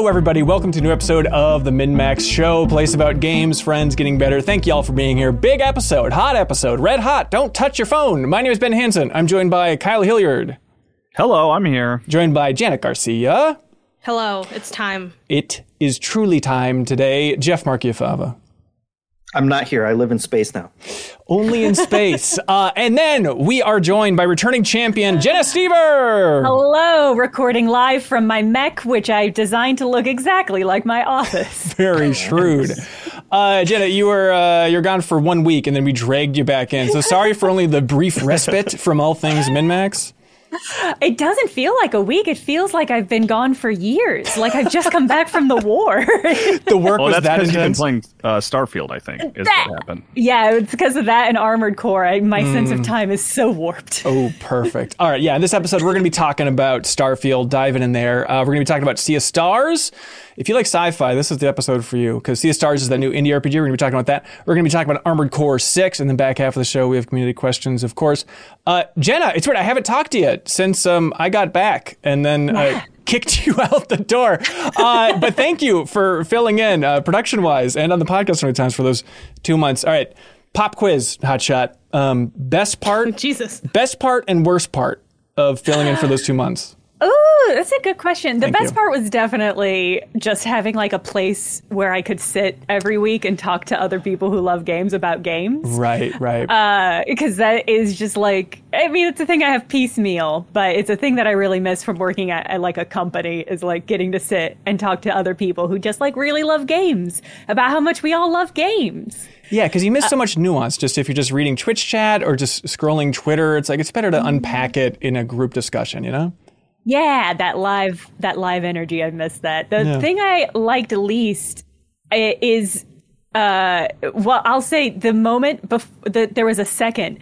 Hello, everybody. Welcome to a new episode of the MinnMax Show, place about games, friends, getting better. Thank y'all for being here. Big episode, hot episode, red hot. Don't touch your phone. My name is Ben Hanson. I'm joined by Kyle Hilliard, Hello, I'm here. joined by Janet Garcia. Hello, it's time. It is truly time today. Jeff Marchiafava. I'm not here. I live in space now. Only in space. uh, and then we are joined by returning champion Jenna Stoeber. Hello, recording live from my mech, which I designed to look exactly like my office. Very shrewd. Uh, Jenna, you were uh, you're gone for one week, and then we dragged you back in. So sorry for only the brief respite from all things MinnMax. It doesn't feel like a week. It feels like I've been gone for years. Like I've just come back from the war. The work Well, was that's that because you've been playing uh, Starfield, I think, is That- what happened. yeah, it's because of that and Armored Core. I, my sense of time is so warped. Oh, perfect. All right, yeah. In this episode, we're going to be talking about Starfield, diving in there. Uh, we're going to be talking about Sea of Stars. If you like sci-fi, this is the episode for you because Sea of Stars is that new indie RPG. We're going to be talking about that. We're going to be talking about Armored Core Six, and then back half of the show we have community questions, of course. Uh, Jenna, it's weird. I haven't talked to you since um, I got back, and then. Uh, Kicked you out the door, uh, but thank you for filling in uh, production-wise and on the podcast so many times for those two months. All right, pop quiz, hotshot. Um, best part Jesus. Best part and worst part of filling in for those two months. Oh, that's a good question. The Thank best you. part was definitely just having like a place where I could sit every week and talk to other people who love games about games. Right, right. Uh, because that is just like I mean it's a thing I have piecemeal, but it's a thing that I really miss from working at, at like a company is like getting to sit and talk to other people who just like really love games about how much we all love games. yeah, because you miss so uh, much nuance. Just if you're just reading Twitch chat or just scrolling Twitter, it's like it's better to mm-hmm. unpack it in a group discussion. You know? Yeah, that live that live energy. I missed that. The Yeah. thing I liked least is uh well I'll say the moment bef- the, there was a second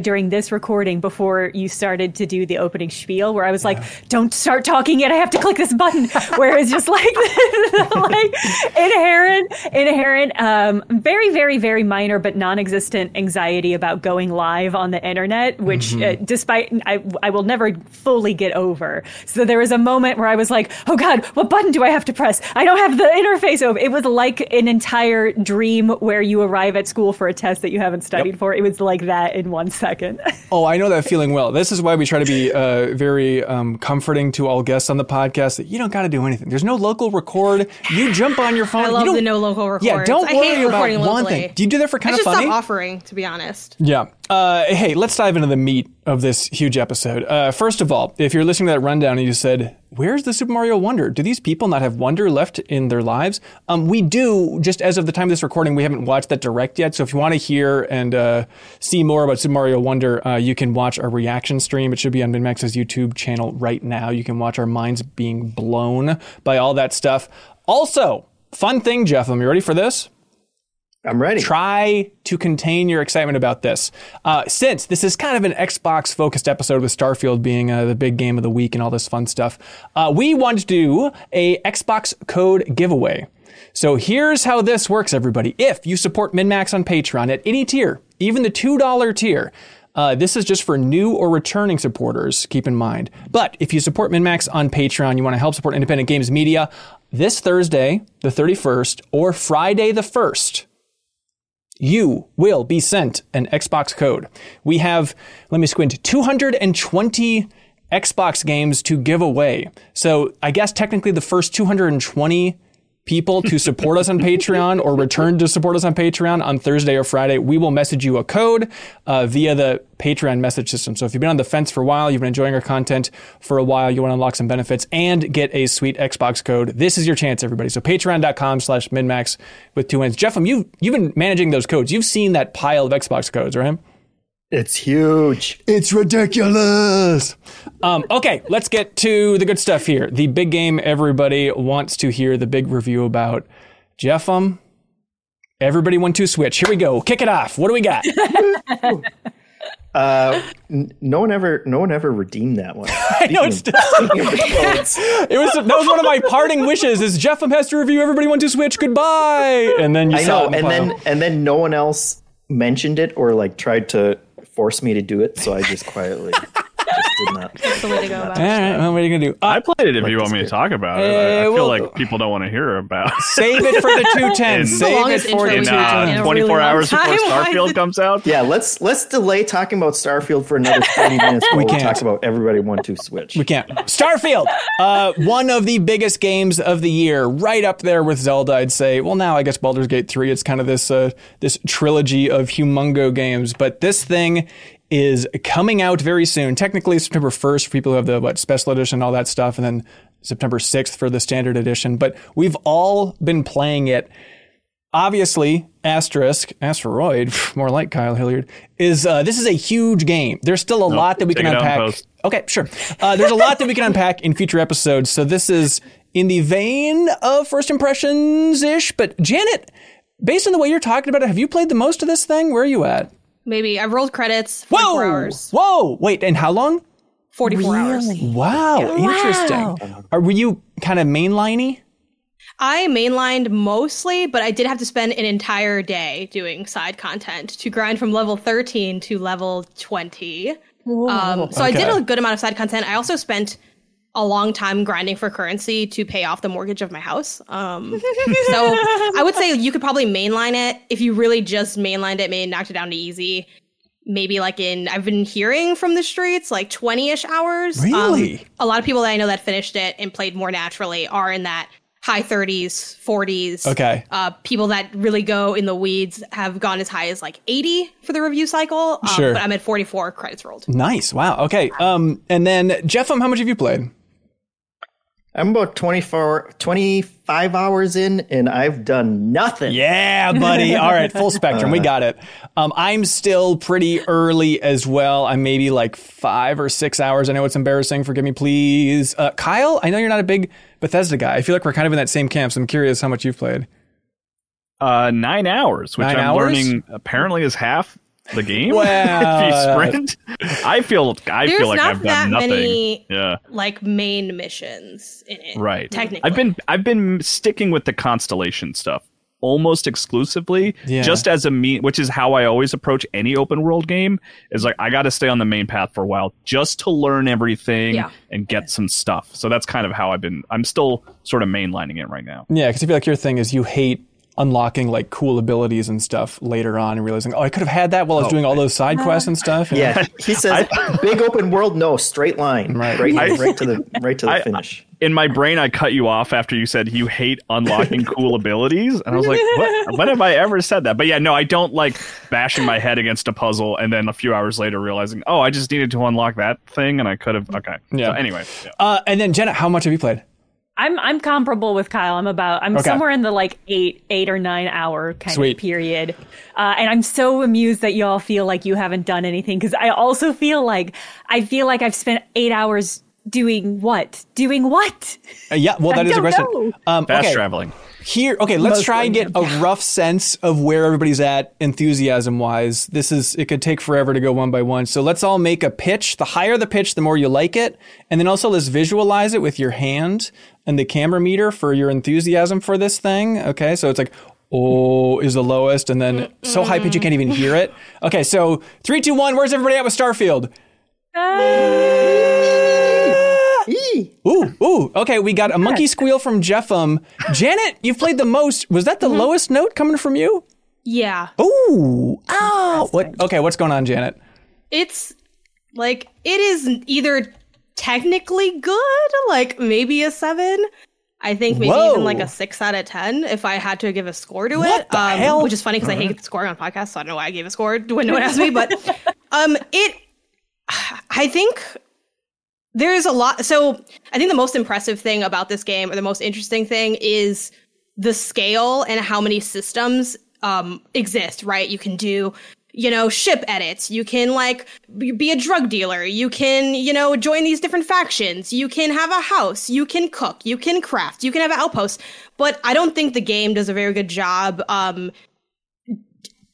during this recording before you started to do the opening spiel where I was like don't start talking yet. I have to click this button. Where it's just like like inherent inherent um very very very minor but non-existent anxiety about going live on the internet which uh, despite I, I will never fully get over. So there was a moment where I was like oh god what button do I have to press? I don't have the interface open it was like an entire dream where you arrive at school for a test that you haven't studied for. It was like that in one second Oh, I know that feeling well. This is why we try to be uh, very um, comforting to all guests on the podcast. That you don't got to do anything. There's no local record. You jump on your phone. I you love don't- the no local record. Yeah, don't I worry hate about recording one thing. Do you do that for kind I of funny? stop offering, to be honest. Yeah. Uh, hey, let's dive into the meat of this huge episode. Uh, first of all, if you're listening to that rundown and you said, "Where's the Super Mario Wonder? Do these people not have wonder left in their lives?" Um, we do. Just as of the time of this recording, we haven't watched that direct yet. So if you want to hear and uh, see more about Super Mario Wonder, uh, you can watch our reaction stream. It should be on MinnMax's YouTube channel right now. You can watch our minds being blown by all that stuff. Also, fun thing, Jeff. Am you ready for this? I'm ready. try to contain your excitement about this. Uh, since this is kind of an Xbox focused episode with Starfield being uh, the big game of the week and all this fun stuff, uh, we want to do a Xbox code giveaway. So here's how this works, everybody. If you support MinnMax on Patreon at any tier, even the $2 tier, uh, this is just for new or returning supporters, keep in mind. But if you support MinnMax on Patreon, you want to help support independent games media, this Thursday, the 31st, or Friday the 1st, you will be sent an Xbox code. We have, let me squint, 220 Xbox games to give away. So I guess technically the first 220 people to support us on Patreon or return to support us on Patreon on Thursday or Friday, we will message you a code uh, via the Patreon message system. So if you've been on the fence for a while, you've been enjoying our content for a while, you want to unlock some benefits and get a sweet Xbox code, this is your chance, everybody. So patreon.com slash minnmax with two N's. Jeff, you've, you've been managing those codes. You've seen that pile of Xbox codes, right? It's huge. It's ridiculous. Um, okay, let's get to the good stuff here. The big game everybody wants to hear the big review about. Jeff, um, everybody want to switch. Here we go. Kick it off. What do we got? Uh, n- no one ever, no one ever redeemed that one. I know it's still, Speaking of codes, it was that was one of my parting wishes. Is Jeff um, has to review everybody want to switch. Goodbye. And then you I saw know, it in the and then and then no one else mentioned it or like tried to force me to do it, so I just quietly just did not. That's the way to go about All it. right, well, what are you gonna do? Uh, I played it if Like you want me to talk about it. I, Eh, I feel well- like people don't want to hear about. save it for the two ten. Save it for the intro two we've had uh, in ten. a 24 really hours before Starfield comes out. Yeah, let's let's delay talking about Starfield for another twenty minutes while we, can't. talk about everybody one two switch. We can't. Starfield, uh, one of the biggest games of the year, right up there with Zelda. I'd say. Well, now I guess Baldur's Gate three. It's kind of this uh, this trilogy of humongo games, but this thing is coming out very soon. Technically, September first for people who have the what special edition, all that stuff, and then September sixth for the standard edition. But we've all been playing it. Obviously asterisk asteroid more like kyle hilliard is uh, this is a huge game. There's still a lot that we can it out in unpack okay sure. Uh, there's a lot that we can unpack in future episodes. So this is in the vein of first impressions ish but janet based on the way you're talking about it have you played the most of this thing? Where are you at Maybe I've rolled credits. 44 whoa hours. whoa wait and how long 44 hours. wow interesting are were you kind of mainliney I mainlined mostly, but I did have to spend an entire day doing side content to grind from level 13 to level 20. Um, so I did a good amount of side content. I also spent a long time grinding for currency to pay off the mortgage of my house. Um, so I would say you could probably mainline it if you really just mainlined it, maybe knocked it down to easy. Maybe like in, I've been hearing from the streets, like 20 ish hours. Um, Really? a lot of people that I know that finished it and played more naturally are in that high 30s, 40s. Okay. Uh, people that really go in the weeds have gone as high as like 80 for the review cycle. Um, Sure. But I'm at 44 credits rolled. nice wow okay um and then jeffem how much have you played I'm about 24, 25 hours in, and I've done nothing. Yeah, buddy. All right, full spectrum. We got it. Um, I'm still pretty early as well. I'm maybe like five or six hours. I know it's embarrassing. Forgive me, please. Uh, Kyle, I know you're not a big Bethesda guy. I feel like we're kind of in that same camp. So I'm curious how much you've played. Uh, nine hours, which Nine I'm hours? learning apparently is half the game. Well, if you sprint, I feel I There's feel like not I've that done nothing. many Yeah, like main missions in it. right. Technically. I've been I've been sticking with the constellation stuff almost exclusively, Yeah. just as a mean, which is how I always approach any open world game. Is like I got to stay on the main path for a while just to learn everything Yeah. and get some stuff. So that's kind of how I've been. I'm still sort of mainlining it right now. Yeah, because I feel like your thing is you hate unlocking like cool abilities and stuff later on and realizing, oh, I could have had that while I was doing all those side quests and stuff. you know? Yeah, he says big open world, no straight line, Right. right, I- right to the right to the I- finish. in my brain, I cut you off after you said you hate unlocking cool abilities, and I was like, what, "When have I ever said that?" But yeah, no, I don't like bashing my head against a puzzle and then a few hours later realizing, "Oh, I just needed to unlock that thing, and I could have." Okay, Yeah. So anyway, yeah. Uh, and then Jenna, how much have you played? I'm I'm comparable with Kyle. I'm about I'm Okay. somewhere in the like eight eight or nine hour kind Sweet. of period, uh, and I'm so amused that y'all feel like you haven't done anything because I also feel like I feel like I've spent eight hours doing what doing what. Uh, yeah, well, that I is a don't question. Um, fast okay. traveling. Here, okay, let's try and get a rough sense of where everybody's at enthusiasm wise. This is, it could take forever to go one by one. So let's all make a pitch. The higher the pitch, the more you like it. And then also let's visualize it with your hand and the camera meter for your enthusiasm for this thing. Okay, so it's like, oh, is the lowest, and then so high pitch you can't even hear it. Okay, so three, two, one, where's everybody at with Starfield? Ooh, ooh. Okay, we got a monkey squeal from Jeffum. Janet, you've played the most. Was that the lowest note coming from you? Yeah. Ooh, ow. What? Okay, what's going on, Janet? It's like it is either technically good, like maybe a seven. I think maybe Whoa. even like a six out of ten if I had to give a score to What it. Um, hell? Which is funny because I hate scoring on podcasts, so I don't know why I gave a score when no one asked me. But um, it, I think there's a lot. So I think the most impressive thing about this game, or the most interesting thing, is the scale and how many systems um, exist. Right? You can do, you know, ship edits. You can like be a drug dealer. You can, you know, join these different factions. You can have a house. You can cook. You can craft. You can have an outpost. But I don't think the game does a very good job. Um,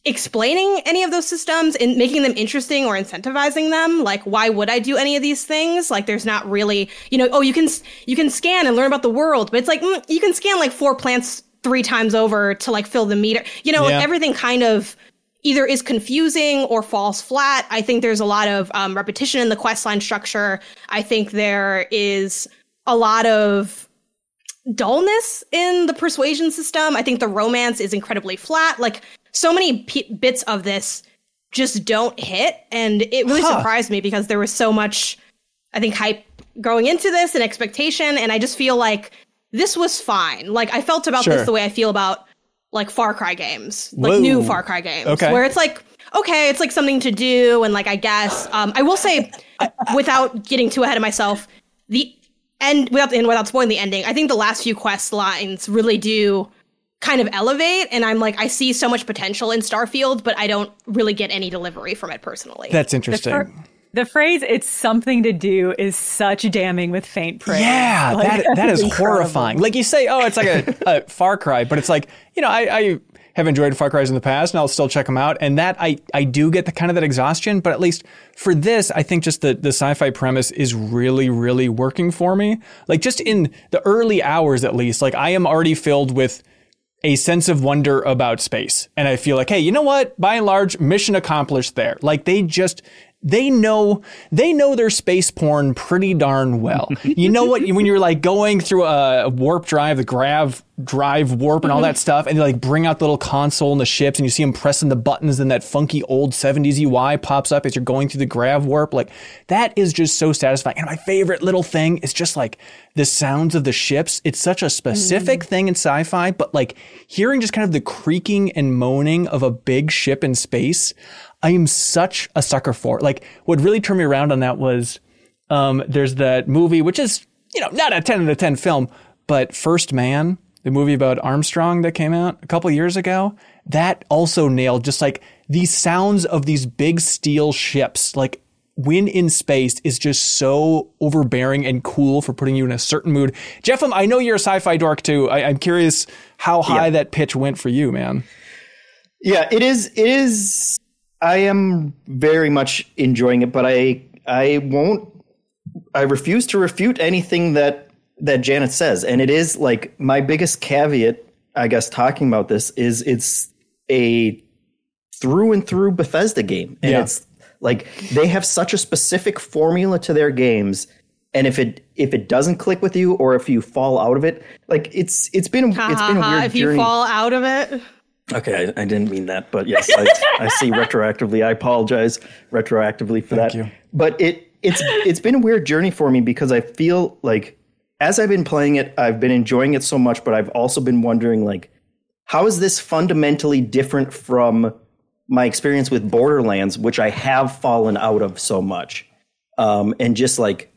explaining any of those systems and making them interesting or incentivizing them like why would i do any of these things like there's not really you know oh you can you can scan and learn about the world but it's like mm, you can scan like four plants three times over to like fill the meter you know Yeah. everything kind of either is confusing or falls flat. I think there's a lot of um, repetition in the quest line structure. I think there is a lot of dullness in the persuasion system. I think the romance is incredibly flat. Like so many p- bits of this just don't hit, and it really Huh. surprised me because there was so much, I think, hype going into this and expectation, and I just feel like this was fine. Like I felt about Sure. this the way I feel about like Far Cry games, like new Far Cry games, Okay. where it's like okay, it's like something to do, and like I guess um, I will say, without getting too ahead of myself, the end without and without spoiling the ending, I think the last few quest lines really do kind of elevate, and I'm like I see so much potential in Starfield, but I don't really get any delivery from it personally. That's interesting. fir- The phrase "it's something to do" is such damning with faint praise. Yeah, Like, that that is incredible. horrifying. Like you say, oh, it's like a, a Far Cry, but it's like you know, I, I have enjoyed Far Cries in the past, and I'll still check them out. And that I I do get the kind of that exhaustion, but at least for this, I think just the the sci-fi premise is really really working for me. Like just in the early hours, at least, like I am already filled with a sense of wonder about space. And I feel like, hey, you know what? By and large, mission accomplished there. Like they just they know they know their space porn pretty darn well. you know what? When you're like going through a warp drive, the grav drive warp and all that mm-hmm. stuff, and they like bring out the little console in the ships, and you see them pressing the buttons, and that funky old '70s UI pops up as you're going through the grav warp. Like that is just so satisfying. And my favorite little thing is just like the sounds of the ships. It's such a specific mm-hmm. thing in sci-fi, but like hearing just kind of the creaking and moaning of a big ship in space, I am such a sucker for. Like what really turned me around on that was um, there's that movie, which is you know not a ten out of ten film, but First Man, the movie about Armstrong that came out a couple years ago. That also nailed just like these sounds of these big steel ships, like when in space is just so overbearing and cool for putting you in a certain mood. Jeff, I know you're a sci-fi dork too. I, I'm curious how high that pitch went for you, man. Yeah, it is. It is. I am very much enjoying it, but I I won't. I refuse to refute anything that that Janet says, and it is like my biggest caveat. I guess talking about this is it's a through and through Bethesda game, and Yeah. it's like they have such a specific formula to their games. And if it if it doesn't click with you, or if you fall out of it, like it's it's been Ha it's ha been a ha, weird if you fall out of it. Okay, I, I didn't mean that, but yes, I, I see retroactively. I apologize retroactively for that. you. But it it's it's been a weird journey for me because I feel like as I've been playing it, I've been enjoying it so much, but I've also been wondering like how is this fundamentally different from my experience with Borderlands, which I have fallen out of so much, um, and just like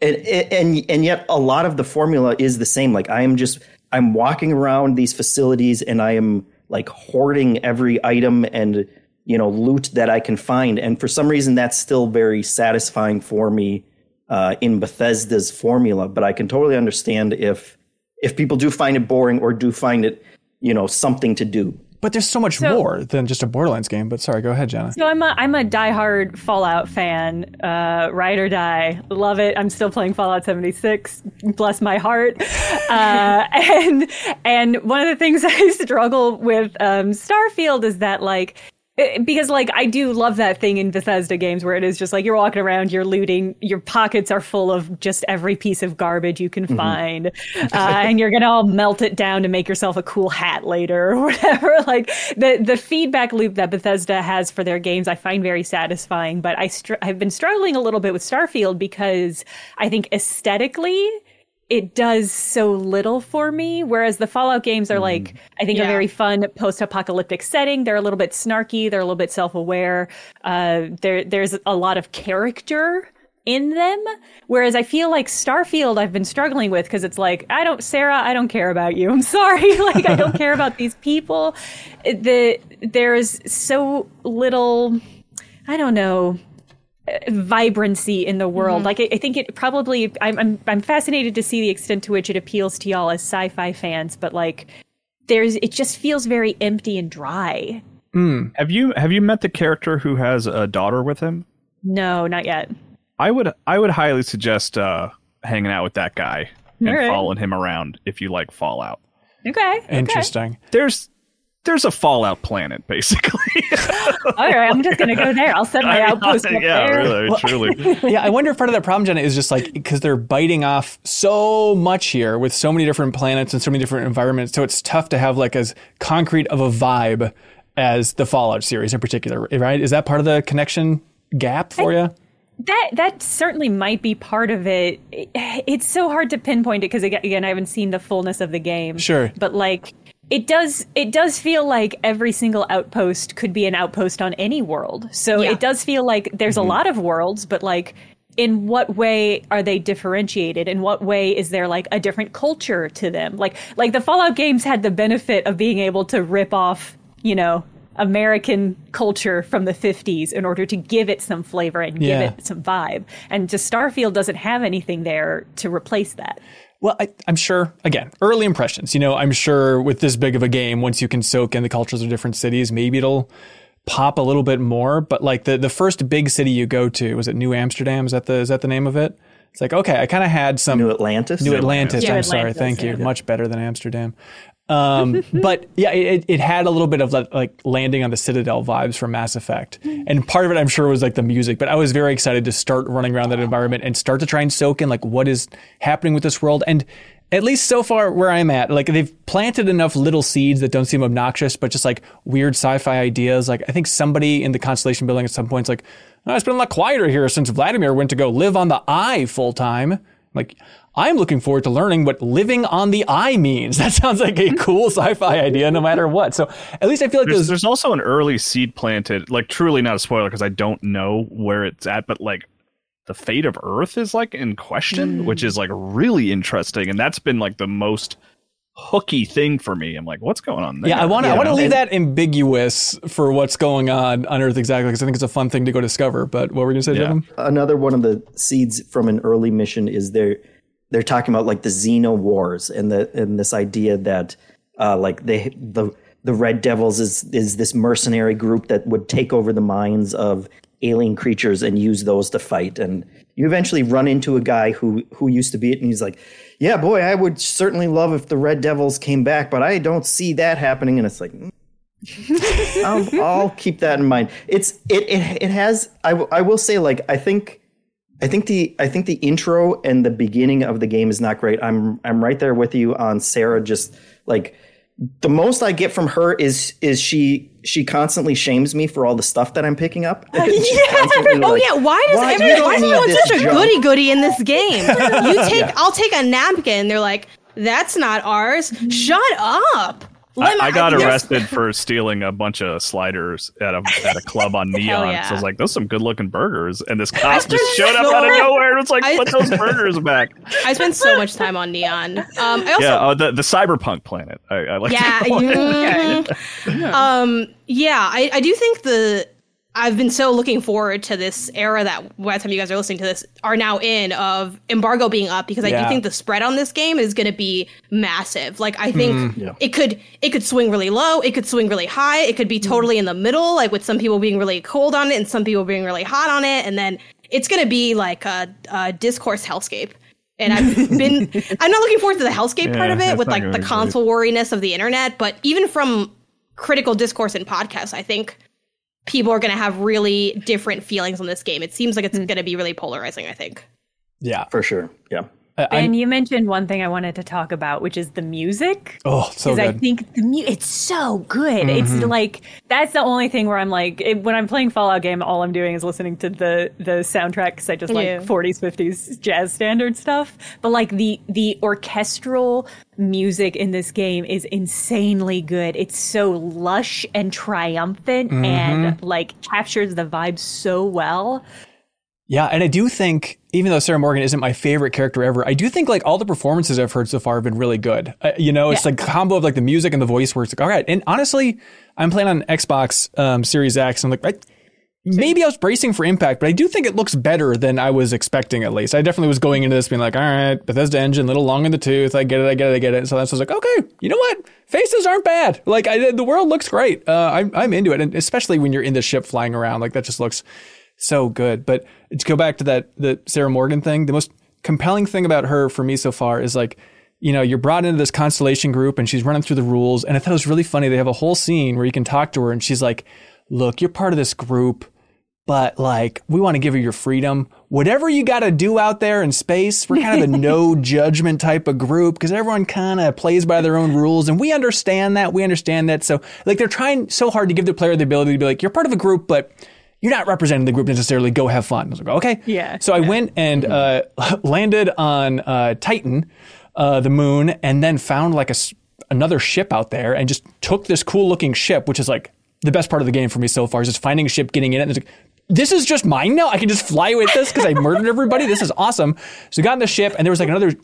and and and yet a lot of the formula is the same like i am just i'm walking around these facilities and i am like hoarding every item and you know loot that i can find. And for some reason that's still very satisfying for me uh, in bethesda's formula. But i can totally understand if if people do find it boring or do find it you know something to do But there's so much So- more than just a Borderlands game. But sorry, go ahead, Jenna. So I'm a I'm a diehard Fallout fan, uh, ride or die. Love it. I'm still playing Fallout 76. Bless my heart. Uh, and and one of the things I struggle with um, Starfield is that like. Because like I do love that thing in Bethesda games where it is just like you're walking around, you're looting, your pockets are full of just every piece of garbage you can find, uh, and you're gonna all melt it down to make yourself a cool hat later or whatever. Like the the feedback loop that Bethesda has for their games, I find very satisfying. But I str- I've been struggling a little bit with Starfield because I think aesthetically it does so little for me. Whereas the Fallout games are like, I think, a very fun post-apocalyptic setting. They're a little bit snarky. They're a little bit self-aware. Uh, there, there's a lot of character in them. Whereas I feel like Starfield, I've been struggling with because it's like, I don't, Sarah, I don't care about you. I'm sorry. like, I don't care about these people. The there's so little. I don't know vibrancy in the world. Like I, I think it probably I'm, I'm I'm fascinated to see the extent to which it appeals to y'all as sci-fi fans, but like there's it just feels very empty and dry. Have you have you met the character who has a daughter with him? No, not yet. I would I would highly suggest uh, hanging out with that guy and All right. following him around if you like Fallout. Okay. okay. Interesting. There's there's a Fallout planet, basically. All right, I'm just gonna go there. I'll set my outpost up yeah, there. really, truly. yeah, I wonder if part of that problem, Jenna, is just like because they're biting off so much here with so many different planets and so many different environments. So it's tough to have like as concrete of a vibe as the Fallout series in particular, right? Is that part of the connection gap for you? That that certainly might be part of it. It- It's so hard to pinpoint it because again, I haven't seen the fullness of the game. Sure. but like it does it does feel like every single outpost could be an outpost on any world. So Yeah. it does feel like there's a mm-hmm. lot of worlds, but like in what way are they differentiated? In what way is there like a different culture to them? Like like the Fallout games had the benefit of being able to rip off, you know, American culture from the 50s in order to give it some flavor and Yeah. give it some vibe. And just Starfield doesn't have anything there to replace that. Well, I, I'm sure, again, early impressions. You know, I'm sure with this big of a game, once you can soak in the cultures of different cities, maybe it'll pop a little bit more. But like the, the first big city you go to, was it New Amsterdam? Is that the, is that the name of it? It's like, okay, I kind of had some New Atlantis. New Atlantis. Yeah, I'm sorry. Atlantis, Thank you. Much better than Amsterdam. Um, but yeah, it, it had a little bit of like- landing on the Citadel vibes from Mass Effect. And part of it, I'm sure, was like the music. But I was very excited to start running around that environment and start to try and soak in like what is happening with this world. And at least so far where I'm at, like they've planted enough little seeds that don't seem obnoxious, but just like weird sci-fi ideas. Like I think somebody in the Constellation building at some point's like, oh, it's been a lot quieter here since Vladimir went to go live on the Eye full time. Like, I'm looking forward to learning what living on the eye means. That sounds like a cool sci-fi idea, no matter what. So at least I feel like There's, those. there's also an early seed planted, like truly not a spoiler because I don't know where it's at, but like the fate of Earth is like in question, which is like mm. really interesting, and that's been like the most hooky thing for me. I'm like, what's going on there? Yeah, I want to. I want to leave that ambiguous for what's going on on Earth exactly because I think it's a fun thing to go discover. But what were you gonna say, Yeah. Jim? another one of the seeds from an early mission is they're they're talking about like the Xeno Wars and the and this idea that uh, like they the the Red Devils is is this mercenary group that would take over the minds of alien creatures and use those to fight and you eventually run into a guy who who used to be it and he's like yeah boy I would certainly love if the Red Devils came back but I don't see that happening and it's like mm, I'll, I'll keep that in mind. It's it it, it has. I, w- I will say like I think I think the I think the intro and the beginning of the game is not great. I'm I'm right there with you on Sarah. Just like the most I get from her is is she she constantly shames me for all the stuff that I'm picking up. Constantly Oh like, yeah, why does "Why- everyone, why is everyone such a goody goody in this game? You take, Yeah. I'll take a napkin. They're like, that's not ours. Mm-hmm. Shut up. I, I got arrested for stealing a bunch of sliders at a at a club on Neon. yeah. So I was like, "Those are some good looking burgers," and this cop just showed up out of nowhere and was like, I- "Put those burgers back." I spent so much time on Neon. Um, I also yeah, uh, the the cyberpunk planet. I, I like. yeah, it. mhm. um, yeah. I, I do think the I've been so looking forward to this era that by the time you guys are listening to this are now in of embargo being up because I Yeah. do think the spread on this game is going to be massive. Like I think Yeah. it could it could swing really low, it could swing really high, it could be mm-hmm. totally in the middle, like with some people being really cold on it and some people being really hot on it, and then it's going to be like a, a discourse hellscape. And I've been, I'm not looking forward to the hellscape part of it with like the console wariness of the internet, but even from critical discourse and podcasts, I think people are going to have really different feelings on this game. It seems like it's hmm. going to be really polarizing, I think. Yeah. for sure. Yeah. I, I'm- And you mentioned one thing I wanted to talk about, which is the music. oh, so Because I think the mu- it's so good. It's mm-hmm. like that's the only thing where I'm like, it, when I'm playing Fallout game, all I'm doing is listening to the the soundtrack because I just Yeah. like 40s, 50s jazz standard stuff. But like the the orchestral music in this game is insanely good. It's so lush and triumphant mm-hmm. and like captures the vibe so well. Yeah, and I do think, even though Sarah Morgan isn't my favorite character ever, I do think like all the performances I've heard so far have been really good. Uh, you know, it's Yeah. like combo of like the music and the voice where it's like, all right. And honestly, I'm playing on Xbox um, Series X. And I'm like, I, maybe I was bracing for impact, but I do think it looks better than I was expecting at least. I definitely was going into this being like, all right, Bethesda engine, little long in the tooth. I get it, I get it, I get it. So that's I was like, okay, you know what? Faces aren't bad. Like I, the world looks great. Uh, I'm, I'm into it. And especially when you're in the ship flying around, like that just looks so good. But to go back to that the Sarah Morgan thing, the most compelling thing about her for me so far is like you know, you're brought into this constellation group and she's running through the rules. And I thought it was really funny. They have a whole scene where you can talk to her and she's like, look, you're part of this group, but like, we want to give you your freedom. Whatever you got to do out there in space, we're kind of a no judgment type of group because everyone kind of plays by their own rules. And we understand that. We understand that. So, like, they're trying so hard to give the player the ability to be like, you're part of a group, but you're not representing the group necessarily. Go have fun. I was like, okay. Yeah. So I went and uh, landed on uh, Titan, uh, the moon, and then found like a another ship out there, and just took this cool looking ship, which is like the best part of the game for me so far, is just finding a ship, getting in it, and it's like. This is just mine now. I can just fly with this because I murdered everybody. This is awesome. So I got in the ship, and there was like another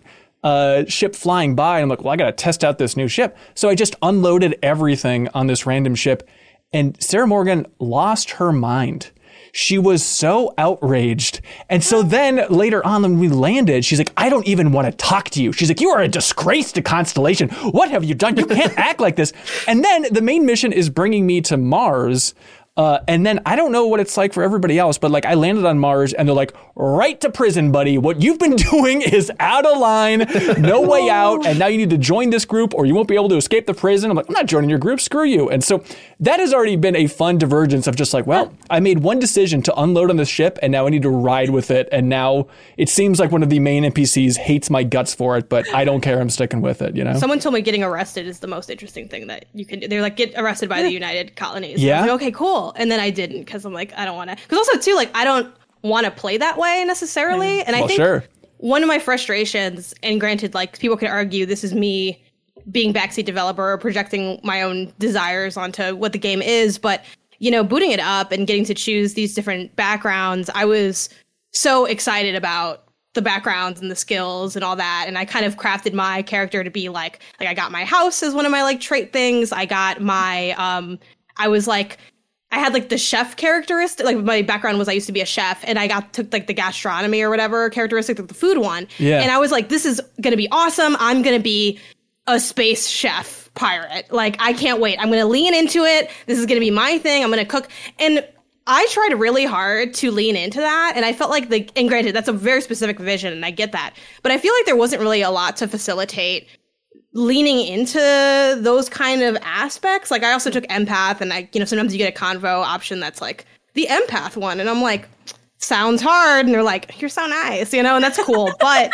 uh, ship flying by, and I'm like, well, I got to test out this new ship. So I just unloaded everything on this random ship, and Sarah Morgan lost her mind. She was so outraged. And so then later on, when we landed, she's like, I don't even want to talk to you. She's like, You are a disgrace to Constellation. What have you done? You can't act like this. And then the main mission is bringing me to Mars. Uh, and then I don't know what it's like for everybody else, but like I landed on Mars and they're like, right to prison, buddy. What you've been doing is out of line, no way out. And now you need to join this group or you won't be able to escape the prison. I'm like, I'm not joining your group. Screw you. And so that has already been a fun divergence of just like, well, I made one decision to unload on this ship and now I need to ride with it. And now it seems like one of the main NPCs hates my guts for it, but I don't care. I'm sticking with it, you know? Someone told me getting arrested is the most interesting thing that you can do. They're like, get arrested by the United Colonies. And I was Yeah? like, okay, cool. And then I didn't because I'm like, I don't want to. Because also, too, like, I don't want to play that way necessarily. And I think sure. one of my frustrations, and granted, like, people could argue this is me being backseat developer or projecting my own desires onto what the game is, but you know, booting it up and getting to choose these different backgrounds, I was so excited about the backgrounds and the skills and all that and i kind of crafted my character to be like like i got my house as one of my like trait things i got my um i was like I had like the chef characteristic. Like my background was I used to be a chef, and I got took like the gastronomy or whatever characteristic, like the food one. Yeah. And I was like, this is gonna be awesome. I'm gonna be a space chef pirate. Like I can't wait. I'm gonna lean into it. This is gonna be my thing. I'm gonna cook. And I tried really hard to lean into that, and I felt like the. And granted, that's a very specific vision, and I get that. But I feel like there wasn't really a lot to facilitate leaning into those kind of aspects. Like I also took empath and I, you know, sometimes you get a convo option that's like the empath one. And I'm like, sounds hard. And they're like, you're so nice, you know, and that's cool. but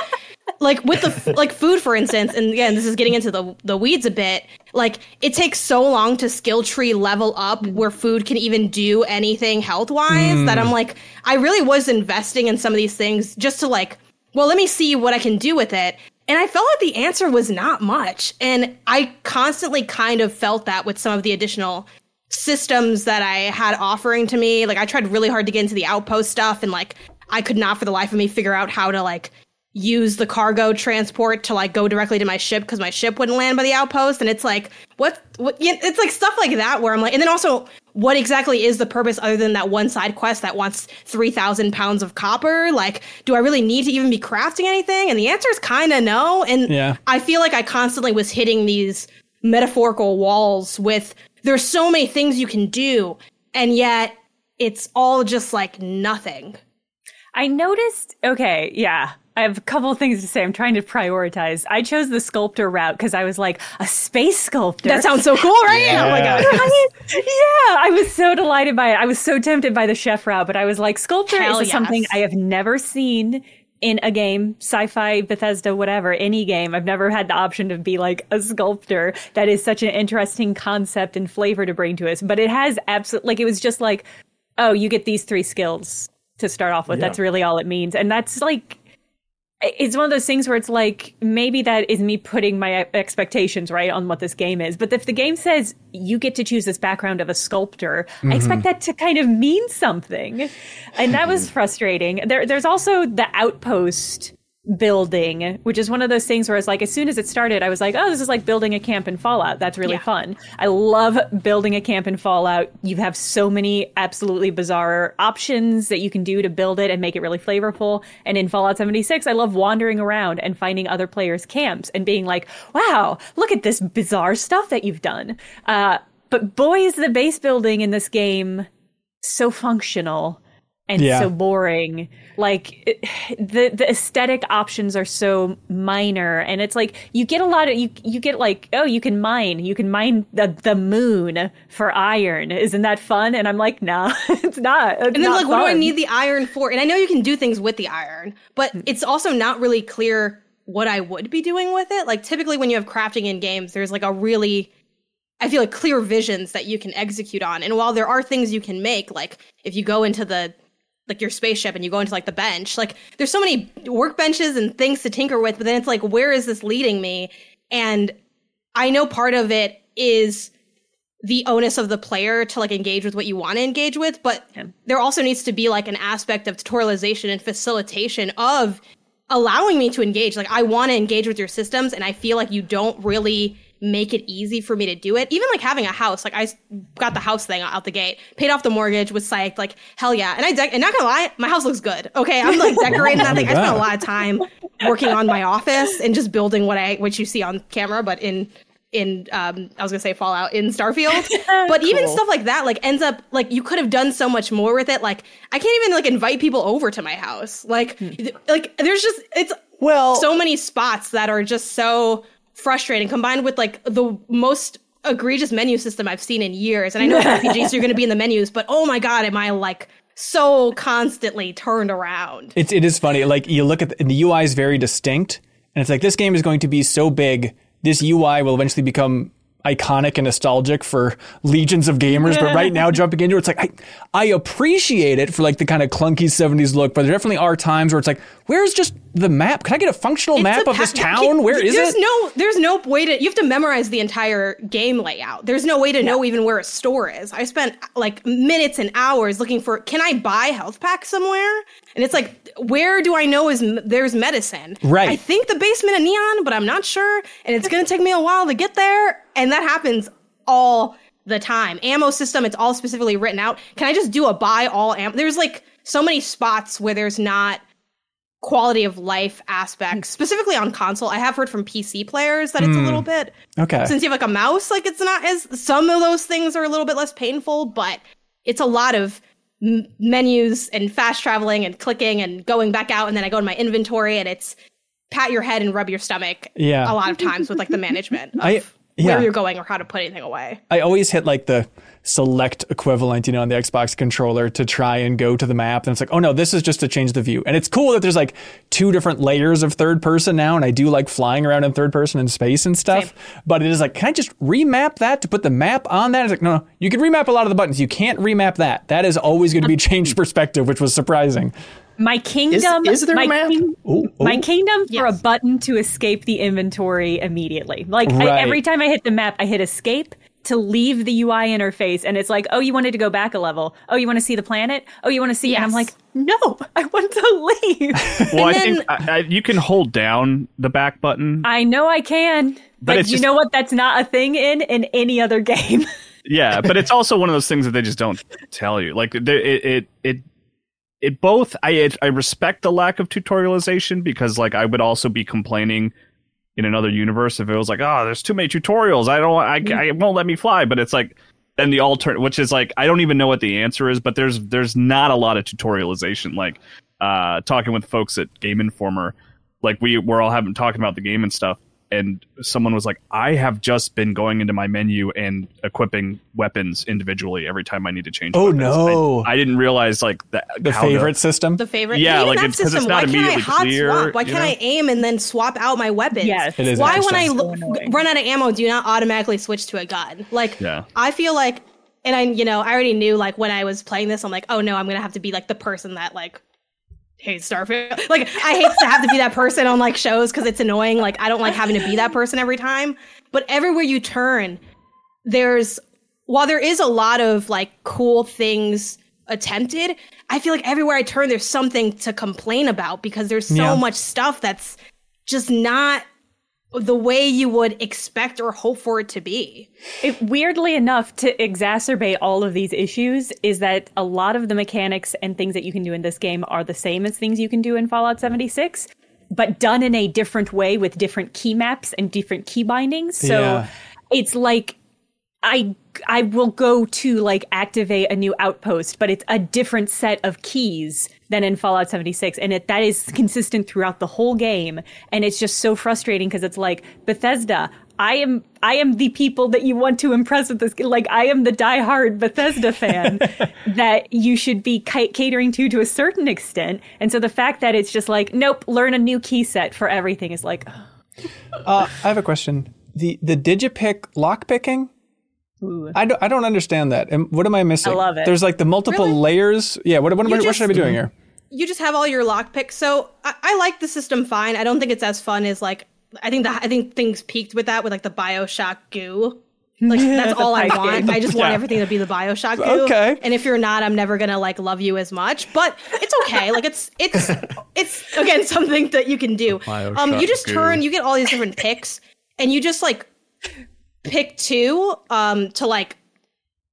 like with the, like food, for instance, and again, this is getting into the, the weeds a bit. Like it takes so long to skill tree level up where food can even do anything health wise that I'm mm. like, I really was investing in some of these things just to like, well, let me see what I can do with it. And I felt like the answer was not much. And I constantly kind of felt that with some of the additional systems that I had offering to me. Like I tried really hard to get into the outpost stuff and like I could not for the life of me figure out how to like use the cargo transport to like go directly to my ship because my ship wouldn't land by the outpost and it's like what what it's like stuff like that where i'm like and then also what exactly is the purpose other than that one side quest that wants 3000 pounds of copper like do i really need to even be crafting anything and the answer is kind of no and Yeah. i feel like i constantly was hitting these metaphorical walls with there's so many things you can do and yet it's all just like nothing I noticed. Okay, yeah. I have a couple of things to say. I'm trying to prioritize. I chose the sculptor route because I was like a space sculptor. that sounds so cool right oh my god Right? yeah, I was so delighted by it. I was so tempted by the chef route, but I was like, sculptor Hell is something. I have never seen in a game, sci-fi, Bethesda, whatever, any game. I've never had the option to be like a sculptor. That is such an interesting concept and flavor to bring to us. But it has absolutely like it was just like, oh, you get these three skills to start off with. That's really all it means, and that's like it's one of those things where it's like maybe that is me putting my expectations right on what this game is. But if the game says you get to choose this background of a sculptor i expect mm-hmm. that to kind of mean something. And that was mm-hmm. frustrating. There, there's also the outpost building which is one of those things where it's like as soon as it started i was like oh this is like building a camp in fallout. That's really Yeah. fun. I love building a camp in fallout. You have so many absolutely bizarre options that you can do to build it and make it really flavorful. And in fallout 76 i love wandering around and finding other players camps and being like wow look at this bizarre stuff that you've done. Uh, but boy is the base building in this game so functional and Yeah. so boring. Like it, the the aesthetic options are so minor, and it's like you get a lot of you you get like oh you can mine you can mine the the moon for iron. Isn't that fun? And I'm like nah, it's not. It's And then not like, what do I need the iron for? And I know you can do things with the iron, but Hmm. it's also not really clear what I would be doing with it. Like typically when you have crafting in games, there's like a really I feel like clear visions that you can execute on. And while there are things you can make, like if you go into the like your spaceship and you go into like the bench, like there's so many workbenches and things to tinker with, but then it's like, where is this leading me? And I know part of it is the onus of the player to like engage with what you want to engage with, but there also needs to be like an aspect of tutorialization and facilitation of allowing me to engage. Like I want to engage with your systems and I feel like you don't really make it easy for me to do it. Even like having a house, like I got the house thing out the gate, paid off the mortgage, was psyched, like hell yeah. And I de- and not gonna lie, my house looks good. Okay, I'm like decorating that thing. I spent a lot of time working on my office and just building what I what you see on camera, but in in um I was gonna say Fallout in Starfield. but even stuff like that like ends up like you could have done so much more with it. Like I can't even like invite people over to my house. Like th- like there's just it's Well, so many spots that are just so frustrating combined with like the most egregious menu system I've seen in years. And I know RPGs, you're going to be in the menus, but oh my God, am I like so constantly turned around? It's it is funny. Like you look at the, and the UI is very distinct, and it's like this game is going to be so big. This UI will eventually become iconic and nostalgic for legions of gamers. But right now, jumping into it, it's like I I appreciate it for like the kind of clunky '70s look. But there definitely are times where it's like, where's just the map? Can I get a functional It's map a of this pa- town? Where is there's it? no there's no way to you have to memorize the entire game layout. There's no way to know even where a store is. I spent like minutes and hours looking for can I buy health pack somewhere? And it's like where do I know is there's medicine? Right. I think the basement of Neon, but I'm not sure and it's going to take me a while to get there and that happens all the time. Ammo system it's all specifically written out. Can I just do a buy all ammo? There's like so many spots where there's not quality of life aspects, specifically on console. I have heard from PC players that it's a hmm. little bit Okay. since you have like a mouse, like it's not as some of those things are a little bit less painful, but it's a lot of m- menus and fast traveling and clicking and going back out, and then I go in my inventory and it's pat your head and rub your stomach. Yeah. a lot of times with like the management of I- where you're going or how to put anything away. I always hit like the select equivalent, you know, on the Xbox controller to try and go to the map. And it's like, oh no, this is just to change the view. And it's cool that there's like two different layers of third person now. And I do like flying around in third person in space and stuff. Same. But it is like, can I just remap that to put the map on that? It's like, no, no, you can remap a lot of the buttons. You can't remap that. That is always going to be um, changed perspective, which was surprising. My kingdom. is there a my map? king- Ooh, My ooh. kingdom for Yes. a button to escape the inventory immediately. Like I, every time I hit the map, I hit escape to leave the UI interface, and it's like, oh, you wanted to go back a level. Oh, you want to see the planet. Oh, you want to see. And I'm like, no, I want to leave. Well, I then- think I, I, you can hold down the back button. I know I can, but, it's you just- know what? That's not a thing in in any other game. yeah, but it's also one of those things that they just don't tell you. Like there- it, it, it, it both. I, I respect the lack of tutorialization because, like, I would also be complaining in another universe if it was like, oh, there's too many tutorials. I don't, I, I won't let me fly. But it's like, then the alternate, which is like, I don't even know what the answer is. But there's, there's not a lot of tutorialization. Like, uh, talking with folks at Game Informer, like we we're all having talking about the game and stuff. And someone was like, I have just been going into my menu and equipping weapons individually every time I need to change. Oh, weapons. no. I, I didn't realize like that. The how to- favorite system. The favorite, Yeah, like, it's- 'cause it's not Why can't I immediately hot clear, swap? Why can't know? I aim and then swap out my weapons? Yes. It is Why when I lo- So run out of ammo, do you not automatically switch to a gun? Like, Yeah. I feel like, and I, you know, I already knew like when I was playing this, I'm like, oh no, I'm gonna have to be like the person that like hates Starfield. Like, I hate to have to be that person on like shows because it's annoying. Like, I don't like having to be that person every time. But everywhere you turn, there's while there is a lot of like cool things attempted, I feel like everywhere I turn, there's something to complain about because there's so Yeah. much stuff that's just not the way you would expect or hope for it to be. It, weirdly enough, to exacerbate all of these issues, is that a lot of the mechanics and things that you can do in this game are the same as things you can do in Fallout 76, but done in a different way with different key maps and different key bindings. So Yeah. it's like I I will go to like activate a new outpost, but it's a different set of keys than in Fallout 76 and it that is consistent throughout the whole game and it's just so frustrating because it's like Bethesda, I am I am the people that you want to impress with this like I am the diehard Bethesda fan that you should be catering to to a certain extent. And so the fact that it's just like nope, learn a new key set for everything is like uh, I have a question. The the digipick lock picking I don't, I don't understand that. And what am I missing? I love it. There's like the multiple Really? layers. Yeah. What, what, am I, what should I be doing here? you just have all your lockpicks. So I, I like the system fine. I don't think it's as fun as like I think the I think things peaked with that with like the Bioshock goo. Like that's all I want. I just want Yeah. everything to be the Bioshock goo. Okay. And if you're not, I'm never gonna like love you as much. But it's okay. like it's it's it's again something that you can do. Um, you just goo. turn. You get all these different picks, and you just like pick two um to like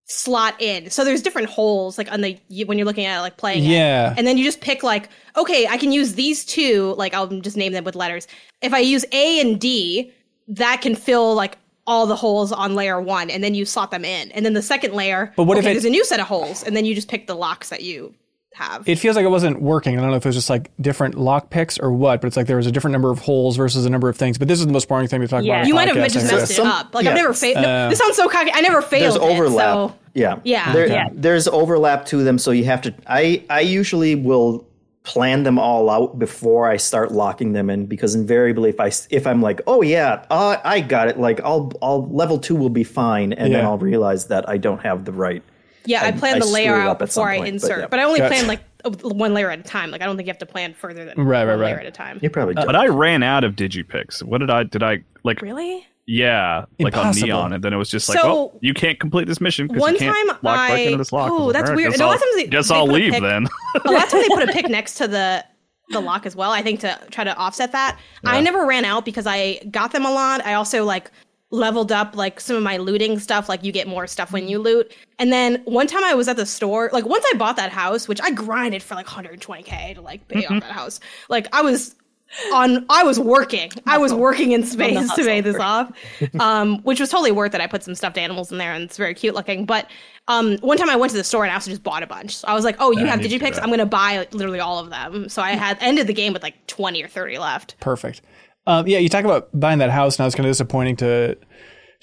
slot in. So there's different holes like on the when you're looking at it, like playing it. Yeah. And then you just pick like, okay, I can use these two, like I'll just name them with letters. If I use A and D, that can fill like all the holes on layer one, and then you slot them in. And then the second layer, But what if okay, it- there's a new set of holes, and then you just pick the locks that you have. It feels like it wasn't working. I don't know if it was just like different lock picks or what, but it's like there was a different number of holes versus a number of things. But this is the most boring thing to talk Yeah. about. on a you might have podcast, just I messed guess. it Some- up. Like yeah. I've never failed. Uh, this sounds so cocky. I never failed. there's it, overlap. so- yeah, Yeah. There, Yeah. There's overlap to them, so you have to. I I usually will plan them all out before I start locking them in because invariably if I s- if I'm like oh yeah uh, I got it like I'll I'll level two will be fine and then I'll realize that I don't have the right Yeah, I, I- plan I the layer out up at before I point, but insert, yeah. but I only Gotcha. plan like uh, one layer at a time. Like I don't think you have to plan further than Right, right, one layer at a time. you probably don't. But I ran out of digipicks. What did I did I like? Really? Yeah, like Impossible. on Neon, and then it was just like, So- well, you can't complete this mission because you can't time lock back I- into this lock. I was oh, like, that's "All right, weird. Guess And a lot I'll, of times they- guess I'll leave pic- then. a lot of times they put a pick next to the the lock as well. I think to try to offset that. I never ran out because I got them a lot. I also like leveled up like some of my looting stuff. Like you get more stuff when you loot. And then one time I was at the store. Like once I bought that house, which I grinded for like 120k to like pay off that house. Like I was on I was working. I was working in space to pay this off. Um, which was totally worth it. I put some stuffed animals in there and it's very cute looking. But um one time I went to the store and I also just bought a bunch. So I was like, Oh, you have need to do digipicks? that. I'm gonna buy like, literally all of them. So I had ended the game with like 20 or 30 left. Perfect. Um, yeah, you talk about buying that house, and I was kind of disappointing to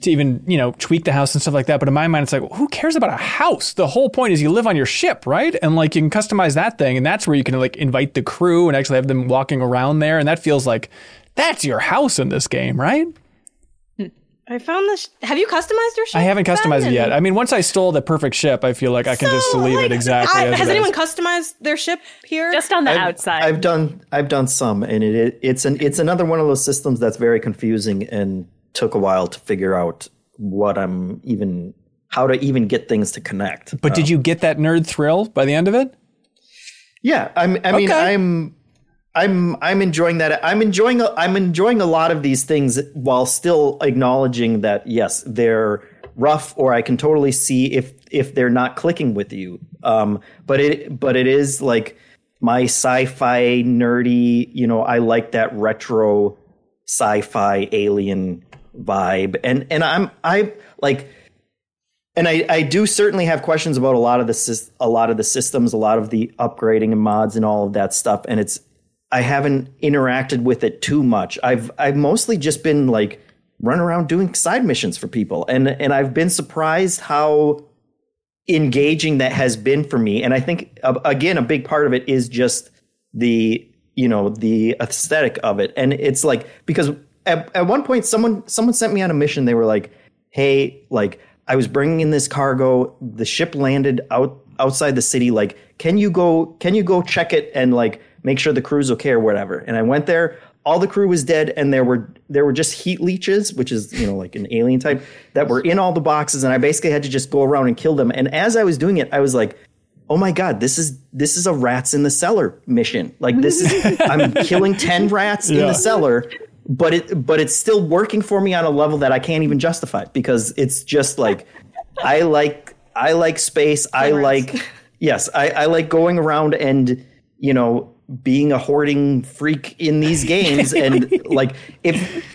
to even you know tweak the house and stuff like that. But in my mind, it's like, who cares about a house? The whole point is you live on your ship, right? And like you can customize that thing, and that's where you can like invite the crew and actually have them walking around there, and that feels like that's your house in this game, right? I found this. Have you customized your ship? I haven't Ben? customized it yet. I mean, once I stole the perfect ship, I feel like I can just So, leave like, it exactly I- as has it anyone is. customized their ship here? just on the I've- outside. I've done I've done some, and it, it it's an it's another one of those systems that's very confusing and took a while to figure out what I'm even how to even get things to connect. But did um, you get that nerd thrill by the end of it? Yeah, I'm, I mean, Okay. I'm, I'm, I'm enjoying that. I'm enjoying, I'm enjoying a lot of these things while still acknowledging that yes, they're rough, or I can totally see if if they're not clicking with you. Um, but it, but it is like my sci-fi nerdy. You know, I like that retro sci-fi alien vibe, and and I'm I like and I, I do certainly have questions about a lot of the a lot of the systems, a lot of the upgrading and mods and all of that stuff. And it's I haven't interacted with it too much. I've I've mostly just been like run around doing side missions for people, and and I've been surprised how engaging that has been for me. And I think again, a big part of it is just the you know the aesthetic of it, and it's like because at, at one point someone someone sent me on a mission. They were like, "Hey, like I was bringing in this cargo. The ship landed out outside the city. Like, can you go? Can you go check it and like make sure the crew's okay or whatever?" And I went there. All the crew was dead, and there were there were just heat leeches, which is you know like an alien type that were in all the boxes, and I basically had to just go around and kill them. And as I was doing it, I was like, oh my god this is this is a rats in the cellar mission like this is i'm killing 10 rats in the cellar but it but it's still working for me on a level that i can't even justify because it's just like i like i like space i like yes I, I like going around and you know being a hoarding freak in these games and like if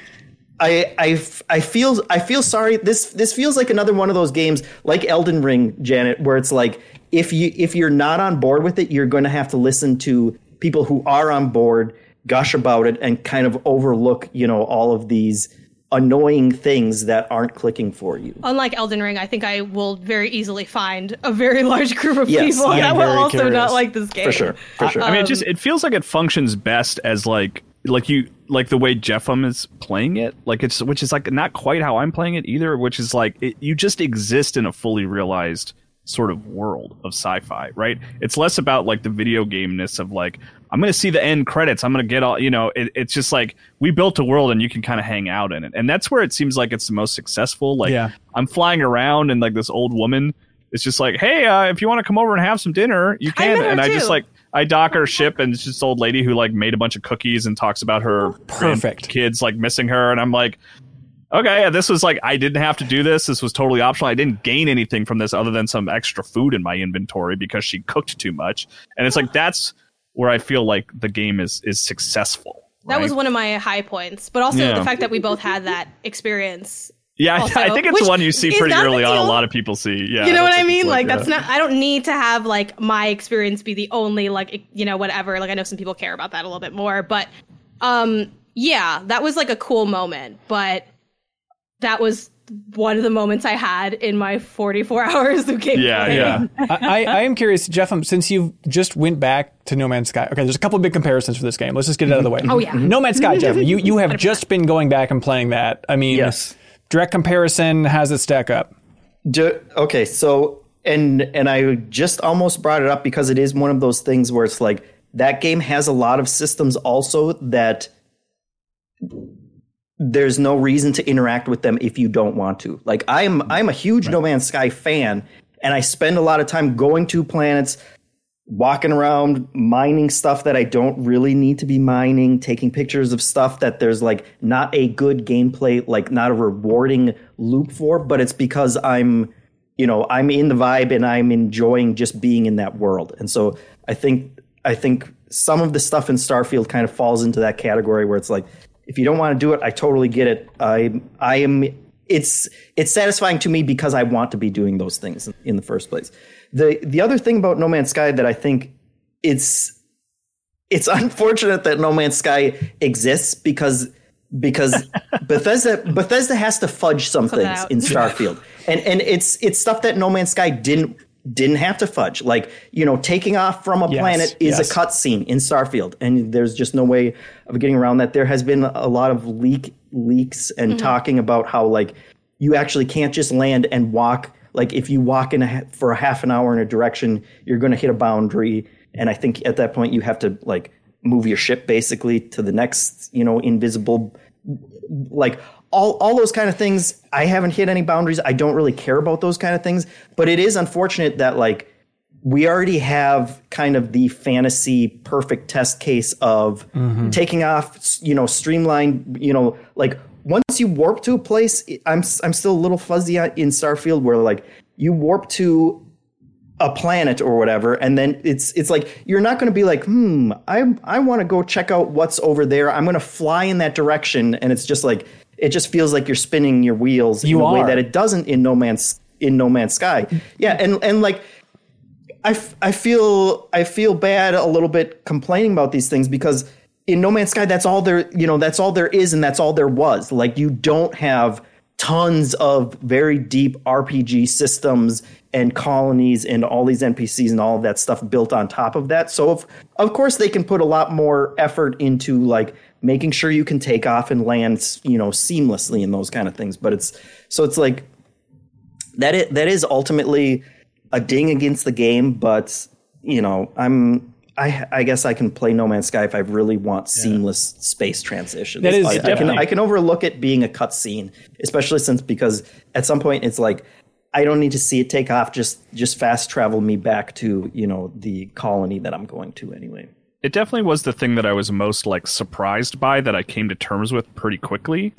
I, I, I feel I feel sorry. This this feels like another one of those games like Elden Ring, Janet, where it's like if you if you're not on board with it, you're going to have to listen to people who are on board gush about it and kind of overlook you know all of these annoying things that aren't clicking for you. Unlike Elden Ring, I think I will very easily find a very large group of Yes, people that will also curious. not like this game. For sure, for sure. I mean, it um, just it feels like it functions best as like like you like the way Jeffum is playing it, like it's which is like not quite how I'm playing it either, which is like it, you just exist in a fully realized sort of world of sci-fi, right? It's less about like the video gameness of like I'm going to see the end credits, I'm going to get all you know. It, it's just like we built a world and you can kind of hang out in it, and that's where it seems like it's the most successful. Like Yeah. I'm flying around and like this old woman is just like, hey, uh, if you want to come over and have some dinner, you can, met her and I just like. I dock her ship, and it's just old lady who like made a bunch of cookies and talks about her Perfect. kids like missing her, and I'm like, okay, yeah, this was like I didn't have to do this. This was totally optional. I didn't gain anything from this other than some extra food in my inventory because she cooked too much, and it's like that's where I feel like the game is is successful. That was one of my high points, but also Yeah. the fact that we both had that experience. yeah. I- also, I think it's one you see pretty early on. A lot of people see. Yeah, you know what I mean? Like yeah. that's not. I don't need to have like my experience be the only like you know whatever. Like I know some people care about that a little bit more, but um yeah, that was like a cool moment, but that was one of the moments I had in my 44 hours of gameplay. Yeah, yeah. I, I, I am curious, Jeff, um, since you just went back to No Man's Sky. Okay, there's a couple of big comparisons for this game. Let's just get it out of the way. Oh, yeah. No Man's Sky, Jeff. You you have just been going back and playing that. I mean, Yes. direct comparison. How's it stack up? Do, okay, so and and I just almost brought it up because it is one of those things where it's like that game has a lot of systems also that there's no reason to interact with them if you don't want to. Like I'm I'm a huge No Man's Sky fan and I spend a lot of time going to planets walking around mining stuff that I don't really need to be mining, taking pictures of stuff that there's like not a good gameplay, like not a rewarding loop for, but it's because I'm, you know, I'm in the vibe and I'm enjoying just being in that world. And so I think I think some of the stuff in Starfield kind of falls into that category where it's like if you don't want to do it, I totally get it. I I am it's it's satisfying to me because I want to be doing those things in the first place. The the other thing about No Man's Sky that I think it's it's unfortunate that No Man's Sky exists because because Bethesda Bethesda has to fudge some things out. in Starfield. and and it's it's stuff that No Man's Sky didn't didn't have to fudge. Like, you know, taking off from a Yes, planet is yes. a cutscene in Starfield, and there's just no way of getting around that. There has been a lot of leak leaks and mm-hmm. talking about how like you actually can't just land and walk. Like if you walk in a, for a half an hour in a direction, you're going to hit a boundary, and I think at that point you have to like move your ship basically to the next, you know, invisible like all all those kind of things i haven't hit any boundaries. I don't really care about those kind of things. But it is unfortunate that like we already have kind of the fantasy perfect test case of taking off you know streamlined you know like once you warp to a place i'm i'm still a little fuzzy in starfield where like you warp to a planet or whatever and then it's it's like you're not going to be like hmm i i want to go check out what's over there. I'm going to fly in that direction. And it's just like it just feels like you're spinning your wheels You in a way that it doesn't in no man's in no man's sky. Yeah and and like I, f- I feel I feel bad a little bit complaining about these things because in No Man's Sky that's all there you know that's all there is and that's all there was. Like you don't have tons of very deep RPG systems and colonies and all these NPCs and all of that stuff built on top of that. So of of course they can put a lot more effort into like making sure you can take off and land you know seamlessly and those kind of things but it's so it's like that is, that is ultimately a ding against the game, but you know, I'm I I guess I can play No Man's Sky if I really want seamless space transitions. That is I, I can I can overlook it being a cutscene, especially since because at some point it's like I don't need to see it take off. Just just fast travel me back to you know the colony that I'm going to anyway. It definitely was the thing that I was most like surprised by that I came to terms with pretty quickly,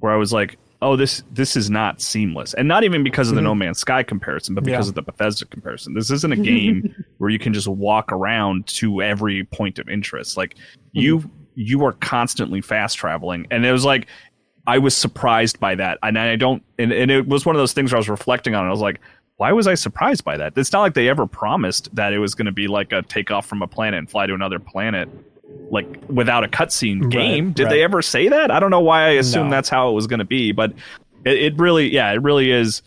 where I was like, "Oh, this this is not seamless," and not even because of the mm-hmm. No Man's Sky comparison, but because Yeah. of the Bethesda comparison. This isn't a game where you can just walk around to every point of interest. Like mm-hmm. you you are constantly fast traveling, and it was like I was surprised by that, and I don't. And, and it was one of those things where I was reflecting on. it. I was like, why was I surprised by that? It's not like they ever promised that it was going to be like a takeoff from a planet and fly to another planet, like without a cutscene game. Did right. they ever say that? I don't know why I assumed No. that's how it was going to be, but it, it really, yeah, it really is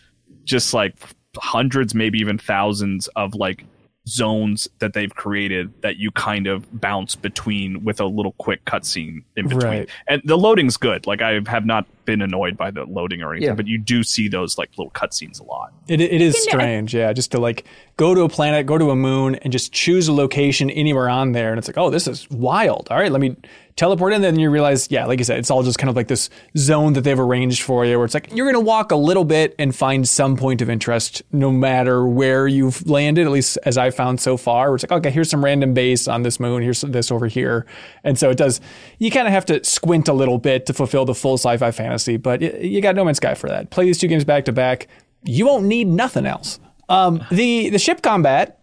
just like hundreds, maybe even thousands of like zones that they've created that you kind of bounce between with a little quick cutscene in between. Right. And the loading's good. Like I have not been annoyed by the loading or anything, Yeah. but you do see those like little cutscenes a lot. It, it is strange, yeah. Just to like go to a planet, go to a moon, and just choose a location anywhere on there, and it's like, oh, this is wild. All right, let me teleport in. Then you realize, yeah, like you said, it's all just kind of like this zone that they've arranged for you, where it's like you're gonna walk a little bit and find some point of interest, no matter where you've landed. At least as I've found so far, where it's like, okay, here's some random base on this moon. Here's this over here, and so it does. You kind of have to squint a little bit to fulfill the full sci-fi fantasy, but you got No Man's Sky for that. Play these two games back to back you won't need nothing else. Um, the the ship combat,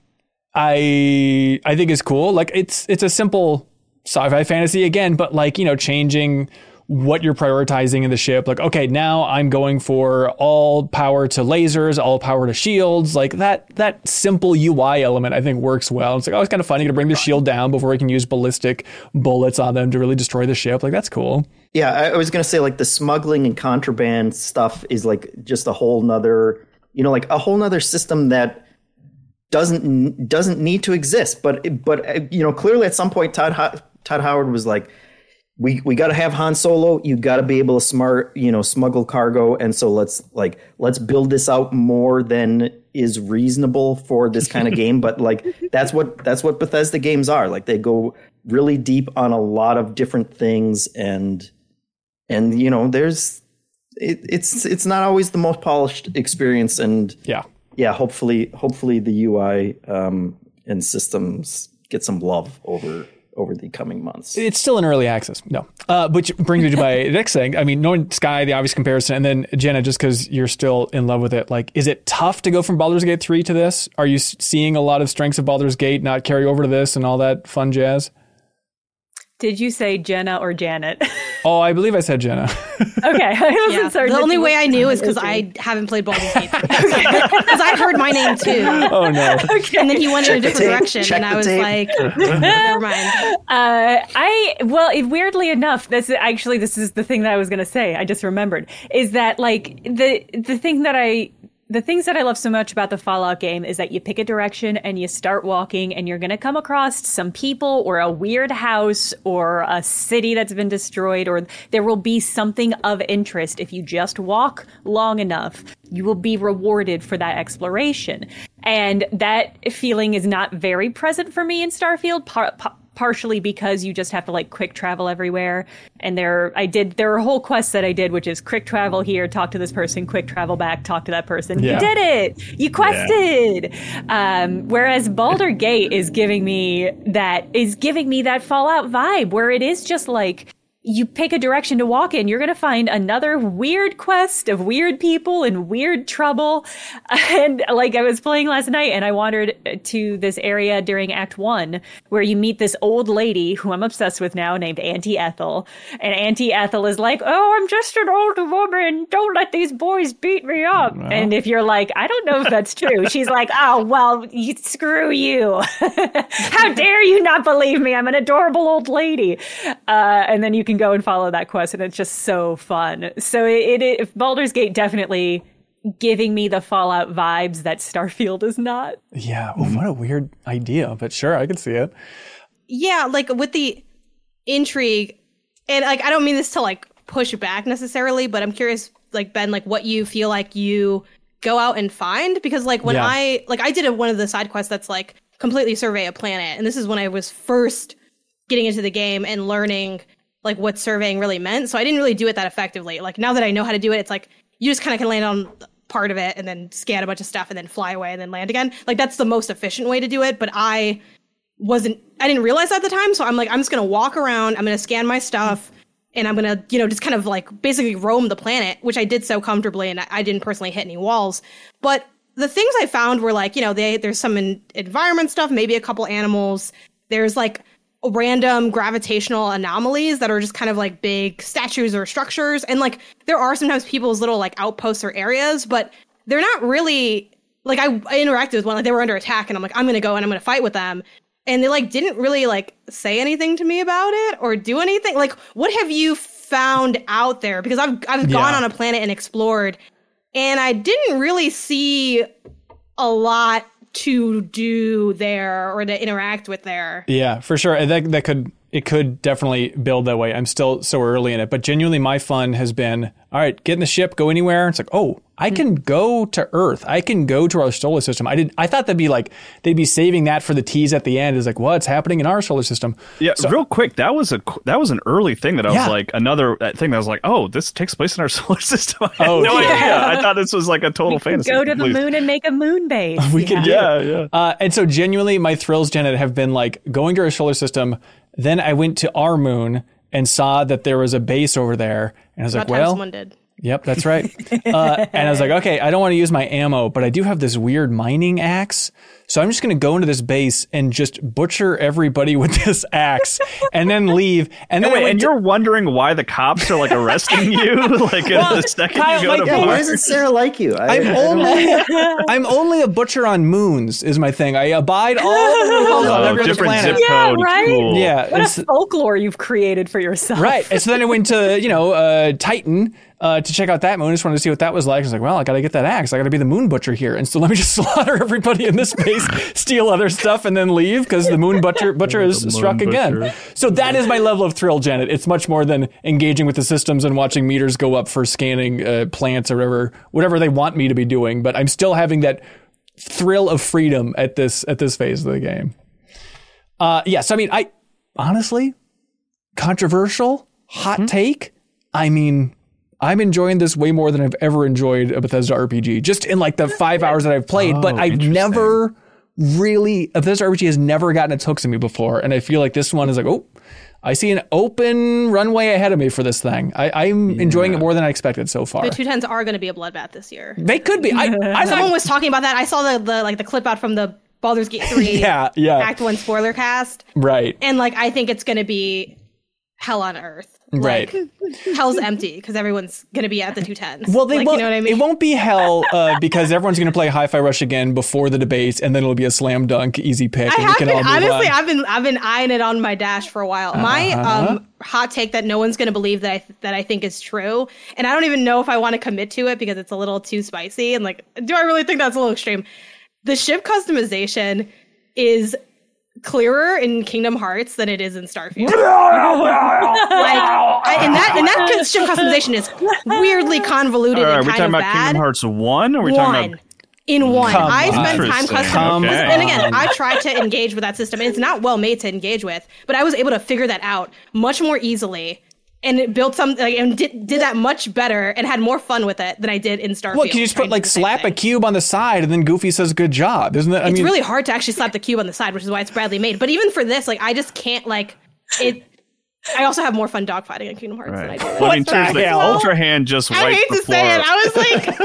I I think is cool. Like it's it's a simple sci-fi fantasy again, but like you know changing what you're prioritizing in the ship. Like okay, now I'm going for all power to lasers, all power to shields. Like that that simple UI element I think works well. It's like oh, it's kind of funny to bring the shield down before we can use ballistic bullets on them to really destroy the ship. Like that's cool. Yeah, I, was gonna say like the smuggling and contraband stuff is like just a whole nother, you know, like a whole nother system that doesn't doesn't need to exist. But but you know, clearly at some point Todd Todd Howard was like, we we got to have Han Solo. You got to be able to smart, you know, smuggle cargo, and so let's like let's build this out more than is reasonable for this kind of game. But like that's what that's what Bethesda games are. Like they go really deep on a lot of different things, and and you know, there's it, it's it's not always the most polished experience, and Yeah. yeah, hopefully hopefully the UI um, and systems get some love over over the coming months. It's still in early access. No. Uh, which brings me to my next thing. I mean, knowing Sky, the obvious comparison, and then Jenna, just because you're still in love with it, like, is it tough to go from Baldur's Gate 3 to this? Are you seeing a lot of strengths of Baldur's Gate not carry over to this and all that fun jazz? Did you say Jenna or Janet? Oh, I believe I said Jenna. okay, I wasn't Yeah. certain. The only way I knew is because I haven't played Baldur's Gate. Because I heard my name too. oh, no. And then he went in a different tape. direction, Check and I was tape. like, never mind. Uh, I well, it, weirdly enough, this is actually this is the thing that I was going to say. I just remembered is that like the the thing that I the things that I love so much about the Fallout game is that you pick a direction and you start walking, and you're going to come across some people or a weird house or a city that's been destroyed, or there will be something of interest if you just walk long enough. You will be rewarded for that exploration, and that feeling is not very present for me in Starfield. Par- par- partially because you just have to like quick travel everywhere. And there i did there are whole quests that i did which is quick travel here talk to this person quick travel back talk to that person. Yeah. you did it! You quested! Um, whereas Baldur Gate is giving me that is giving me that fallout vibe where it is just like you pick a direction to walk in, you're going to find another weird quest of weird people and weird trouble. And like I was playing last night and I wandered to this area during Act One where you meet this old lady who I'm obsessed with now named Auntie Ethel. And Auntie Ethel is like, Oh, I'm just an old woman. Don't let these boys beat me up. And if you're like, I don't know if that's true, she's like, Oh, well, you, screw you. How dare you not believe me? I'm an adorable old lady. Uh, and then you can go and follow that quest, and it's just so fun. So it, it, it Baldur's Gate definitely giving me the Fallout vibes that Starfield is not. Yeah. Oh, what a weird idea, but sure, I can see it. Yeah, like with the intrigue, and like I don't mean this to like push back necessarily, but I'm curious, like Ben, like what you feel like you go out and find because like when Yeah. I like I did a, one of the side quests that's like completely survey a planet, and this is when I was first getting into the game and learning like what surveying really meant. So I didn't really do it that effectively. Like now that I know how to do it, it's like you just kind of can land on part of it and then scan a bunch of stuff and then fly away and then land again. Like that's the most efficient way to do it. But I wasn't I didn't realize that at the time, so I'm like I'm just gonna walk around, I'm gonna scan my stuff, and I'm gonna you know just kind of like basically roam the planet, which I did so comfortably, and I, didn't personally hit any walls. But the things I found were like you know they there's some en- environment stuff, maybe a couple animals. There's like random gravitational anomalies that are just kind of like big statues or structures. And like there are sometimes people's little like outposts or areas, but they're not really like I, I interacted with one like they were under attack and I'm like I'm gonna go and I'm gonna fight with them. And they like didn't really like say anything to me about it or do anything. Like what have you found out there? Because I've I've gone Yeah. on a planet and explored and I didn't really see a lot to do there or to interact with there. Yeah, for sure. And That that could it could definitely build that way. I'm still so early in it, but genuinely my fun has been all right, get in the ship, go anywhere. It's like, oh, I can go to Earth. I can go to our solar system. I did I thought that'd be like they'd be saving that for the tease at the end. Is like, what's happening in our solar system? Yeah, real quick, that was a that was an early thing that I was like another uh, thing that I was like, oh, this takes place in our solar system. I had Oh, no yeah. idea. I thought this was like a total fantasy. Go to the Please. moon and make a moon base. We could Yeah. do Yeah, yeah. Uh, and so genuinely, my thrills, Janet, have been like going to our solar system. Then I went to our moon and saw that there was a base over there, and I was About like, time well, someone did. Yep, that's right. uh, and I was like, okay, I don't want to use my ammo, but I do have this weird mining axe. So I'm just going to go into this base and just butcher everybody with this axe and then leave. And then I Wait, and to- you're wondering why the cops are like arresting you? like Well, the second Kyle, you go like, to yeah, Why bar? doesn't Sarah like you? I, I'm I don't know. only I'm only a butcher on moons is my thing. I abide all the rules on Oh, every other different planet. zip Yeah, right? Cool. Yeah, What it's- a folklore you've created for yourself. Right. And so then I went to, you know, uh, Titan uh, to check out that moon. I just wanted to see what that was like. I was like, well, I got to get that axe. I got to be the moon butcher here. And so let me just slaughter everybody in this space, steal other stuff, and then leave because the moon butcher butcher is struck again. So that is my level of thrill, Janet. It's much more than engaging with the systems and watching meters go up for scanning uh, plants or whatever, whatever they want me to be doing. But I'm still having that thrill of freedom at this at this phase of the game. Uh, yes, I mean, I honestly, controversial, hot Hmm? take. I mean, I'm enjoying this way more than I've ever enjoyed a Bethesda RPG, just in like the five hours that I've played. but Oh, I've never really, a Bethesda RPG has never gotten its hooks in me before. And I feel like this one is like, oh, I see an open runway ahead of me for this thing. I, I'm enjoying it more than I expected so far. The two tens are going to be a bloodbath this year. They could be. I, I'm Someone not, was talking about that. I saw the, the like the clip out from the Baldur's Gate three yeah, yeah, Act One spoiler cast, right. and like I think it's going to be hell on earth. Like, Right. Hell's empty because everyone's going to be at the two tens. Well, they like, won't. You know what I mean? It won't be hell uh, because everyone's going to play Hi-Fi Rush again before the debates, and then it'll be a slam dunk, easy pick, I and we have can been all move honestly. on. I've been I've been eyeing it on my dash for a while. My Uh-huh. um hot take that no one's going to believe that I that I think is true, and I don't even know if I want to commit to it because it's a little too spicy. And like, do I really think that's a little extreme? The ship customization is clearer in Kingdom Hearts than it is in Starfield. like, I, and that and that ship customization is weirdly convoluted All right, and we're kind talking of about bad Kingdom Hearts one, or are we one talking about? in one. Come I on. spent time Interesting. custom. Come And again. I tried to engage with that system. and It's not well made to engage with, but I was able to figure that out much more easily. And it built some like, and did, did that much better and had more fun with it than I did in Starfield. Well, can you just put like the same slap a cube on the side, and then Goofy says "good job"? Isn't that? I It's mean, really hard to actually slap the cube on the side, which is why it's badly made. But even for this, like I just can't like it. I also have more fun dogfighting in Kingdom Hearts than I do. Well, I mean, the seriously, hell? Ultra Hand just wiped I hate the to floor. say it. I was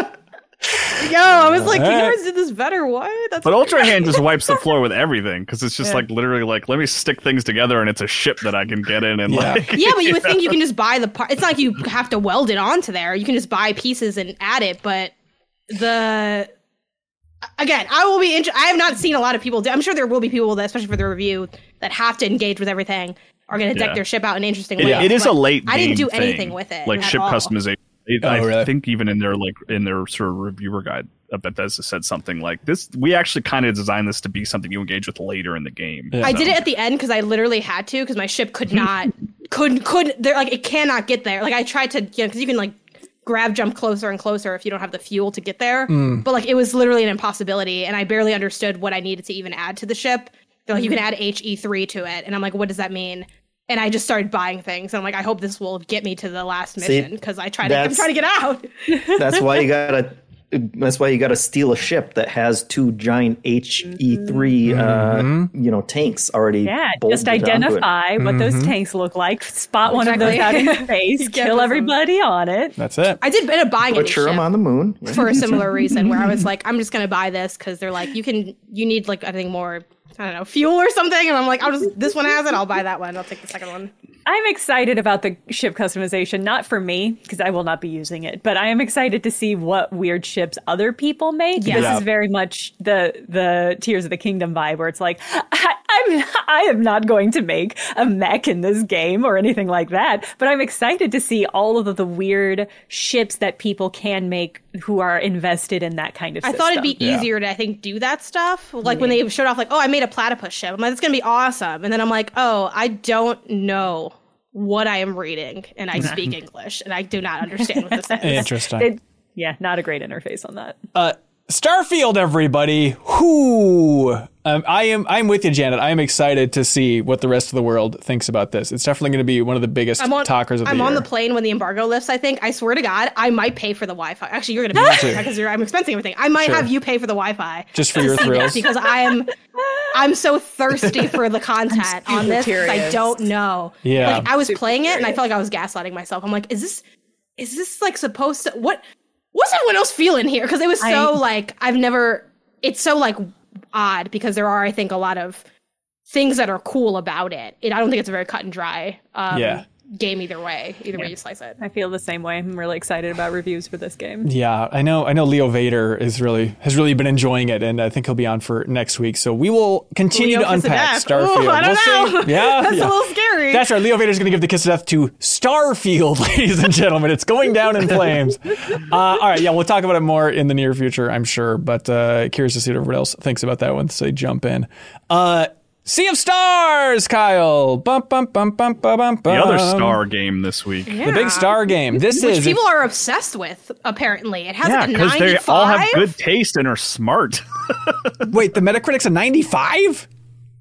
like, yo, I was like, you guys did this better. What? That's But. Ultra Hand just wipes the floor with everything because it's just like literally like let me stick things together and it's a ship that I can get in and Yeah. like yeah, but you would think you can just buy the part. It's not like you have to weld it onto there. You can just buy pieces and add it. But the again, I will be. Int- I have not seen a lot of people. Do- I'm sure there will be people that, especially for the review, that have to engage with everything. Are going to deck Yeah. their ship out in interesting It- it is a but late. I didn't game do anything thing, with it, like ship all. customization. It, Oh, I really? think even in their like in their sort of reviewer guide, uh, Bethesda said something like this. We actually kind of designed this to be something you engage with later in the game. I did it at the end because I literally had to because my ship could not, could could there like it cannot get there. Like I tried to, you know, because you can like grab jump closer and closer if you don't have the fuel to get there. But like it was literally an impossibility, and I barely understood what I needed to even add to the ship. They're like, you can add HE three to it, and I'm like, what does that mean? And I just started buying things. And I'm like, I hope this will get me to the last mission because I try To, I'm trying to get out. That's why you gotta. That's why you gotta steal a ship that has two giant HE three, uh, you know, tanks already. Yeah, just onto it. identify what those tanks look like, spot one of those Exactly. out in space, Get kill them. everybody on it. That's it. I did end up buying a new Butcher them ship. on the moon. for a similar reason where I was like, I'm just gonna buy this because they're like, you can, you need like I think more I don't know, fuel or something. And I'm like, I'll just, this one has it. I'll buy that one. I'll take the second one. I'm excited about the ship customization, not for me, because I will not be using it, but I am excited to see what weird ships other people make. Yeah. This Yeah. is very much the the Tears of the Kingdom vibe, where it's like, I, I'm I am not going to make a mech in this game or anything like that, but I'm excited to see all of the, the weird ships that people can make who are invested in that kind of. Stuff. I thought it'd be Yeah. easier to, I think, do that stuff. Like when they showed off, like, oh, I made a platypus ship. I'm like, that's gonna be awesome. And then I'm like, oh, I don't know what I am reading, and I speak English, and I do not understand what this is. Interesting. It, yeah, not a great interface on that. Uh, Starfield, everybody. Whoo! Um, I am. I'm with you, Janet. I am excited to see what the rest of the world thinks about this. It's definitely going to be one of the biggest I'm on, talkers of I'm the on the plane when the embargo lifts. I think. I swear to God, I might pay for the Wi-Fi. Actually, you're gonna pay because you're I'm expensing everything. I might Sure. have you pay for the Wi-Fi Just for your thrills. because I am. I'm so thirsty for the content on this. I don't know. Yeah. Like I was playing it and I felt like I was gaslighting myself. I'm like, is this, is this like supposed to what? What's everyone else feeling here? Because it was so I- like I've never. It's so like odd because there are I think a lot of things that are cool about it. it I don't think it's a very cut and dry. Um, Yeah. Game either way, either way you slice it. I feel the same way. I'm really excited about reviews for this game. Yeah, I know. I know. Leo Vader is really has really been enjoying it, and I think he'll be on for next week. So we will continue Leo to unpack. Starfield. Ooh, I don't We'll know. see. Yeah, That's yeah. a little scary. That's right. Leo Vader's going to give the kiss of death to Starfield, ladies and gentlemen. It's going down in flames. Uh, all right, yeah, we'll talk about it more in the near future, I'm sure. But uh, curious to see what everyone else thinks about that once they jump in. Uh, sea of Stars, Kyle. Bum, bum, bum, bum, bum, bum, The other star game this week. The big star game. This is which is people are obsessed with. Apparently, it has Yeah, like a because they all have good taste and are smart. wait. The Metacritic's a 95.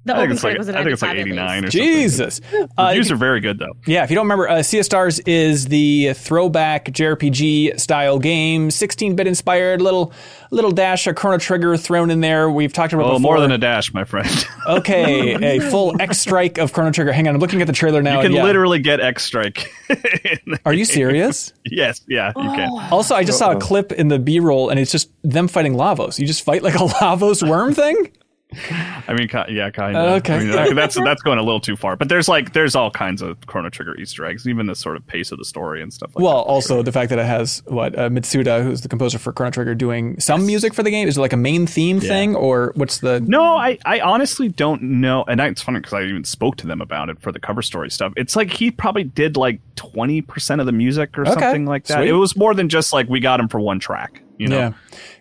The I think it's like was a I think it's like 89 or least. something. Jesus. Uh, Reviews are very good though. Yeah, if you don't remember, uh, Sea of Stars is the throwback JRPG style game, 16-bit inspired, little little dash of Chrono Trigger thrown in there. We've talked about Oh, before. more than a dash, my friend. okay, a full X strike of Chrono Trigger. Hang on, I'm looking at the trailer now. you can yeah. literally get X Strike. Are you serious? yes, yeah, you can. Also, I just saw a clip in the B-roll, and it's just them fighting Lavos. You just fight like a Lavos worm thing. I mean, yeah, kind of. Okay. I mean, that's that's going a little too far. But there's like there's all kinds of Chrono Trigger Easter eggs, even the sort of pace of the story and stuff like that. Well, also the fact that it has what uh, Mitsuda, who's the composer for Chrono Trigger, doing some music for the game. Is it like a main theme thing, or what's the? No, I, I honestly don't know. And I, it's funny because I even spoke to them about it for the cover story stuff. It's like he probably did like 20% of the music or Okay, something like that. sweet. It was more than just like we got him for one track, you know? Yeah.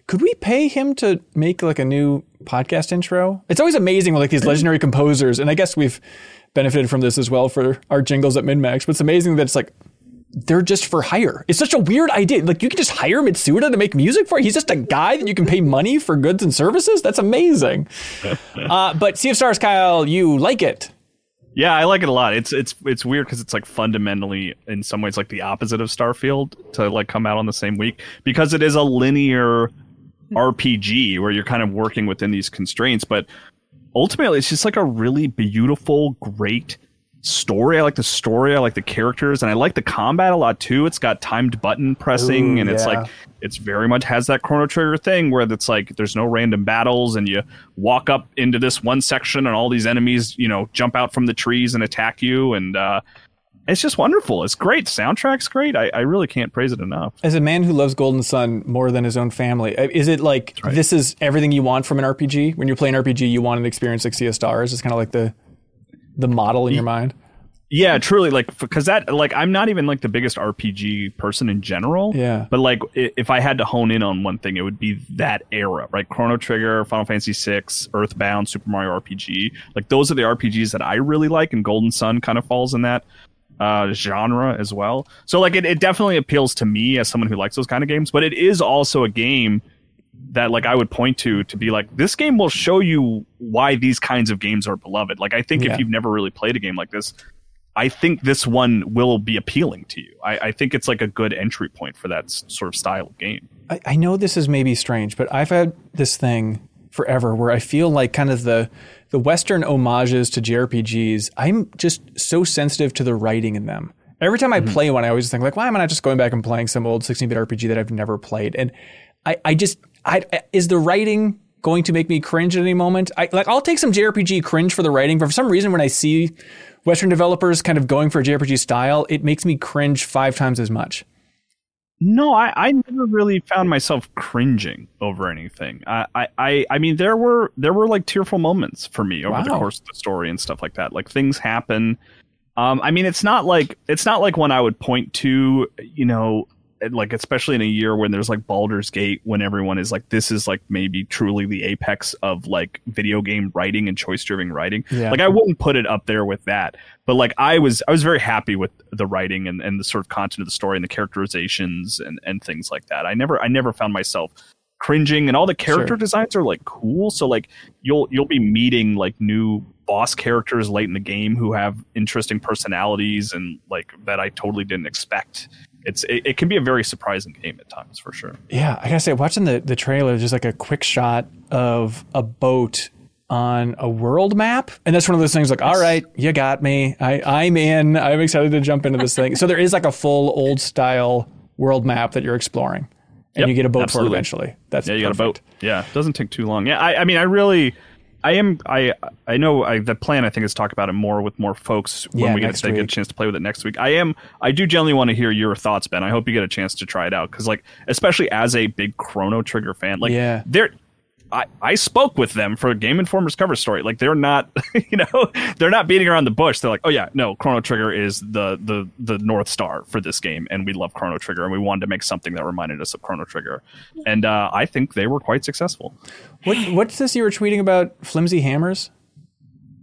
Could we pay him to make like a new podcast intro? It's always amazing with like these legendary composers, and I guess we've benefited from this as well for our jingles at MinnMax. But it's amazing that it's like they're just for hire. It's such a weird idea. Like you can just hire Mitsuda to make music for. you. He's just a guy that you can pay money for goods and services. That's amazing. uh, but Sea of Stars, Kyle, you like it? Yeah, I like it a lot. It's it's it's weird because it's like fundamentally in some ways like the opposite of Starfield to like come out on the same week because it is a linear RPG where you're kind of working within these constraints, but ultimately it's just like a really beautiful, great story. I like the story, I like the characters, and I like the combat a lot too. It's got timed button pressing Ooh, and it's yeah. like it's very much has that Chrono Trigger thing where it's like there's no random battles and you walk up into this one section and all these enemies, you know, jump out from the trees and attack you and uh it's just wonderful. It's great. Soundtrack's great. I, I really can't praise it enough. As a man who loves Golden Sun more than his own family, uh, is it like this is everything you want from an RPG? When you play an RPG, you want an experience like Sea of Stars. It's kind of like the the model in your mind. Yeah, truly, like because that, like, I'm not even like the biggest RPG person in general. Yeah. But like, if I had to hone in on one thing, it would be that era, right? Chrono Trigger, Final Fantasy VI, Earthbound, Super Mario RPG. Like, those are the RPGs that I really like, and Golden Sun kind of falls in that uh, genre as well. So like, it, it definitely appeals to me as someone who likes those kind of games. But it is also a game that like I would point to to be like this game will show you why these kinds of games are beloved. Like I think Yeah. if you've never really played a game like this, I think this one will be appealing to you. I, I think it's like a good entry point for that s- sort of style of game. I, I know this is maybe strange, but I've had this thing forever where I feel like kind of the the Western homages to JRPGs. I'm just so sensitive to the writing in them. Every time I mm-hmm. play one, I always think like, why am I not just going back and playing some old 16-bit RPG that I've never played? And I, I just, I, is the writing going to make me cringe at any moment. I like I'll take some JRPG cringe for the writing, but for some reason when I see Western developers kind of going for a JRPG style, it makes me cringe five times as much. No, I, I never really found myself cringing over anything. I, I, I mean, there were there were like tearful moments for me over the course of the story and stuff like that. Like things happen. Um, I mean, it's not like it's not like when I would point to, you know, like especially in a year when there's like Baldur's Gate, when everyone is like, this is like maybe truly the apex of like video game writing and choice driven writing. Yeah. Like I wouldn't put it up there with that, but like I was, I was very happy with the writing and, and the sort of content of the story and the characterizations and, and things like that. I never, I never found myself cringing and all the character Sure. designs are like cool. So like you'll, you'll be meeting like new boss characters late in the game who have interesting personalities and like that I totally didn't expect. It's, it, it can be a very surprising game at times for sure. Yeah, I gotta say, watching the the trailer, just like a quick shot of a boat on a world map, and that's one of those things. Like, all right, you got me. I I'm in. I'm excited to jump into this thing. So there is like a full old style world map that you're exploring, and Yep, you get a boat absolutely. for it eventually. That's Yeah, you got a boat. Yeah, it doesn't take too long. Yeah, I, I mean, I really, I am, I, I know I, the plan. I think is talk about it more with more folks when Yeah, we get, to get a chance to play with it next week. I am, I do generally want to hear your thoughts, Ben. I hope you get a chance to try it out because, like, especially as a big Chrono Trigger fan, like, Yeah. they're. I, I spoke with them for Game Informer's cover story. Like they're not, you know, they're not beating around the bush. They're like, oh yeah, no, Chrono Trigger is the the the North Star for this game, and we love Chrono Trigger, and we wanted to make something that reminded us of Chrono Trigger, and uh, I think they were quite successful. What what's this you were tweeting about? Flimsy hammers.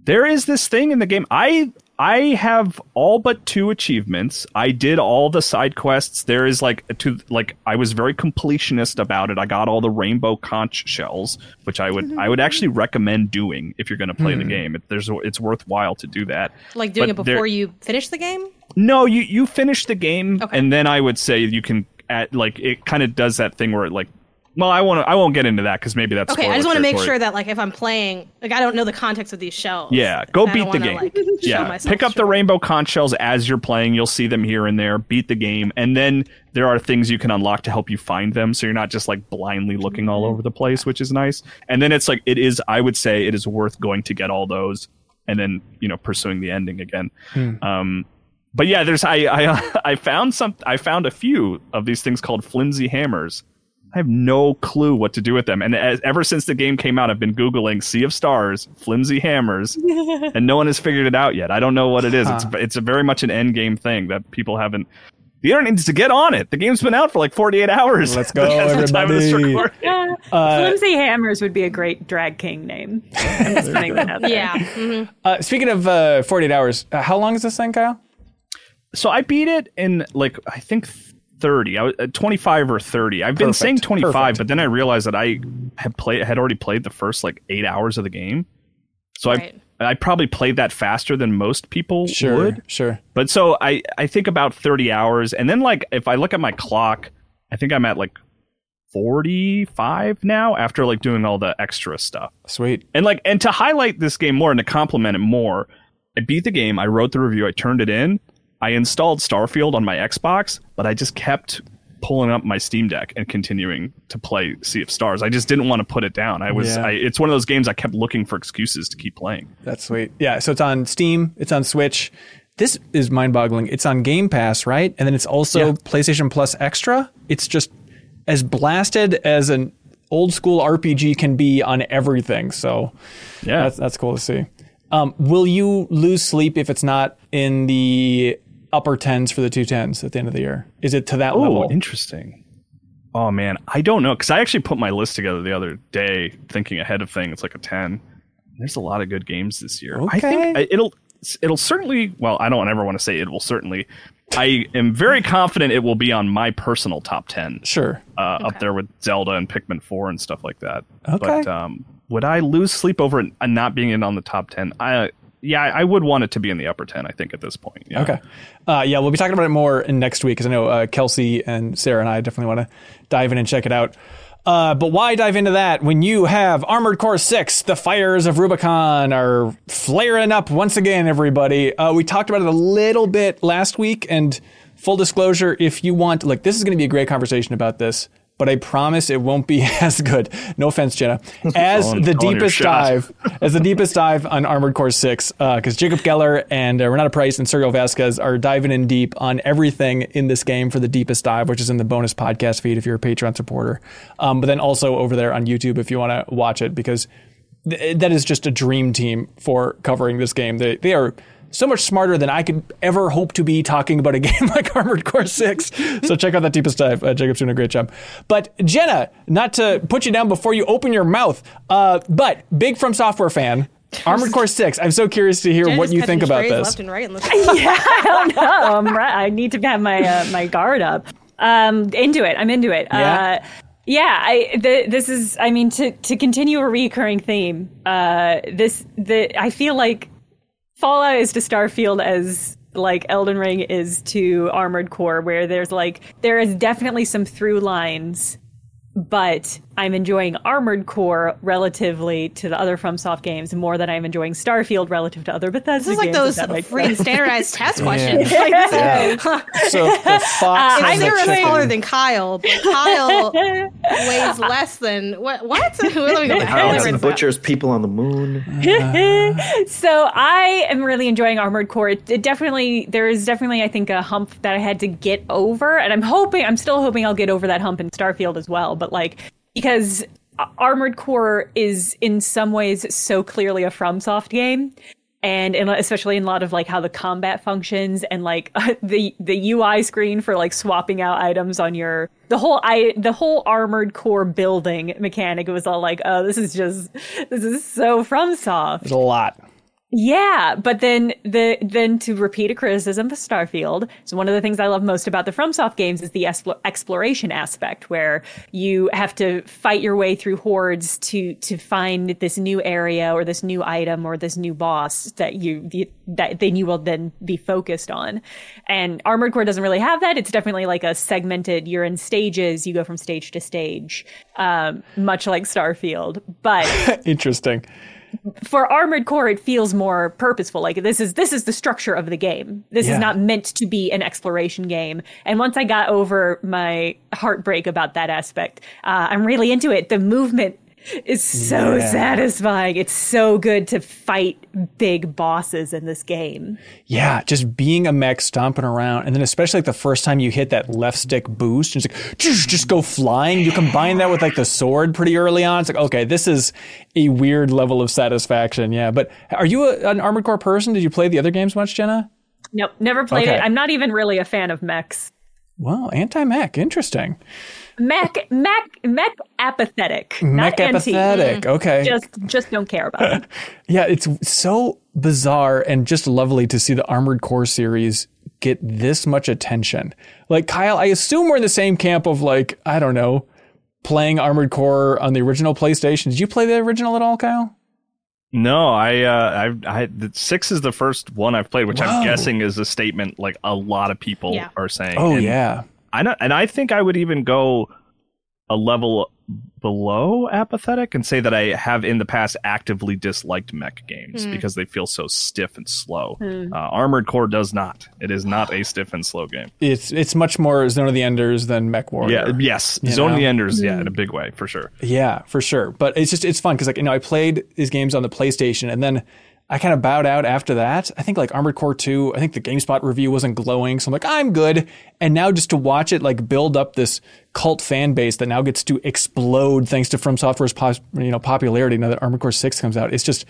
There is this thing in the game. I I have all but two achievements. I did all the side quests. There is like to like I was very completionist about it. I got all the rainbow conch shells, which I would I would actually recommend doing if you're going to play the hmm. game. It, there's it's worthwhile to do that. Like doing But it there- before you finish the game? No, you you finish the game, Okay. and then I would say you can at like it kind of does that thing where it like. Well, I want to. I won't get into that because maybe that's Okay, I just want to make territory. sure that like if I'm playing, like I don't know the context of these shells. Yeah, go beat the wanna, game. like, yeah, pick up the rainbow conch shells as you're playing. You'll see them here and there. Beat the game, and then there are things you can unlock to help you find them, so you're not just like blindly looking all over the place, which is nice. And then it's like it is. I would say it is worth going to get all those, and then you know pursuing the ending again. Um, but yeah, there's I I I found some. I found a few of these things called flimsy hammers. I have no clue what to do with them. And as, ever since the game came out, I've been Googling Sea of Stars, flimsy hammers, and no one has figured it out yet. I don't know what it is. It's, it's a very much an end game thing that people haven't. The internet needs to get on it. The game's been out for like 48 hours. Let's go, As the time of this everybody. recording. Flimsy Hammers would be a great drag king name. I'm just putting that out there. Yeah. mhm. Uh, speaking of uh, 48 hours, uh, how long is this thing, Kyle? So I beat it in like, I think 30, I was, uh, 25 or 30. I've been Perfect, saying 25, perfect. but then I realized that I had played, had already played the first like eight hours of the game. So Right. I, I probably played that faster than most people Sure, would. sure. But so I, I think about 30 hours. And then, like, if I look at my clock, I think I'm at like 45 now after like doing all the extra stuff. Sweet. And like, and to highlight this game more and to compliment it more, I beat the game. I wrote the review. I turned it in. I installed Starfield on my Xbox, but I just kept pulling up my Steam Deck and continuing to play Sea of Stars. I just didn't want to put it down. I was, Yeah. I, it's one of those games I kept looking for excuses to keep playing. That's sweet. Yeah, so it's on Steam, it's on Switch. This is mind-boggling. It's on Game Pass, right? And then it's also Yeah. PlayStation Plus Extra. It's just as blasted as an old school RPG can be on everything. So Yeah. that's that's cool to see. Um, will you lose sleep if it's not in the upper tens for the two tens at the end of the year? Is it to that Oh, level? interesting. Oh man, I don't know because I actually put my list together the other day, thinking ahead of things. It's like a ten. There's a lot of good games this year. I think Okay. It'll it'll certainly. Well, I don't ever want to say it will certainly. I am very confident it will be on my personal top ten, Sure. uh, up there with Zelda and Pikmin Four and stuff like that. Okay. But um, would I lose sleep over it uh, not being in on the top ten? I yeah, I would want it to be in the upper ten. I think at this point. Yeah. Okay. Uh, yeah, we'll be talking about it more in next week because I know uh, Kelsey and Sarah and I definitely want to dive in and check it out. Uh, but why dive into that when you have Armored Core 6, the fires of Rubicon are flaring up once again, everybody? Uh, we talked about it a little bit last week, and full disclosure, if you want, like, this is going to be a great conversation about this. But I promise it won't be as good. No offense, Jenna. As Calling- the deepest dive, as the deepest dive on Armored Core Six, because Jacob Geller and uh, Renata Price and Sergio Vasquez are diving in deep on everything in this game for the deepest dive, which is in the bonus podcast feed if you're a Patreon supporter. Um, but then also over there on YouTube if you want to watch it, because th- that is just a dream team for covering this game. They they are so much smarter than I could ever hope to be talking about a game like Armored Core 6. So check out that deepest dive. Uh, Jacob's doing a great job. But Jenna, not to put you down before you open your mouth, uh, but big From Software fan, Armored Core 6. I'm so curious to hear Jen what is you think about this. Left and right. And left yeah, I don't know. I'm right. I need to have my uh, my guard up. Um, into it. I'm into it. Yeah? Uh, yeah. I the, this is. I mean, to to continue a recurring theme. Uh, this the I feel like Fallout is to Starfield as like Elden Ring is to Armored Core, where there's like there is definitely some through lines. But I'm enjoying Armored Core relatively to the other FromSoft games more than I'm enjoying Starfield relative to other Bethesda This is like games. those that makes freaking sense. standardized test questions. Like, this is- So the fox Uh, and I'm the never chicken. taller than Kyle, but Kyle weighs less than what? What? Let me go back. Kyle Let me and read butchers people on the moon. so I am really enjoying Armored Core. It, it definitely there is definitely I think a hump that I had to get over, and I'm hoping I'm still hoping I'll get over that hump in Starfield as well. But like because Armored Core is in some ways so clearly a FromSoft game. And in, especially in a lot of like how the combat functions and like the the UI screen for like swapping out items on your the whole I the whole armored core building mechanic was all like oh this is just this is so FromSoft There's a lot. Yeah, but then the then to repeat a criticism of Starfield, so one of the things I love most about the FromSoft games is the explo- exploration aspect, where you have to fight your way through hordes to to find this new area or this new item or this new boss that you that then you will then be focused on. And Armored Core doesn't really have that. It's definitely like a segmented. You're in stages. You go from stage to stage, um, much like Starfield, but Interesting. For armored core it feels more purposeful. Like this is this is the structure of the game. This Yeah. is not meant to be an exploration game. And once i got over my heartbreak about that aspect uh, i'm really into it. The movement is so Yeah. satisfying it's so good to fight big bosses in this game Yeah, just being a mech stomping around, and then especially like the first time you hit that left stick boost, and it's like just, just go flying. You combine that with like the sword pretty early on. It's like okay, this is a weird level of satisfaction. Yeah, but are you a, an Armored Core person? Did you play the other games much, Jenna? nope never played Okay. it i'm not even really a fan of mechs Well, anti-mech, interesting. Mech mech mech apathetic Mech not anti apathetic. Okay. just just don't care about it Yeah, it's so bizarre and just lovely to see the Armored Core series get this much attention. Like Kyle, I assume we're in the same camp of like, I don't know, playing Armored Core on the original PlayStation. Did you play the original at all, Kyle? No, I, uh, I, I, the six is the first one I've played, which Whoa. I'm guessing is a statement like a lot of people Yeah. are saying. Oh And yeah. I know, and I think I would even go a level below apathetic and say that I have in the past actively disliked mech games hmm. because they feel so stiff and slow. Hmm. Uh, Armored Core does not. It is not a stiff and slow game. It's it's much more Zone of the Enders than MechWarrior. Yeah, yes, You Zone of the Enders, yeah, in a hmm. big way for sure. Yeah, for sure. But it's just it's fun because like you know I played these games on the PlayStation and then I kind of bowed out after that. I think like Armored Core 2, I think the GameSpot review wasn't glowing, so I'm like I'm good. And now just to watch it like build up this cult fan base that now gets to explode thanks to From Software's you know popularity now that Armored Core 6 comes out. It's just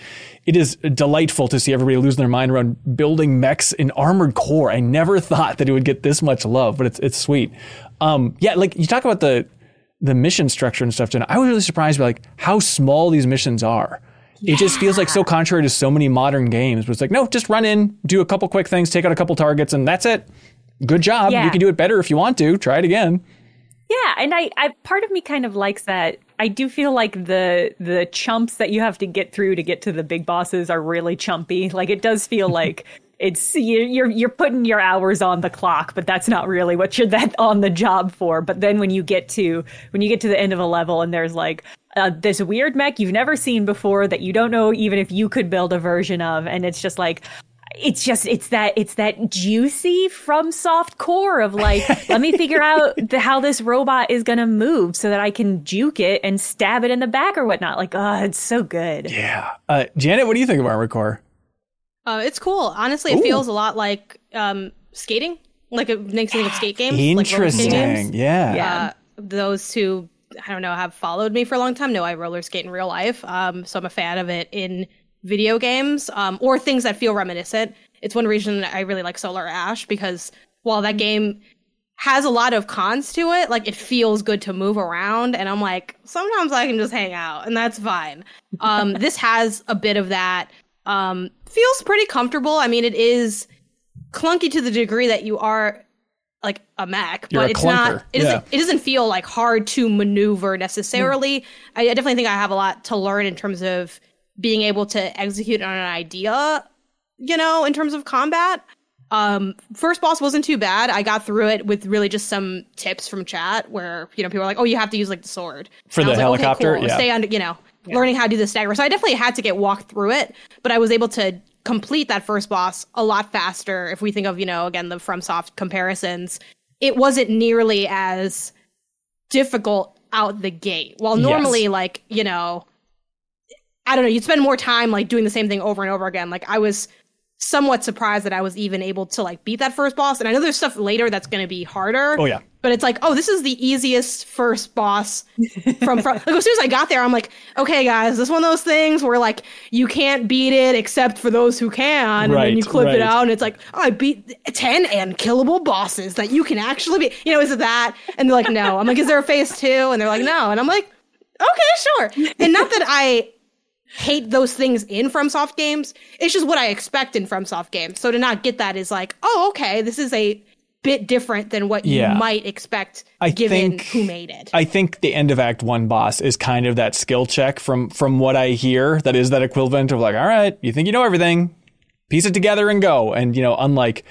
it is delightful to see everybody losing their mind around building mechs in Armored Core. I never thought that it would get this much love, but it's it's sweet. Um yeah, like you talk about the the mission structure and stuff, Jenna, I was really surprised by like how small these missions are. It just feels like so contrary to so many modern games. But it's like, no, just run in, do a couple quick things, take out a couple targets, and that's it. Good job. Yeah. You can do it better if you want to. Try it again. Yeah, and I, I part of me kind of likes that. I do feel like the the chumps that you have to get through to get to the big bosses are really chumpy. Like it does feel like it's you're you're you're putting your hours on the clock, but that's not really what you're that on the job for. But then when you get to when you get to the end of a level and there's like uh, this weird mech you've never seen before that you don't know even if you could build a version of, and it's just like it's just it's that it's that juicy from soft core of like let me figure out the, how this robot is gonna move so that I can juke it and stab it in the back or whatnot. Like oh, it's so good. Yeah. Uh, Janet, what do you think of Armored Core? Uh, it's cool. Honestly, it Ooh. feels a lot like um, skating. Like it makes me think of skate games. like roller skate Interesting. games. yeah. Yeah. Uh, those who I don't know have followed me for a long time know I roller skate in real life. Um, so I'm a fan of it in video games um, or things that feel reminiscent. It's one reason I really like Solar Ash because while that game has a lot of cons to it, like it feels good to move around, and I'm like sometimes I can just hang out, and that's fine. Um, this has a bit of that. Um, feels pretty comfortable. I mean, it is clunky to the degree that you are like a Mac, You're but a it's clunker. not. It doesn't. Yeah. It doesn't feel like hard to maneuver necessarily. I, I definitely think I have a lot to learn in terms of being able to execute on an idea. You know, in terms of combat. Um, first boss wasn't too bad. I got through it with really just some tips from chat where you know people are like, "Oh, you have to use like the sword For And the was like, okay, helicopter? cool. Yeah. Stay on, you know, learning how to do the stagger. So I definitely had to get walked through it, but I was able to complete that first boss a lot faster. If we think of, you know, again, the FromSoft comparisons, it wasn't nearly as difficult out the gate. While Yes. normally, like, you know, I don't know, you'd spend more time like doing the same thing over and over again. Like I was somewhat surprised that I was even able to like beat that first boss. And I know there's stuff later that's going to be harder. Oh, yeah. But it's like, oh, this is the easiest first boss from, from like as soon as I got there, I'm like, okay, guys, this is one of those things where like you can't beat it except for those who can, and then you clip right. it out, and it's like, oh, I beat ten unkillable bosses that you can actually beat. You know, is it that? And they're like, no. I'm like, is there a phase two? And they're like, no. And I'm like, okay, sure. And not that I hate those things in FromSoft games. It's just what I expect in FromSoft games. So to not get that is like, oh, okay, this is a bit different than what Yeah. you might expect I given think- who made it. I think the end of Act One boss is kind of that skill check from from what I hear. That is that equivalent of like, all right, you think you know everything, piece it together and go. And you know, unlike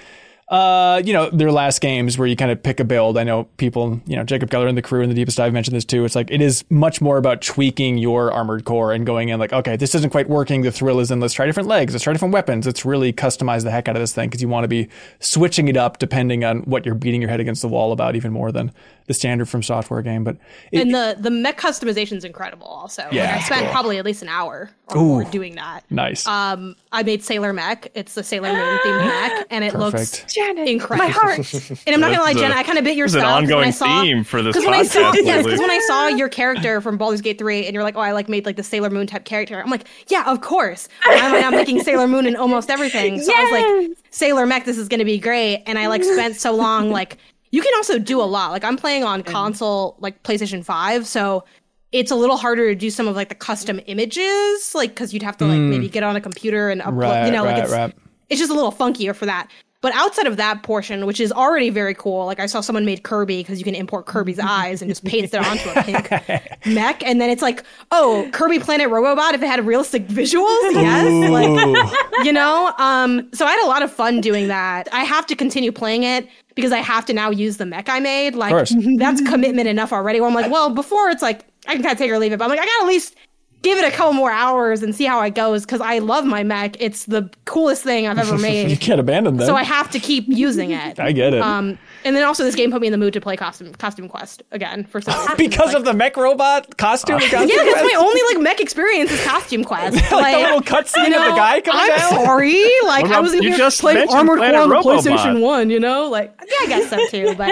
uh, you know, their last games where you kind of pick a build. I know people, you know, Jacob Geller and the crew in the deepest dive mentioned this too. It's like it is much more about tweaking your armored core and going in like, okay, this isn't quite working. The thrill is in let's try different legs, let's try different weapons. Let's really customize the heck out of this thing because you want to be switching it up depending on what you're beating your head against the wall about, even more than the standard from software game. But it, and the the mech customization is incredible. Also, Yeah, like, I spent cool. probably at least an hour or more doing that. nice. Um, I made Sailor Mech. It's the Sailor Moon themed mech, and it looks Janet, incredible. my heart. And I'm not gonna lie, That's Jenna, I kind of bit your There's an style 'cause I ongoing saw- theme for this Because when I saw, podcast yes, lately. because when I saw your character from Baldur's Gate 3 and you're like, oh, I like made like the Sailor Moon type character, I'm like, yeah, of course. I'm, I not making Sailor Moon in almost everything? So I was like, Sailor Mech, this is gonna be great. And I like spent so long, like, you can also do a mm-hmm. lot. Like, I'm playing on mm-hmm. console, like PlayStation 5, so it's a little harder to do some of like the custom images, like, because you'd have to like maybe mm. get on a computer and upload, Right, you know, like right, it's, right. it's just a little funkier for that. But outside of that portion, which is already very cool, like I saw someone made Kirby because you can import Kirby's eyes and just paste it onto a pink mech, and then it's like, oh, Kirby Planet Robobot if it had realistic visuals, yes, like you know. Um, so I had a lot of fun doing that. I have to continue playing it because I have to now use the mech I made. Like that's commitment enough already. Where I'm like, well, before it's like I can kind of take it or leave it, but I'm like, I gotta at least give it a couple more hours and see how it goes because I love my mech. It's the coolest thing I've ever made. you can't abandon them. so I have to keep using it. I get it. Um, and then also this game put me in the mood to play costume costume quest again for some reason. because Like- of the mech robot costume. and costume yeah, that's my only like mech experience is costume quest. like, the little cutscene of the guy coming I'm down. sorry, like What I was in you here just playing Armored Core on the PlayStation One. You know, like yeah, I guess so too. But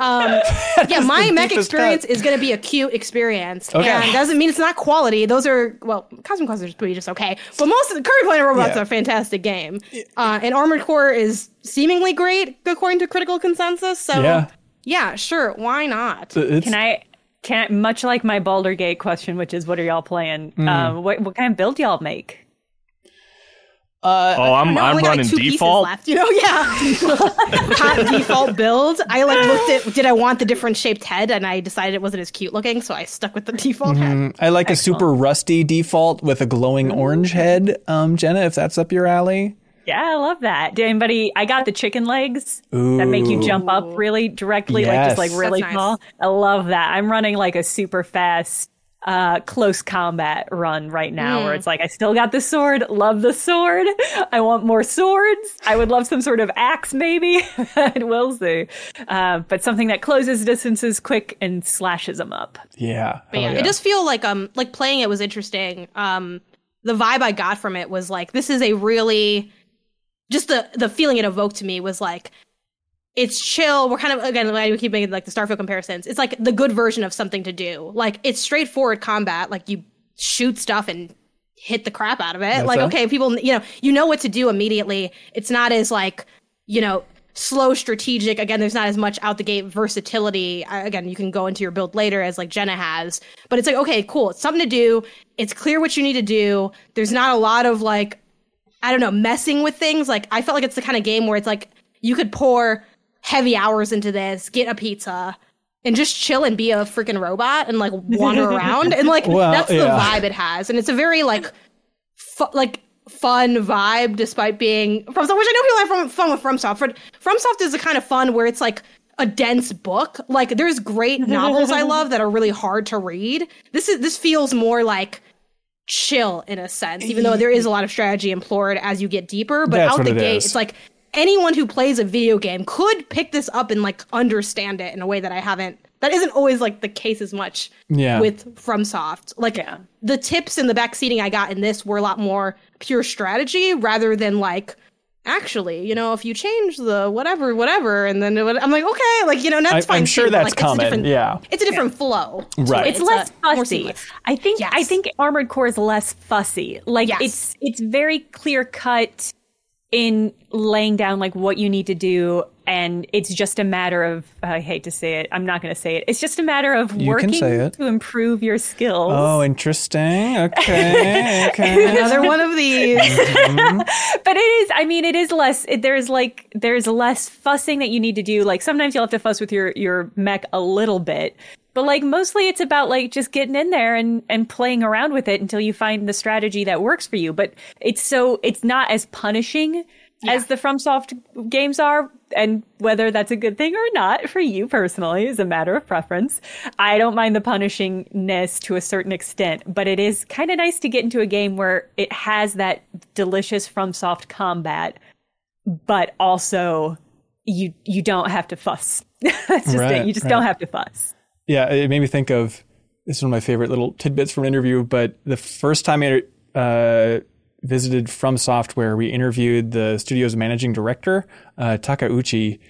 um, yeah, my mech experience cut. is going to be a cute experience, Okay. and doesn't mean it's not quality. Those are well, costume quest is pretty just okay, but most of the Kirby Planet Robots Yeah. are a fantastic game, uh, and Armored Core is seemingly great according to critical consensus. So Yeah. yeah, sure, why not? It's- Can I? Can I, much like my Baldur Gate question, which is what are y'all playing? Mm. Um, what what kind of build y'all make? uh, Oh, I'm No, I I'm only got, like, running default. left. You know, yeah. Hot default build. I like looked at did I want the different shaped head, and I decided it wasn't as cute looking, so I stuck with the default head. I like a super rusty default with a glowing orange head. Um, Jenna, if that's up your alley. Yeah, I love that. Did anybody? I got the chicken legs that make you jump up really directly, like just like really nice. tall. I love that. I'm running like a super fast uh, close combat run right now, where it's like I still got the sword, love the sword. I want more swords. I would love some sort of axe, maybe. we'll see. Uh, but something that closes distances quick and slashes them up. Yeah. But Hell yeah, it does feel like um like playing it was interesting. Um the vibe I got from it was like this is a really just the the feeling it evoked to me was like it's chill. We're kind of again I keep making like the Starfield comparisons. It's like the good version of something to do. Like it's straightforward combat. Like you shoot stuff and hit the crap out of it. like so. okay, people you know you know what to do immediately. It's not as like you know slow strategic again there's not as much out the gate versatility again you can go into your build later as like jenna has but it's like okay cool it's something to do it's clear what you need to do there's not a lot of like i don't know messing with things like i felt like it's the kind of game where it's like you could pour heavy hours into this get a pizza and just chill and be a freaking robot and like wander around and like Well, that's the vibe it has and it's a very like fu- like fun vibe despite being from which I know people have from fun with FromSoft. But FromSoft is the kind of fun where it's like a dense book. Like there's great novels I love that are really hard to read. This is this feels more like chill in a sense, even though there is a lot of strategy implored as you get deeper. But That's out the it gate, is. it's like anyone who plays a video game could pick this up and like understand it in a way that I haven't. That isn't always like the case as much Yeah. with FromSoft. Like Yeah. the tips and the backseating I got in this were a lot more pure strategy rather than like actually, you know, if you change the whatever, whatever, and then it would, I'm like, okay, like you know, that's I- fine. I'm sure too, but, that's like, it's a coming, different- yeah. it's a different flow. Right. it. It's, less a- fussy. I think I think Armored Core is less fussy. Like Yes. it's it's very clear cut in laying down like what you need to do and it's just a matter of I hate to say it. I'm not going to say it. It's just a matter of can working say it. to improve your skills. Oh, interesting. Okay. Okay. Another one of these. Mm-hmm. but it is i mean it is less it, there's like there's less fussing that you need to do like sometimes you'll have to fuss with your your mech a little bit but like mostly it's about like just getting in there and and playing around with it until you find the strategy that works for you but it's so it's not as punishing as the FromSoft games are, and whether that's a good thing or not for you personally is a matter of preference. I don't mind the punishingness to a certain extent, but it is kind of nice to get into a game where it has that delicious FromSoft combat, but also you you don't have to fuss. that's just Right, it. You just right. don't have to fuss. Yeah, it made me think of this is one of my favorite little tidbits from an interview. But the first time I uh, visited From Software, we interviewed the studio's managing director, uh, Takauchi,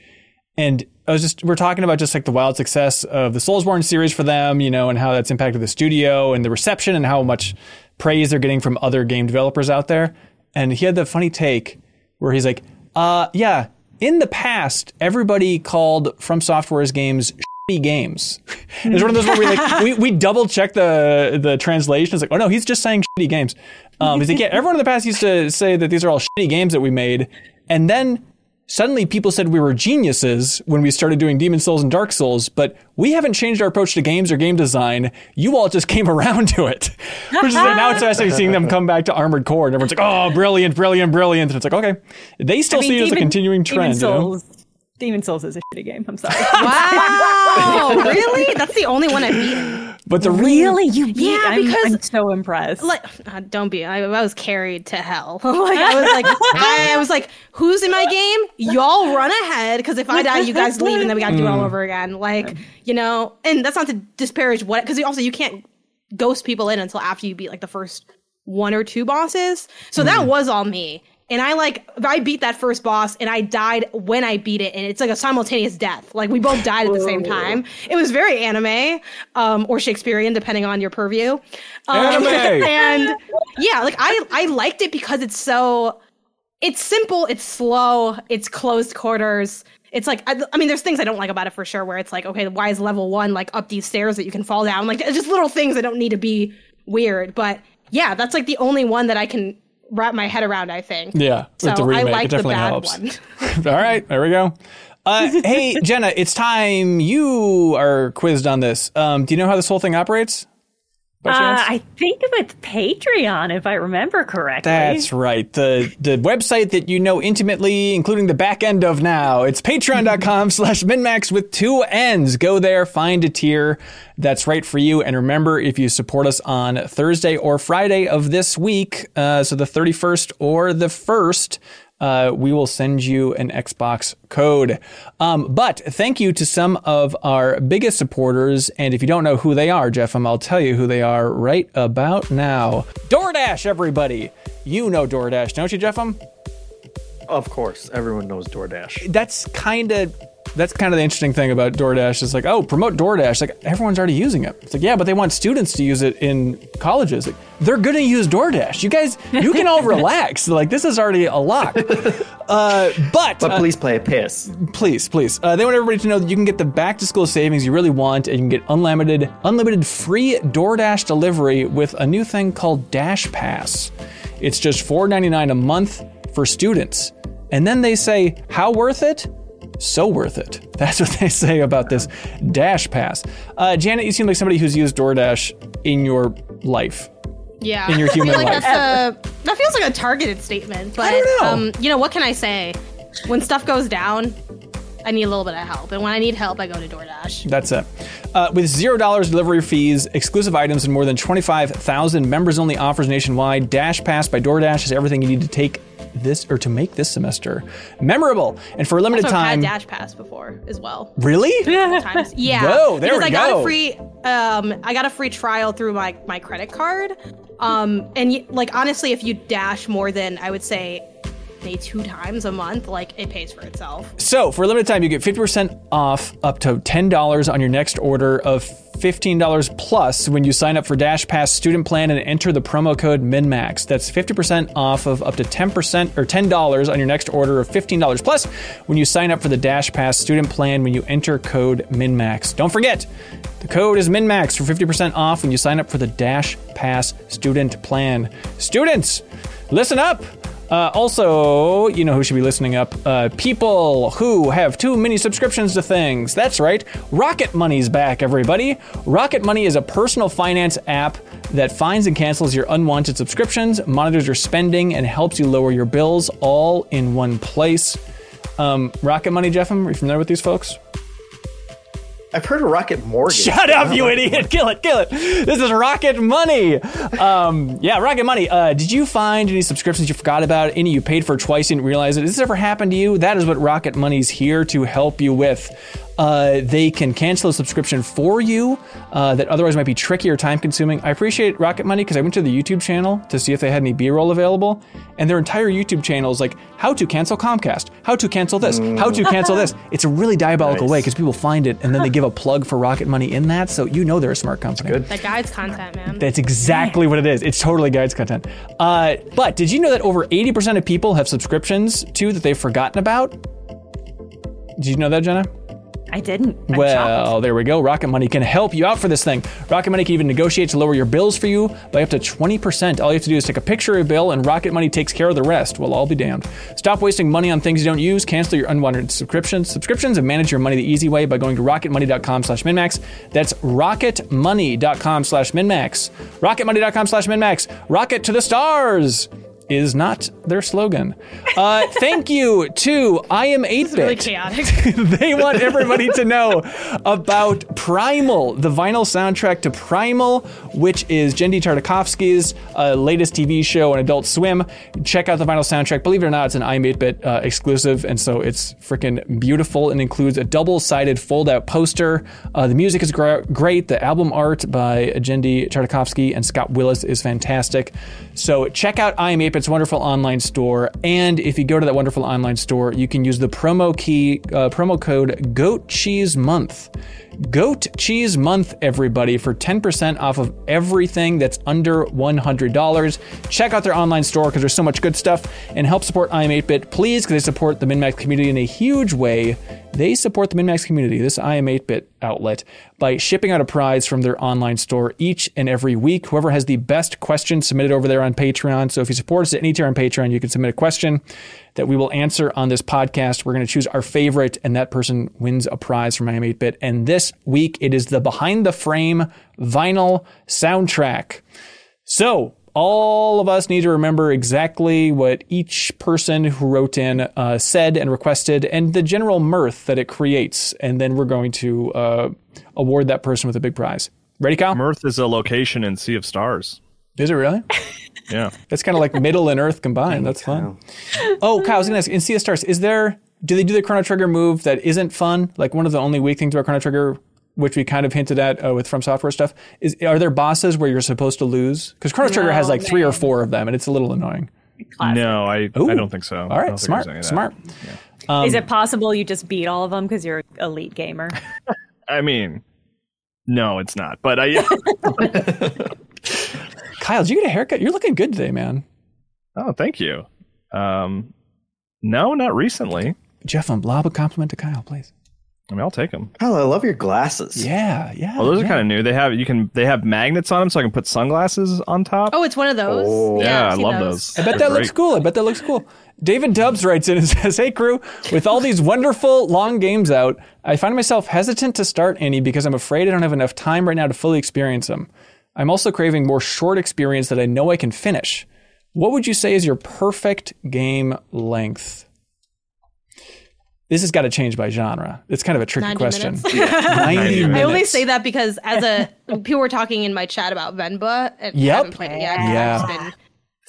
and I was just we're talking about just like the wild success of the Soulsborne series for them, you know, and how that's impacted the studio and the reception and how much praise they're getting from other game developers out there. And he had the funny take where he's like, uh, yeah, in the past, everybody called From Software's games games. it's one of those where we like we, we double check the the translation. It's like, oh no, he's just saying shitty games. Um, he's like, yeah, everyone in the past used to say that these are all shitty games that we made, and then suddenly people said we were geniuses when we started doing Demon Souls and Dark Souls, but we haven't changed our approach to games or game design. You all just came around to it. Which is like now it's fascinating seeing them come back to Armored Core and everyone's like, oh, brilliant, brilliant, brilliant. And it's like, okay. They still I mean, see it as a continuing trend. Demon you know? Souls, Demon Souls is a shitty game. I'm sorry. Wow, really? That's the only one I've beaten. But the really, you beat? Yeah, I'm, because- I'm so impressed. Like, uh, don't be. I, I was carried to hell. like I was like, I, was like, who's in my game? Y'all run ahead because if I die, you guys leave, and then we got to do it all over again. Like, you know, and that's not to disparage what, because also you can't ghost people in until after you beat like the first one or two bosses. So that was all me. And I like I beat that first boss and I died when I beat it and it's like a simultaneous death. Like we both died at the same time. It was very anime um, or Shakespearean depending on your purview. Um, Anime! and yeah, like I I liked it because it's so it's simple, it's slow, it's closed quarters. It's like I, I mean, there's things I don't like about it for sure. Where it's like, okay, why is level one like up these stairs that you can fall down? Like just little things that don't need to be weird. But yeah, that's like the only one that I can wrap my head around. I think. Yeah, So with the I remake, like it the definitely bad helps. one. All right, there we go. Uh, hey, Jenna, it's time you are quizzed on this. Um, do you know how this whole thing operates? Uh. I think it's Patreon, if I remember correctly. That's right. The the website that you know intimately, including the back end of now. It's patreon.com slash minnmax with two N's. Go there, find a tier that's right for you. And remember, if you support us on Thursday or Friday of this week, uh, so the 31st or the 1st, uh, we will send you an Xbox code. Um, but thank you to some of our biggest supporters. And if you don't know who they are, Jeff, I'll tell you who they are right about now. DoorDash, everybody. You know DoorDash, don't you, Jeff? Of course, everyone knows DoorDash. That's kind of. That's kind of the interesting thing about DoorDash. Is like, oh, promote DoorDash. Like everyone's already using it. It's like, yeah, but they want students to use it in colleges. Like, they're gonna use DoorDash. You guys, you can all relax. Like this is already a lock. Uh, but But uh, please play a piss. please, please. Uh, they want everybody to know that you can get the back to school savings you really want, and you can get unlimited, unlimited free DoorDash delivery with a new thing called DashPass. It's just $4.99 a month for students, and then they say, "How worth it?" So worth it. That's what they say about this DashPass. Uh, Janet, you seem like somebody who's used DoorDash in your life. Yeah. in your I feel human like life. that's a, that feels like a targeted statement. But don't know. um, you know, what can I say? When stuff goes down, I need a little bit of help. And when I need help, I go to DoorDash. That's it. Uh, with zero dollars delivery fees, exclusive items, and more than 25,000 members-only offers nationwide, DashPass by DoorDash is everything you need to take this or to make this semester memorable. And for a limited Also, I've had Dash Pass before as well. really? Times. Yeah. Whoa, there because we I got a free um I got a free trial through my my credit card. Um and y- like honestly if you dash more than I would say maybe two times a month, like it pays for itself. So, for a limited time, you get 50% off up to $10 on your next order of $15 plus when you sign up for DashPass student plan and enter the promo code MINNMAX. That's 50% off of up to 10% or $10 on your next order of $15 plus when you sign up for the DashPass student plan when you enter code MINNMAX. Don't forget, the code is MINNMAX for 50% off when you sign up for the Dash Pass student plan. Students, listen up. Uh, also, you know who should be listening up? Uh, people who have too many subscriptions to things. That's right. Rocket Money's back, everybody. Rocket Money is a personal finance app that finds and cancels your unwanted subscriptions, monitors your spending, and helps you lower your bills all in one place. Um, Rocket Money, Jeffem, are you familiar with these folks? I've heard of Rocket Mortgage. Shut up, you idiot! Kill it, kill it. This is Rocket Money. Um, yeah, Rocket Money. Uh, did you find any subscriptions you forgot about? Any you paid for twice, didn't realize it? Has this ever happened to you? That is what Rocket Money's here to help you with. Uh, they can cancel a subscription for you uh, that otherwise might be tricky or time consuming. I appreciate Rocket Money because I went to the YouTube channel to see if they had any B roll available, and their entire YouTube channel is like how to cancel Comcast, how to cancel this, how to cancel this. It's a really diabolical Nice. way because people find it and then they give a plug for Rocket Money in that, so you know they're a smart company. good. That guides content, man. That's exactly what it is. It's totally guides content. Uh, but did you know that over 80% of people have subscriptions to that they've forgotten about? Did you know that, Jenna? I didn't. I'm well, shocked. there we go. Rocket Money can help you out for this thing. Rocket Money can even negotiate to lower your bills for you by up to 20%. All you have to do is take a picture of a bill, and Rocket Money takes care of the rest. We'll all be damned. Stop wasting money on things you don't use. Cancel your unwanted subscriptions, subscriptions, and manage your money the easy way by going to rocketmoney.com/minnmax. That's rocketmoney.com/minnmax. Rocketmoney.com/minnmax. Rocket to the stars is not their slogan. Uh, thank you to I am 8 It's really bit chaotic. they want everybody to know about Primal, the vinyl soundtrack to Primal, which is Genndy Tartakovsky's uh, latest TV show on Adult Swim. Check out the vinyl soundtrack. Believe it or not, it's an iam8bit uh, exclusive, and so it's freaking beautiful and includes a double-sided fold-out poster. Uh, the music is gra- great. The album art by Genndy Tartakovsky and Scott Willis is fantastic. So check out iam8bit's wonderful online store, and if you go to that wonderful online store, you can use the promo key uh, promo code Goat Cheese Month. Goat Cheese Month, everybody, for 10% off of everything that's under $100. Check out their online store because there's so much good stuff and help support I am 8-bit, please, because they support the MinnMax community in a huge way. They support the MinnMax community, this iam8bit outlet, by shipping out a prize from their online store each and every week. Whoever has the best question submitted over there on Patreon. So if you support us at any tier on Patreon, you can submit a question that we will answer on this podcast. We're going to choose our favorite, and that person wins a prize from iam8bit. And this week, it is the Behind the Frame vinyl soundtrack. So all of us need to remember exactly what each person who wrote in uh, said and requested and the general mirth that it creates. And then we're going to uh, award that person with a big prize. Ready, Kyle? Mirth is a location in Sea of Stars. Is it really? Yeah. It's kind of like middle and earth combined. That's fun. Oh, Kyle, I was going to ask in Sea of Stars, is there, do they do the Chrono Trigger move that isn't fun? Like one of the only weak things about Chrono Trigger which we kind of hinted at uh, with From Software stuff, is are there bosses where you're supposed to lose? Because Chrono Trigger has No, like three or four of them, and it's a little annoying. No, I Ooh. I don't think so. All I right, don't think smart, there's any of that. smart. Um, Is it possible you just beat all of them because you're an elite gamer? I mean, no, it's not. But I Kyle, did you get a haircut? You're looking good today, man. oh, thank you. Um, no, not recently. Jeff, um, lob a compliment to Kyle, please. I mean, I'll take them. Kyle, oh, I love your glasses. Yeah, yeah. Well, those yeah. are kind of new. They have you can they have magnets on them, so I can put sunglasses on top. Oh, it's one of those. Oh. yeah, I've I seen love those. I bet that looks cool. I bet that looks cool. David Dubs writes in and says, Hey, crew, with all these wonderful long games out, I find myself hesitant to start any because I'm afraid I don't have enough time right now to fully experience them. I'm also craving more short experience that I know I can finish. What would you say is your perfect game length? This has got to change by genre. It's kind of a tricky 90 question. minutes. 90 minutes. I only say that because as a people were talking in my chat about Venba and I Yep. haven't played it yet. 'cause Yeah. I've just been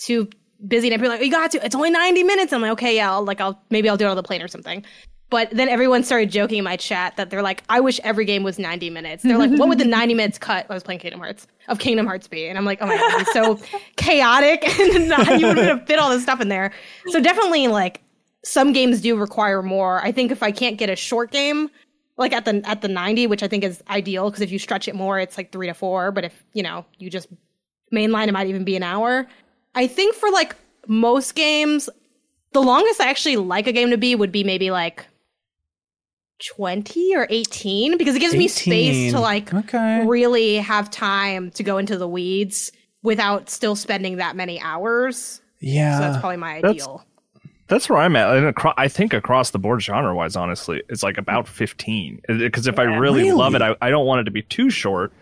too busy and people like, you got to, it's only 90 minutes. I'm like, okay, yeah, I'll like I'll maybe I'll do it on the plane or something. But then everyone started joking in my chat that they're like, I wish every game was 90 minutes. They're like, what would the 90 minutes cut? I was playing Kingdom Hearts of Kingdom Hearts be? And I'm like, oh my god, it's so chaotic and not you would have fit all this stuff in there. So definitely like some games do require more. I think if I can't get a short game, like at the at the 90 which i think is ideal because if you stretch it more it's like three to four but if you know you just mainline it might even be an hour i think for like most games the longest i actually like a game to be would be maybe like 20 or 18 because it gives me space to like Okay. really have time to go into the weeds without still spending that many hours Yeah. so that's probably my That's- ideal That's where I'm at. And acro- I think across the board, genre wise, honestly, it's like about 15. Because if I really, Really? love it, I, I don't want it to be too short.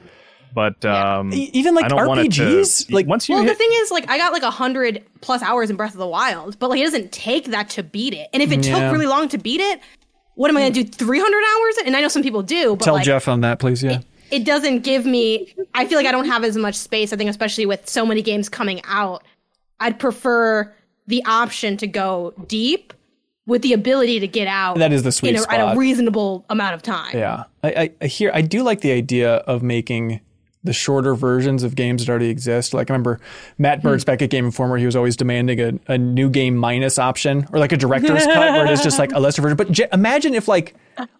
But um, even like I don't want it to- RPGs, like once you Well, hit, the thing is, like, I got like a hundred plus hours in Breath of the Wild, but like, it doesn't take that to beat it. And if it Yeah. took really long to beat it, what am I gonna do? Three hundred hours? And I know some people do, but tell like, Jeff on that, please. Yeah. it doesn't give me. I feel like I don't have as much space. I think, especially with so many games coming out, I'd prefer the option to go deep with the ability to get out. That is the sweet in a, at a reasonable amount of time. Yeah, I, I, I hear. I do like the idea of making the shorter versions of games that already exist. Like I remember Matt hmm. Bertz back at Game Informer, he was always demanding a, a new game minus option or like a director's cut where it is just like a lesser version. But j- imagine if like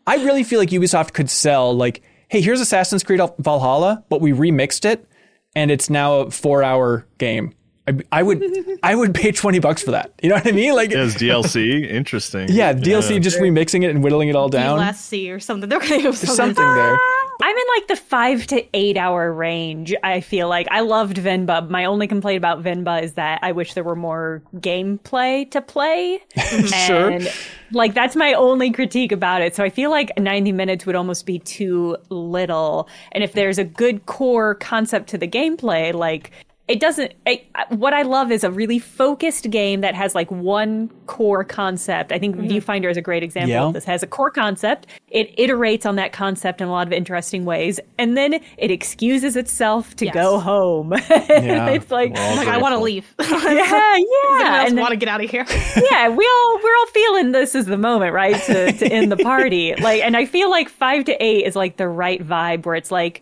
I really feel like Ubisoft could sell like, hey, here's Assassin's Creed Valhalla, but we remixed it and it's now a four hour game. I, I would I would pay twenty bucks for that. You know what I mean? Like as DLC, interesting. yeah, DLC just remixing it and whittling it all down. DLC or something. They're gonna do There's something. something there. I'm in like the five to eight hour range. I feel like I loved Venba. My only complaint about Venba is that I wish there were more gameplay to play. Sure. And like that's my only critique about it. So I feel like 90 minutes would almost be too little. And if there's a good core concept to the gameplay, like it doesn't I what i love is a really focused game that has like one core concept i think mm-hmm. viewfinder is a great example Yeah. of this has a core concept it iterates on that concept in a lot of interesting ways and then it excuses itself to Yes. go home Yeah. it's like Well, like I want to leave. yeah yeah i want to get out of here? yeah, we all we're all feeling this is the moment, right? To to end the party. Like and I feel like 5 to 8 is like the right vibe where it's like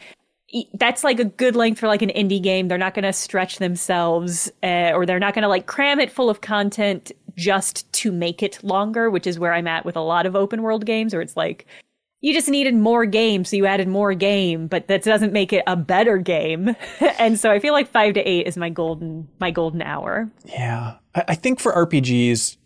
that's like a good length for like an indie game. They're not going to stretch themselves uh, or they're not going to like cram it full of content just to make it longer, which is where I'm at with a lot of open world games where it's like you just needed more game, so you added more game, but that doesn't make it a better game. and so I feel like 5 to 8 is my golden my golden hour. Yeah. I, I think for RPGs,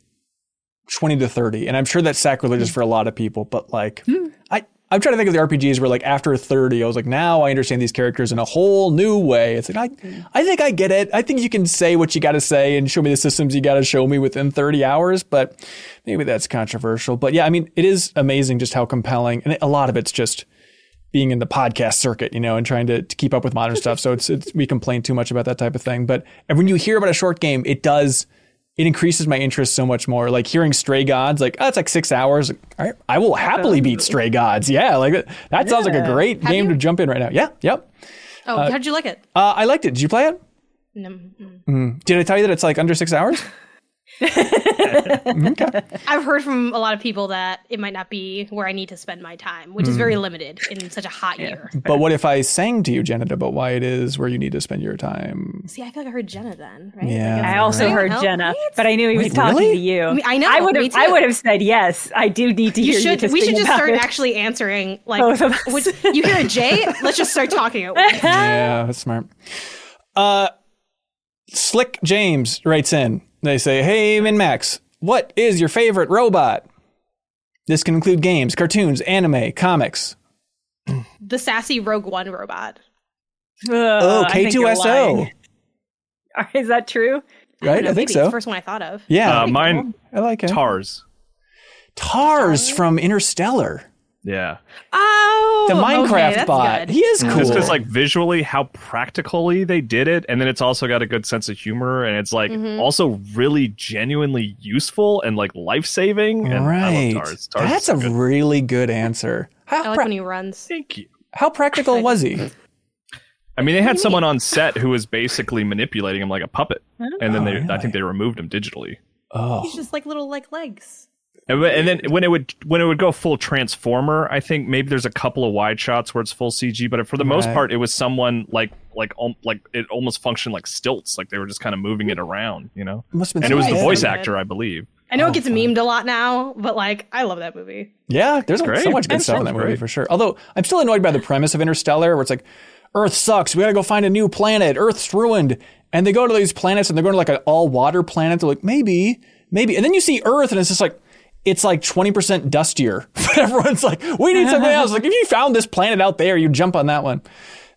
20 to 30. And I'm sure that's sacrilegious for a lot of people, but like, I, I'm trying to think of the RPGs where like after 30, I was like, now I understand these characters in a whole new way. It's like, I, mm-hmm. I think I get it. I think you can say what you got to say and show me the systems you got to show me within 30 hours, but maybe that's controversial. But yeah, I mean, it is amazing just how compelling, and a lot of it's just being in the podcast circuit, you know, and trying to, to keep up with modern stuff. So it's, it's, we complain too much about that type of thing. But and when you hear about a short game, it does, it increases my interest so much more. Like hearing Stray Gods, like, oh, it's like six hours. All right, I will happily beat Stray Gods. Yeah, like that, that sounds like a Yeah. great game to jump in right now. Yeah, yep. Oh, how did you like it? Uh, I liked it. Did you play it? Mm, mm. Did I tell you that it's like under six hours? I've heard from a lot of people that it might not be where I need to spend my time, which is very limited in such a hot year. But what if I sang to you, Janet, about why it is where you need to spend your time? See, I feel like I heard Jenna then, right? Yeah. Like, I also Right? heard No, Jenna, right? but I knew he was Wait, talking really? to you. I mean, I know, I would have. I would have said yes. I do need to You hear should. you. to we should just start it. actually answering. Like, Both of us. would, you hear a J? Let's just start talking at once. yeah, that's smart. Uh, Slick James writes in. They say, "Hey, MinnMax, what is your favorite robot? This can include games, cartoons, anime, comics. The sassy Rogue One robot. Ugh, Oh, I think you're K2SO. Is that true? right? I, know, think maybe. It's so. the first one I thought of. yeah, Uh, mine, I like it. Tars. Tars from Interstellar, Yeah. Oh, the Minecraft okay, that's bot. good. He is cool. Just because, like, visually how practically they did it, and then it's also got a good sense of humor, and it's like Mhm. also really genuinely useful and like life saving. And I right. love Tars. Tars That's is a good. really good answer. I How, like pra- when he runs. Thank you. how practical was he? I mean, they had someone on set who was basically manipulating him like a puppet, and then Oh, they, I really? think they removed him digitally. Oh, He's just like little like legs. And, and then when it would when it would go full transformer, I think maybe there's a couple of wide shots where it's full CG, but for the most part, it was someone like like um, like it almost functioned like stilts, like they were just kind of moving it around, you know. must have been. And it was the voice Good. actor, I believe. I know Oh, it gets fun. memed a lot now, but like I love that movie. Yeah, there's so much good stuff in that movie great. for sure. Although I'm still annoyed by the premise of Interstellar, where it's like, Earth sucks. We gotta go find a new planet. Earth's ruined. And they go to these planets and they're going to like an all water planet. They're like, maybe, maybe. And then you see Earth and it's just like, it's like 20% dustier. But everyone's like, we need something else. Like, if you found this planet out there, you'd jump on that one.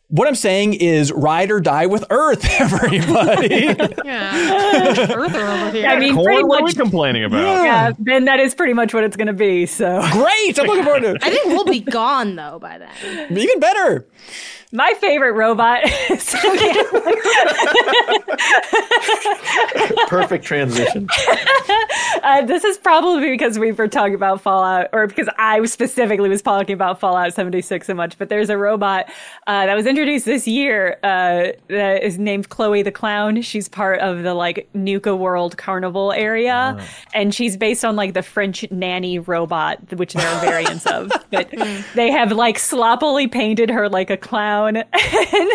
What I'm saying is ride or die with Earth, everybody. Yeah, Earther over here. I mean, Corn, pretty what are we much. complaining about? Yeah, then that is pretty much what it's going to be. So Great. I'm looking forward to it. I think we'll be gone though by then. Even better. My favorite robot. is- Perfect transition. uh, this is probably because we were talking about Fallout, or because I specifically was talking about Fallout 76 so much. But there's a robot uh, that was introduced this year uh, that is named Chloe the Clown. She's part of the like Nuka World Carnival area, and she's based on like the French nanny robot, which there are variants of. But they have like sloppily painted her like a clown, and,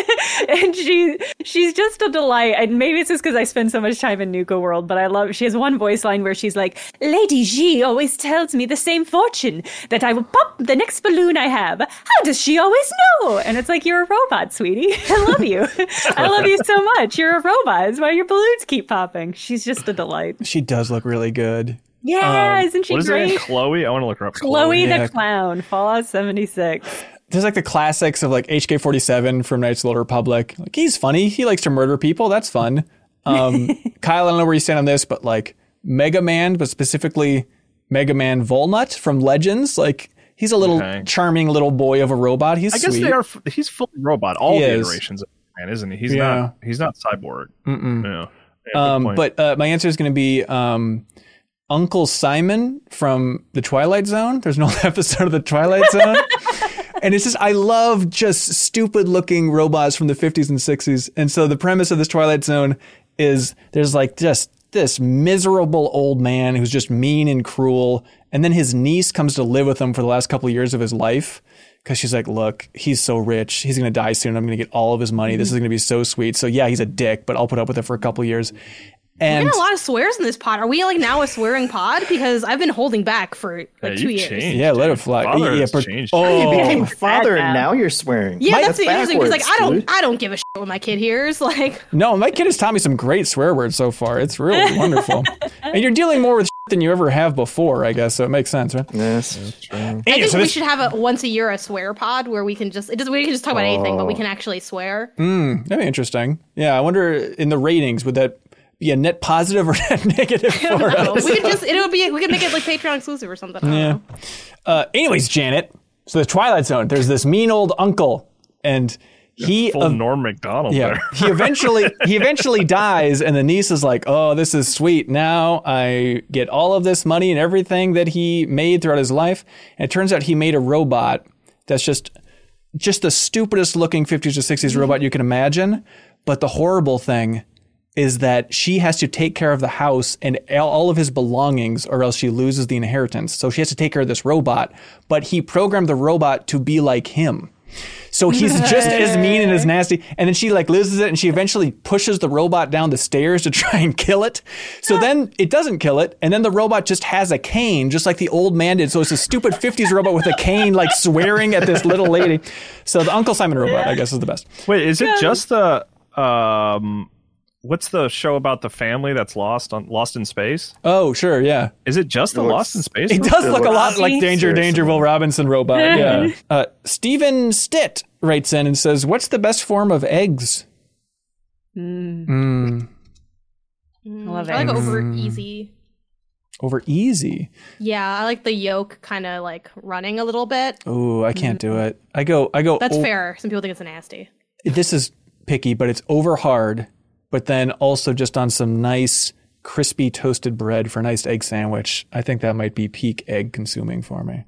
and she she's just a delight. And maybe it's just because I spend so much time in Nuka World, but I love. She has one voice line where she's like, "Lady G always tells me the same fortune that I will pop the next balloon I have. How does she always know?" And it's like, "You're a robot, sweetie. I love you. I love you so much. You're a robot. It's why your balloons keep popping." She's just a delight. She does look really good. Yeah, um, isn't she What is her great? name? Chloe? I want to look her up. Chloe Yeah. the Clown, Fallout 76. There's like the classics of like HK47 from Knights of the Old Republic. Like he's funny. He likes to murder people. That's fun. Um, Kyle, I don't know where you stand on this, but like Mega Man, but specifically Mega Man Volnut from Legends. Like he's a little Okay. charming little boy of a robot. He's I guess sweet. they are. f- He's fully robot. All He the is. iterations of man, isn't he? He's Yeah. not. He's not cyborg. Mm-mm. Yeah. Yeah, Um, but uh, my answer is going to be um, Uncle Simon from the Twilight Zone. There's an old episode of the Twilight Zone. and it's just, I love just stupid looking robots from the 50s and 60s. And so the premise of this Twilight Zone is there's like just this miserable old man who's just mean and cruel. And then his niece comes to live with him for the last couple of years of his life. Cause she's like, look, he's so rich. He's going to die soon. I'm going to get all of his money. This is going to be so sweet. So yeah, he's a dick, but I'll put up with it for a couple of years. We And got a lot of swears in this pod. Are we like now a swearing pod? Because I've been holding back for like Yeah, two you've years. changed, Yeah, let it fly. Father Yeah, has but- changed. oh. You became a sad father and now. now you're swearing. Yeah, Mike, that's the interesting because like I don't. I don't give a shit what my kid hears. Like No, my kid has taught me some great swear words so far. It's really wonderful. and you're dealing more with than you ever have before, I guess. So it makes sense, right? Yes. I think so we this- should have a once a year a swear pod where we can just it does we can just talk about anything, but we can actually swear. Hmm. That'd be interesting. Yeah, I wonder in the ratings would that be a net positive or net negative for us? we could just it would be we could make it like Patreon exclusive or something. I don't Yeah. know. Uh, anyways, Janet. So the Twilight Zone. There's this mean old uncle, and he Full ev- Norm Macdonald. yeah there. he eventually he eventually dies, and the niece is like, "Oh, this is sweet. Now I get all of this money and everything that he made throughout his life." And it turns out he made a robot that's just just the stupidest looking 50s or 60s robot you can imagine. But the horrible thing is that she has to take care of the house and all of his belongings or else she loses the inheritance. So she has to take care of this robot, but he programmed the robot to be like him. So he's just as mean and as nasty. And then she like loses it and she eventually pushes the robot down the stairs to try and kill it. So then it doesn't kill it. And then the robot just has a cane, just like the old man did. So it's a stupid 50s robot with a cane, like swearing at this little lady. So the Uncle Simon robot, I guess, is the best. Wait, is it just the um what's the show about the family that's lost on Lost in Space? Oh, sure. Yeah. Is it just the looks- Lost in Space? It one? does look a lot like Danger, Seriously. Danger, Will Robinson robot. Yeah. Uh, Stephen Stitt writes in and says, "What's the best form of eggs?" Mm, love I like eggs. over easy. over easy. Yeah, I like the yolk kind of like running a little bit. Oh, I can't do it. I go. I go. That's o- fair. Some people think it's nasty. This is picky, but it's over hard. But then also just on some nice crispy toasted bread for a nice egg sandwich. I think that might be peak egg consuming for me.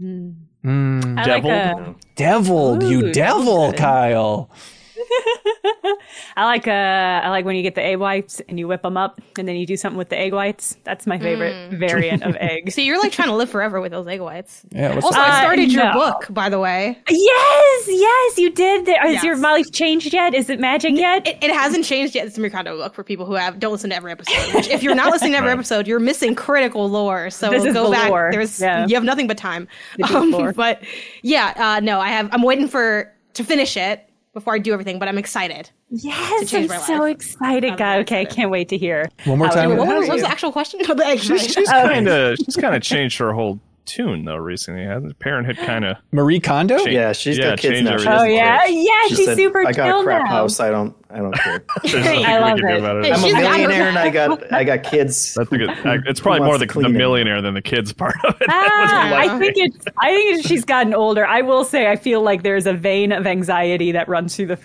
Hmm. Hmm. I like Deviled? a, Deviled, you Ooh, devil, good. Kyle. I like uh, I like when you get the egg whites and you whip them up and then you do something with the egg whites. That's my favorite variant of egg. See, you're like trying to live forever with those egg whites. Yeah. Also, that? I Uh, started your no. book, by the way. Yes, yes, you did. There- Has Yes. your life changed yet? Is it magic yet? It, it hasn't changed yet. It's a Marie Kondo book for people who have don't listen to every episode. Which, if you're not listening to every episode, you're missing critical lore. So This is go the back. lore. There's Yeah. you have nothing but time. Um, but yeah, uh, no, I have. I'm waiting for to finish it before I do everything. But I'm excited. yes, I'm my so life. excited, God. Okay, I can't wait to hear. One more time. it What was, what was the actual question? No, the egg. She's, she's kind of she's kind of changed her whole tune though recently. Hasn't Parenthood kind of Marie Kondo? Yeah, she's Yeah, got kids change now. Oh yeah, care. yeah. She she's said, super I got a crap now. house. I don't. I don't care. there's nothing I love we can do it. about Hey, it. I'm a She's got her- millionaire and I got I got kids. That's a good, I- it's probably more the, the millionaire than the kids part of it. Ah, I think it's. I think it's, she's gotten older. I will say, I feel like there's a vein of anxiety that runs through the.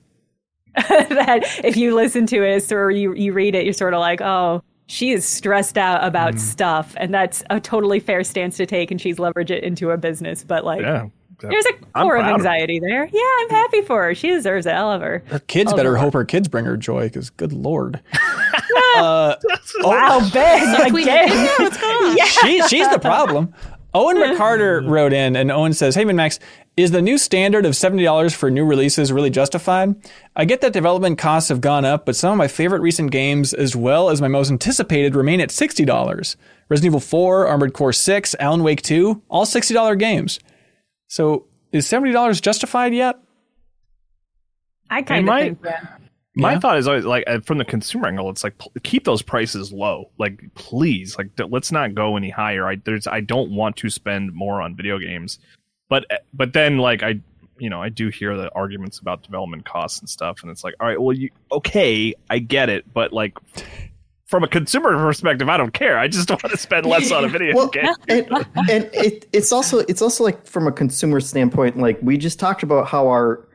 that if you listen to it or you you read it, you're sort of like, oh, she is stressed out about mm. stuff, and that's a totally fair stance to take, and she's leveraged it into a business. But like, yeah. there's a I'm core of proud of anxiety there. Yeah, I'm happy for her. She deserves it. I love her. Her kids Oh, better hope her kids bring her joy, because good lord. Uh, wow, Ben again. Yeah, what's going on? she, she's the problem. Owen McCarter wrote in, and Owen says, Hey, MinnMax, is the new standard of $70 for new releases really justified? I get that development costs have gone up, but some of my favorite recent games, as well as my most anticipated, remain at $60. Resident Evil 4, Armored Core 6, Alan Wake 2, all $60 games. So is $70 justified yet? I kind of think yeah. My Yeah. thought is always like uh, from the consumer angle, it's like keep those prices low. Like please, like let's not go any higher. I there's I don't want to spend more on video games, but uh, but then like I you know I do hear the arguments about development costs and stuff, and it's like all right, well you okay, I get it, but like from a consumer perspective, I don't care. I just want to spend less on a video Well, game. and, and it, it's also it's also like from a consumer standpoint, like we just talked about how our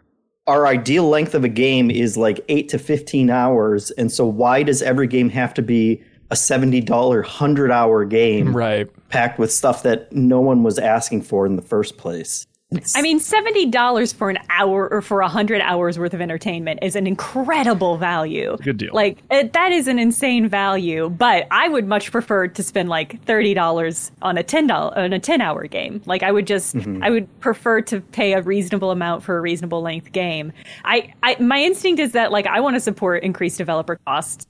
our ideal length of a game is like eight to fifteen hours, and so why does every game have to be a seventy dollar hundred hour game Right. Packed with stuff that no one was asking for in the first place? It's- I mean, seventy dollars for an hour or for a hundred hours worth of entertainment is an incredible value. Good deal. Like it, that is an insane value. But I would much prefer to spend like thirty dollars on a ten dollar on a ten hour game. Like I would just, mm-hmm. I would prefer to pay a reasonable amount for a reasonable length game. I, I my instinct is that like I want to support increased developer costs.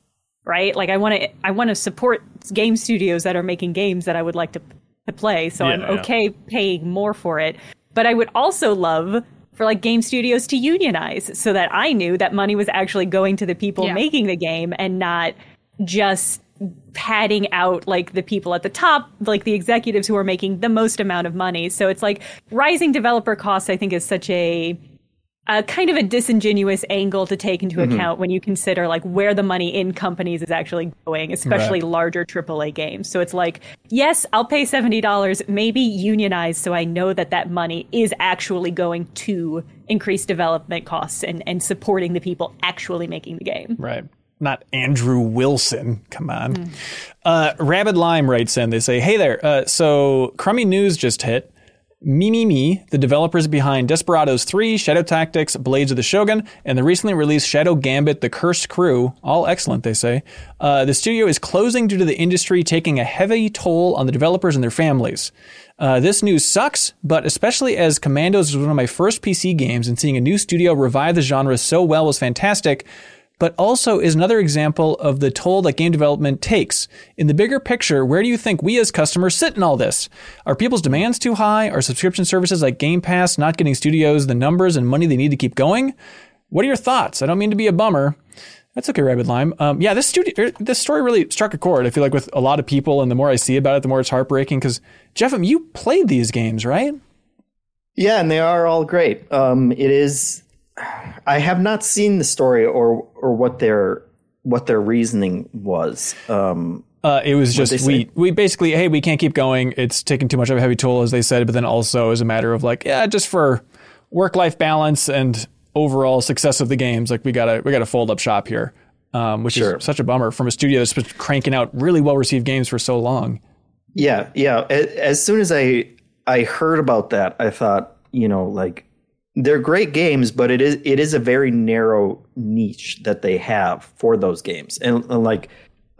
Right, like I want to, I want to support game studios that are making games that I would like to, to play. So I'm Yeah, yeah. okay paying more for it. But I would also love for like game studios to unionize so that I knew that money was actually going to the people Yeah. making the game and not just padding out like the people at the top, like the executives who are making the most amount of money. So it's like rising developer costs, I think, is such a a kind of a disingenuous angle to take into Mm-hmm. account when you consider like where the money in companies is actually going, especially Right. larger AAA games. So it's like, yes, I'll pay seventy dollars, maybe unionize, so I know that that money is actually going to increase development costs and and supporting the people actually making the game. Right. Not Andrew Wilson. Come on. Uh, Rabid Lime writes in. They say, "Hey there. Uh, so crummy news just hit. Me, the developers behind Desperados 3, Shadow Tactics, Blades of the Shogun, and the recently released Shadow Gambit: The Cursed Crew, all excellent, they say. Uh, the studio is closing due to the industry taking a heavy toll on the developers and their families. Uh, this news sucks, but especially as Commandos was one of my first PC games, and seeing a new studio revive the genre so well was fantastic but also is another example of the toll that game development takes. In the bigger picture, where do you think we as customers sit in all this? Are people's demands too high? Are subscription services like Game Pass not getting studios the numbers and money they need to keep going? What are your thoughts? I don't mean to be a bummer. That's okay, Rabbit Lime. Um, yeah, this studio, er, this story really struck a chord. I feel like with a lot of people, and the more I see about it, the more it's heartbreaking. Because Jeff, you played these games, right? Yeah, and they are all great. Um, it is. I have not seen the story or or what their what their reasoning was. Um, Uh, it was just we we basically hey we can't keep going. It's taking too much of a heavy toll, as they said. But then also as a matter of like yeah, just for work life balance and overall success of the games, like we gotta we gotta fold up shop here, um, which Sure. is such a bummer from a studio that's been cranking out really well received games for so long. yeah, yeah. As soon as I I heard about that, I thought, you know, like they're great games, but it is it is a very narrow niche that they have for those games, and, and like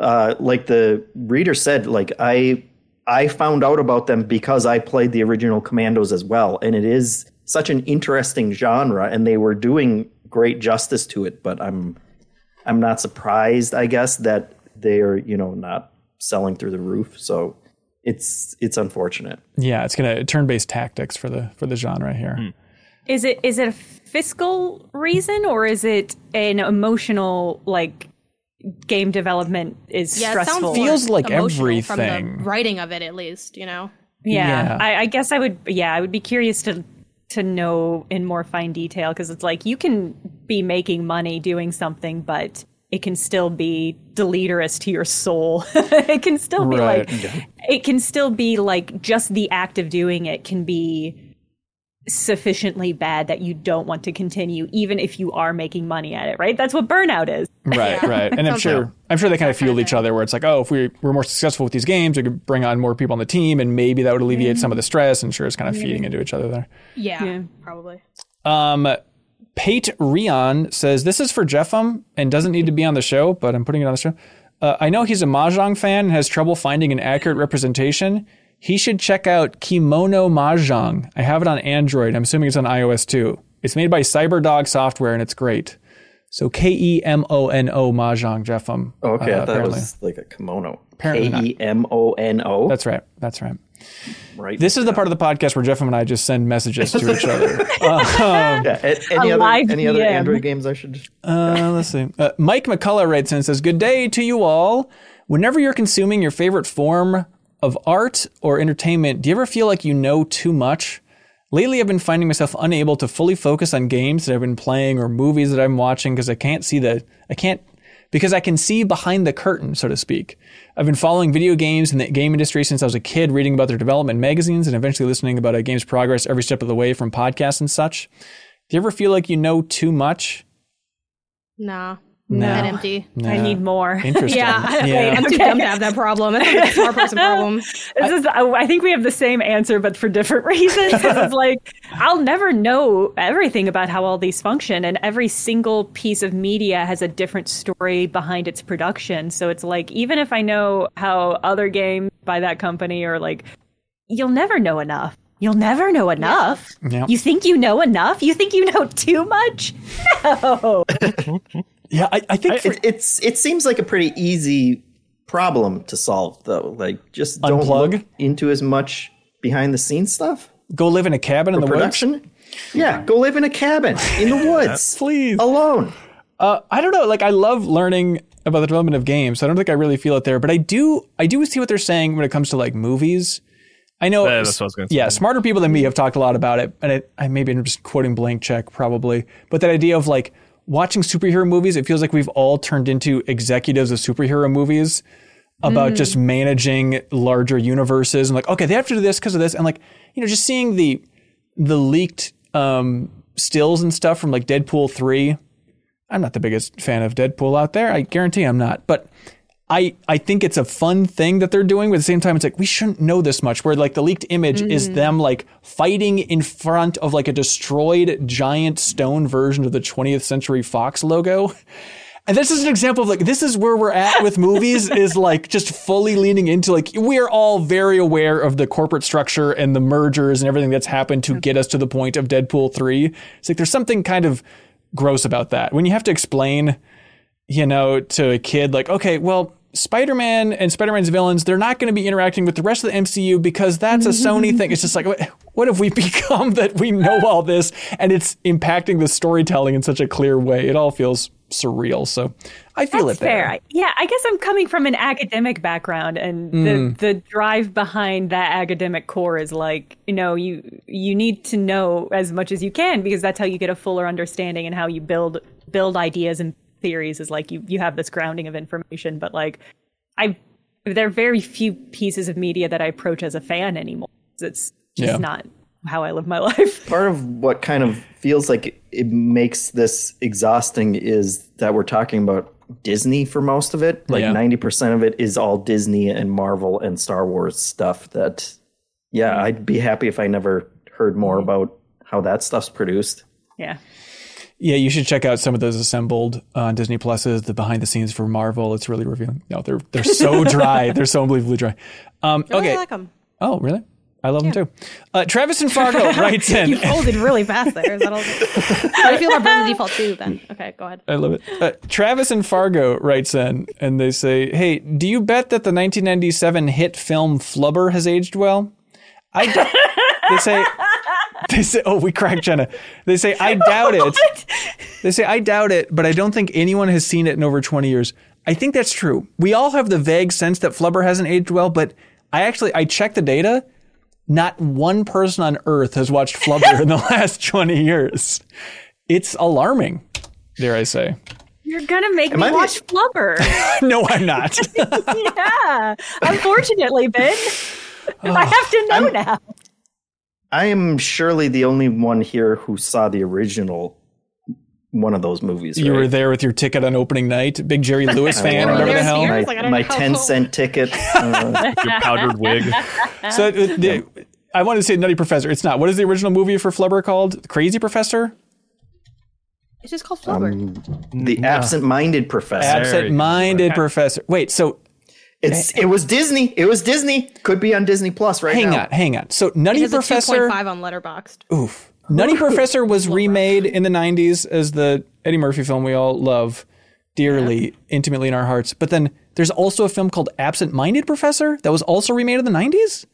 uh, like the reader said, like I I found out about them because I played the original Commandos as well, and it is such an interesting genre, and they were doing great justice to it. But I'm I'm not surprised, I guess, that they're you know not selling through the roof. So it's it's unfortunate. Yeah, it's gonna turn based tactics for the for the genre here. Is it is it a fiscal reason or is it an emotional like game development is Yeah, it sounds stressful? Feels like emotional from everything. the writing of it, at least. You know. yeah, Yeah. I, I guess I would. Yeah, I would be curious to to know in more fine detail because it's like you can be making money doing something, but it can still be deleterious to your soul. it can still be Right. like it can still be like just the act of doing it can be sufficiently bad that you don't want to continue even if you are making money at it right that's what burnout is Right, right. And I'm sure like- I'm sure they kind of that kind fueled of each other where it's like, oh, if we were more successful with these games, we could bring on more people on the team and maybe that would alleviate some of the stress. And sure it's kind of feeding into each other there. Yeah, Yeah. probably. Um Pate Rion says this is for Jeffum and doesn't need to be on the show, but I'm putting it on the show. Uh, I know he's a mahjong fan and has trouble finding an accurate representation. He should check out Kimono Mahjong. I have it on Android. I'm assuming it's on iOS too. It's made by Cyberdog Software and it's great. So K E M O N O Mahjong, Jeffum. Okay, uh, I thought apparently. it was like a kimono. Apparently K not. E M O N O. That's right. That's right. right. This is the part of the podcast where Jeff and I just send messages to each other. Yeah, any other live any other Android games I should? Uh, let's see. Uh, Mike McCullough writes in and says, Good day to you all. Whenever you're consuming your favorite form of art or entertainment, do you ever feel like you know too much? Lately, I've been finding myself unable to fully focus on games that I've been playing or movies that I'm watching because I can't see the, I can't, because I can see behind the curtain, so to speak. I've been following video games and the game industry since I was a kid, reading about their development in magazines and eventually listening about a game's progress every step of the way from podcasts and such. Do you ever feel like you know too much? Nah, No. head empty. i need more Interesting. Yeah, I, Yeah. I'm too Okay. dumb to have that problem. That's like a smart person problem. This is, I I think we have the same answer, but for different reasons. it's like I'll never know everything about how all these function, and every single piece of media has a different story behind its production. So it's like even if I know how other games by that company are like, you'll never know enough. You'll never know enough. Yeah. You think you know enough? You think you know too much? No. Yeah, I, I think for, It, it's it seems like a pretty easy problem to solve though. Like just don't Unplug? look into as much behind the scenes stuff. go live in a cabin in the woods. Yeah, go live in a cabin in the woods, Please. alone. Uh, I don't know. Like, I love learning about the development of games. So I don't think I really feel it there, but I do. I do see what they're saying when it comes to like movies. I know. Yeah, that's what I was gonna say. Yeah, smarter people than me have talked a lot about it, and I, I maybe I'm just quoting blank check probably, but that idea of like watching superhero movies, it feels like we've all turned into executives of superhero movies about just managing larger universes and like, okay, they have to do this because of this, and like you know, just seeing the the leaked um, stills and stuff from like Deadpool three. I'm not the biggest fan of Deadpool out there. I guarantee I'm not, but I I think it's a fun thing that they're doing. But at the same time, it's like we shouldn't know this much. Where like the leaked image is mm-hmm. them like fighting in front of like a destroyed giant stone version of the 20th Century Fox logo. And this is an example of like this is where we're at with movies is like just fully leaning into like we are all very aware of the corporate structure and the mergers and everything that's happened to get us to the point of Deadpool 3. It's like there's something kind of gross about that. When you have to explain you know, to a kid, like, okay, well, Spider Man and Spider Man's villains, they're not going to be interacting with the rest of the MCU because that's a Sony thing. It's just like, what- have we become that we know all this and it's impacting the storytelling in such a clear way? It all feels surreal. So I feel That's it there. fair. Yeah, I guess I'm coming from an academic background, and Mm. the the drive behind that academic core is like, you know, you you need to know as much as you can because that's how you get a fuller understanding and how you build build ideas and theories. Is like you you have this grounding of information, but like I there are very few pieces of media that I approach as a fan anymore. It's just Yeah. not how I live my life. Part of what kind of feels like it makes this exhausting is that we're talking about Disney for most of it. Like Yeah. 90% of it is all Disney and Marvel and Star Wars stuff that, yeah, I'd be happy if I never heard more mm-hmm. about how that stuff's produced. Yeah. Yeah, you should check out some of those assembled on Disney Pluses, the behind the scenes for Marvel. It's really revealing. No, they're they're so dry. they're so unbelievably dry. Um, I really okay. like them. Oh, really? I love them too. Uh, Travis and Fargo writes in. You folded really fast there. Is that all? You feel about Burn the Default too? Then okay, go ahead. I love it. Uh, Travis and Fargo writes in and they say, "Hey, do you bet that the 1997 hit film Flubber has aged well?" I d- they say they say, "Oh, we cracked Jenna." They say, "I doubt it." They say, "I doubt it," but I don't think anyone has seen it in over 20 years. I think that's true. We all have the vague sense that Flubber hasn't aged well, but I actually I checked the data. Not one person on earth has watched Flubber in the last 20 years. It's alarming, dare I say. You're gonna make me I the- watch Flubber. No, I'm not. yeah. Unfortunately, Ben. I have to know now. I am surely the only one here who saw the original one of those movies. you right? were there with your ticket on opening night, big Jerry Lewis fan, whatever the hell. fear. my, Like, my 10 cent ticket. Uh, Your powdered wig. So uh, the, I wanted to say Nutty Professor. It's not. What is the original movie for Flubber called? Crazy Professor? It's just called Flubber. the absent-minded professor. Absent-minded Professor. Wait, so It's it was Disney. It was Disney. Could be on Disney Plus right hang now. on, hang on. So Nutty it has a Professor. 2.5 on Letterboxd. Oof. Nutty Professor was remade in the 90s as the Eddie Murphy film we all love dearly, intimately in our hearts. But then there's also a film called Absent Minded Professor that was also remade in the 90s?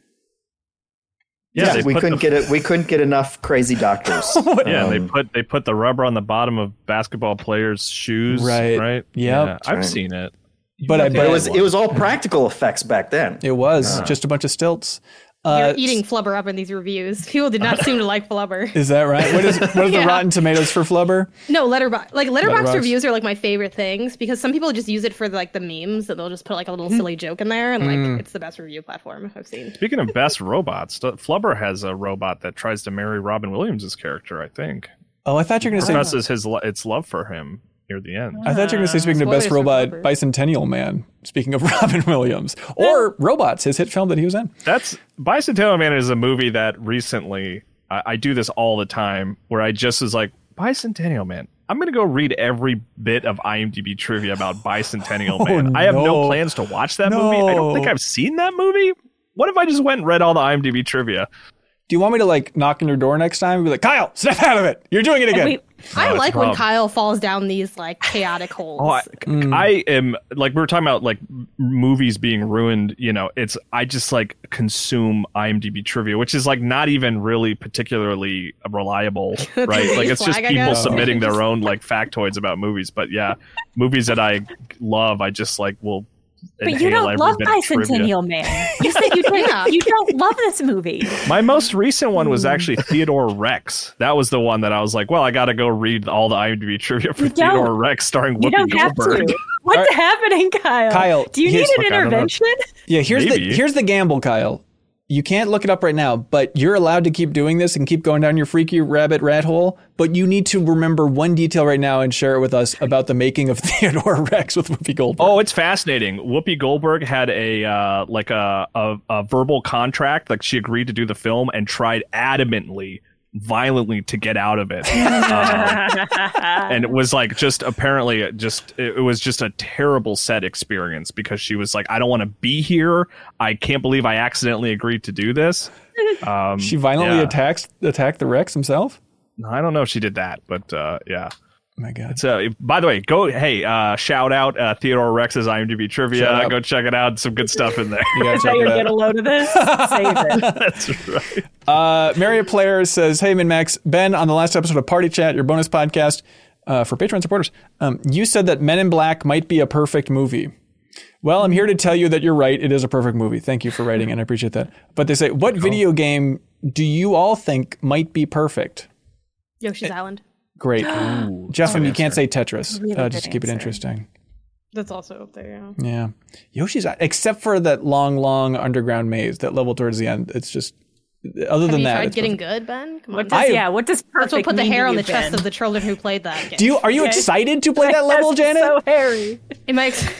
Yeah, Yeah, we couldn't the- get it. We couldn't get enough crazy doctors. Yeah, they Um, put they put the rubber on the bottom of basketball players' shoes. Right. Right. Yep. Yeah, I've right. seen it. But I but it was it was all practical effects back then. it was just a bunch of stilts. Uh, You're eating Flubber up in these reviews. People did not seem to like Flubber. Is that right? What is what is the Yeah. Rotten Tomatoes for Flubber? No, letterbox like letterbox Letterboxd. reviews are like my favorite things because some people just use it for like the memes and they'll just put like a little Hmm. silly joke in there and like it's the best review platform I've seen. Speaking of best robots, Flubber has a robot that tries to marry Robin Williams' character. I think Oh, I thought you were going to say. professes his lo- its love for him near the end. I thought you were going to say speaking of best robot, Bicentennial Man. Speaking of Robin Williams or Robots, his hit film that he was in. That's Bicentennial Man is a movie that recently I, I do this all the time where I just was like Bicentennial Man. I'm gonna go read every bit of IMDb trivia about Bicentennial Oh, Man. I have no no. plans to watch that movie. I don't think I've seen that movie. What if I just went and read all the IMDb trivia? Do you want me to like knock on your door next time and be like, Kyle, snap out of it. You're doing it again. We, I it's like when. Kyle falls down these like chaotic holes. Oh, I, mm. Mm. I am like we were talking about like movies being ruined. You know, it's I just like consume IMDb trivia, which is like not even really particularly reliable, right? Like it's just flag, people submitting their own like factoids about movies. But yeah, movies that I love, I just like will. But you don't love bit of. Bicentennial Man. You said you don't, Yeah. you don't love this movie. My most recent one Hmm. was actually Theodore Rex. That was the one that I was like, well, I got to go read all the IMDb trivia for Theodore Rex starring Whoopi don't Goldberg. to. What's happening, Kyle? Kyle, do you need an Look, I don't know. intervention? Yeah, here's the here's the gamble, Kyle. You can't look it up right now, but you're allowed to keep doing this and keep going down your freaky rabbit rat hole. But you need to remember one detail right now and share it with us about the making of Theodore Rex with Whoopi Goldberg. Oh, it's fascinating. Whoopi Goldberg had a uh, like a, a a verbal contract, like she agreed to do the film and tried adamantly, violently to get out of it, Um, and it was like just apparently just it, it was just a terrible set experience because she was like, I don't want to be here. I can't believe I accidentally agreed to do this. Um, she violently yeah. attacks attacked the Rex himself. I don't know if she did that, but uh, yeah. Oh my God. So, by the way, go hey, uh, shout out uh, Theodore Rex's IMDb trivia. Go check it out. Some good stuff in there. You gotta check it you're out. get a load of this? Save it. That's right. Uh, Marriott Player says, Hey, MinnMax Ben, on the last episode of Party Chat, your bonus podcast uh, for Patreon supporters, um, you said that Men in Black might be a perfect movie. Well, I'm here to tell you that you're right. It is a perfect movie. Thank you for writing, and I appreciate that. But they say, What video game do you all think might be perfect? Yoshi's Island. Great. Jeff, you can't say Tetris. Really uh, just to keep it interesting. That's also up there. Yeah. Yeah. Yoshi's, except for that long, long underground maze, that level towards the end, it's just, other Have than you that. tried it's getting perfect. good, Ben? Come on. Does, I- yeah, what does perfect That's what put the hair on the chest Ben? of the children who played that game. Do you, are you Okay. excited to play that level, Janet? So hairy. Am I, ex-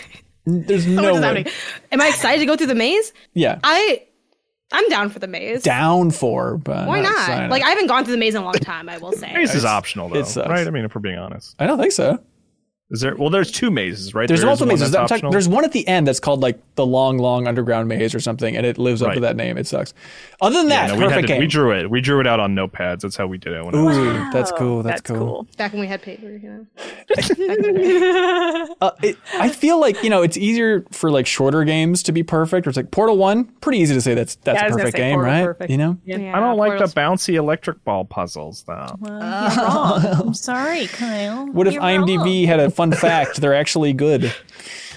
There's no way. Am I excited to go through the maze? Yeah. I, I'm down for the maze. down for, but Why not? excited. Like I haven't gone through the maze in a long time. I will say. Maze is optional though, it sucks. right? I mean, if we're being honest, I don't think so. Is there? Well, there's two mazes, right? There's There is multiple one mazes. that's I'm talking- there's one at the end that's called like the long, long underground maze or something, and it lives up to that name. It sucks. Other than that, Yeah, no, we, to, game. we drew it. We drew it out on notepads. That's how we did it. When I was Ooh, that's cool. That's, That's cool. Back when we had paper, you know. Uh, it, I feel like you know it's easier for like shorter games to be perfect. Or it's like Portal One, pretty easy to say that's that's Yeah, I a perfect game, Portal right? perfect. You know, Yeah. I don't like the bouncy electric ball puzzles though. Well, you're wrong. I'm sorry, Kyle. what if You're IMDb wrong. had a fun fact? They're actually good.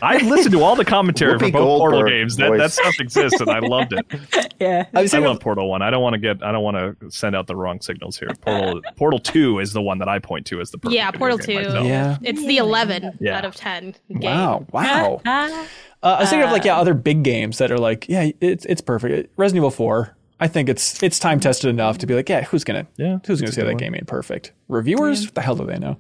I listened to all the commentary for Whoopi both Portal games. That, voice. that stuff exists, and I loved it. Yeah. I I love Portal One. I don't want to get. I don't want to send out the wrong signals here. Portal Portal Two is the one that I point to as the perfect Yeah, Portal 2. Yeah. It's the 11 Yeah. out of 10 game. Wow, wow. Ah, Uh, I was thinking of like yeah, other big games that are like yeah, it's it's perfect. Resident Evil Four. I think it's it's time tested enough to be like yeah, who's gonna Yeah, who's gonna say that one. game ain't perfect? Reviewers? What the hell do they know?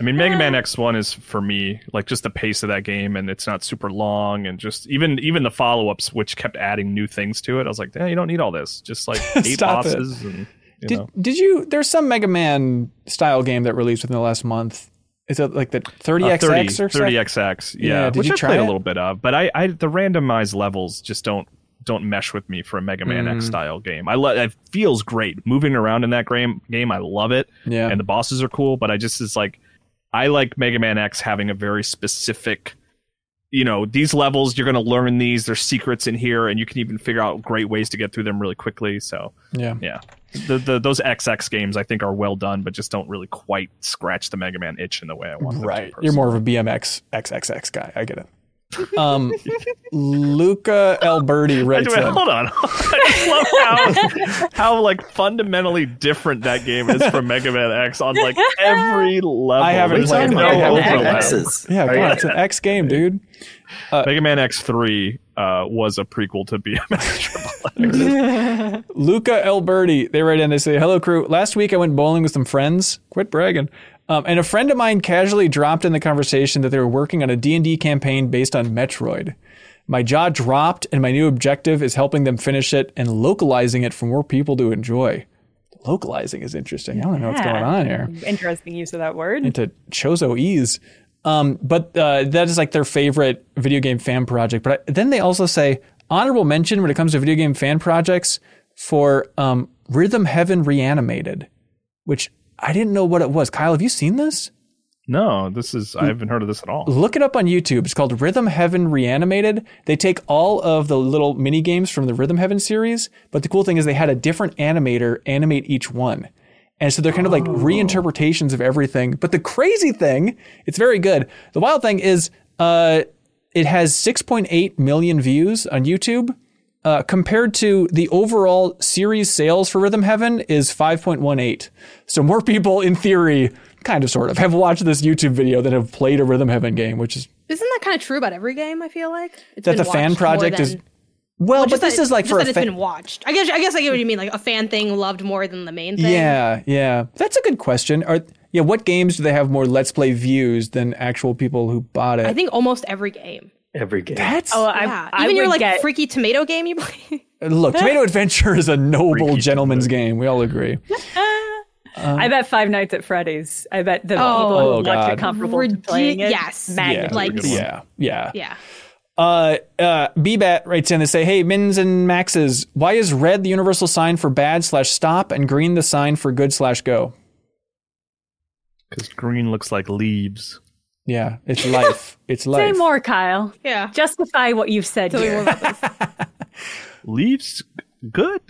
I mean, Mega Man X One is for me like just the pace of that game, and it's not super long, and just even even the follow ups, which kept adding new things to it. I was like, yeah, you don't need all this. Just like eight Stop it. bosses, and Did know. did you? There's some Mega Man style game that released within the last month. Is it like the 30XX Uh, 30, or something? 30XX, yeah, Yeah, did which you I try played it? a little bit of, but I, I the randomized levels just don't don't mesh with me for a Mega Man Mm. X style game. I love it feels great moving around in that game. Game I love it, Yeah. and the bosses are cool, but I just is like I like Mega Man X having a very specific. You know these levels. You're going to learn these. There's secrets in here, and you can even figure out great ways to get through them really quickly. So Yeah. yeah, the, the those XX games I think are well done, but just don't really quite scratch the Mega Man itch in the way I want them to. Right. You're more of a BMX XXX guy. I get it. Um, Luca Alberti writes Wait, in. hold on. I just love how, how like fundamentally different that game is from Mega Man X on like every level. I haven't played no. I haven't overlap. X's. Yeah, Are come on, it's an X game, dude. Mega Man X three uh, was a prequel to BMX Triple X. Luca Alberti, they write in, they say, Hello, crew. Last week I went bowling with some friends. Quit bragging. Um, and a friend of mine casually dropped in the conversation that they were working on a D&D campaign based on Metroid. My jaw dropped, and my new objective is helping them finish it and localizing it for more people to enjoy. Localizing is interesting. I don't know what's going on here. Interesting use of that word. into Chozo Ease. Um, but uh, that is like their favorite video game fan project. But I, then they also say honorable mention when it comes to video game fan projects. for um, Rhythm Heaven Reanimated, which I didn't know what it was. Kyle, have you seen this? No, this is I haven't heard of this at all. Look it up on YouTube. It's called Rhythm Heaven Reanimated. They take all of the little mini games from the Rhythm Heaven series, but the cool thing is they had a different animator animate each one. And so they're kind of like reinterpretations of everything. But the crazy thing, it's very good. The wild thing is, uh, it has 6.8 million views on YouTube. Uh, compared to the overall series sales for Rhythm Heaven is 5.18. So more people, in theory, kind of sort of, have watched this YouTube video than have played a Rhythm Heaven game, which is Isn't that kind of true about every game? I feel like it's that the fan project is well, Well, but this is like for a that it's fan. been watched. I guess I guess I get what you mean. Like a fan thing loved more than the main thing. Yeah, yeah, that's a good question. Are yeah, what games do they have more Let's Play views than actual people who bought it? I think almost every game. Every game. that's Oh, I, yeah, I even your would like get, freaky tomato game you play. look. Tomato Adventure is a noble Freaky gentleman's game. We all agree. I bet Five Nights at Freddy's. I bet the Oh. people Oh, who watch God. it comparable to playing it. Yes. magnified. Yeah, Like- yeah, yeah. yeah. Uh, uh, BBAT writes in to say, "Hey, Mins and Maxes, why is red the universal sign for bad slash stop and green the sign for good slash go?" Because green looks like leaves. Yeah, it's life. It's life. Say more, Kyle. Yeah. Justify what you've said Tell me here. more about this. Leaves, good.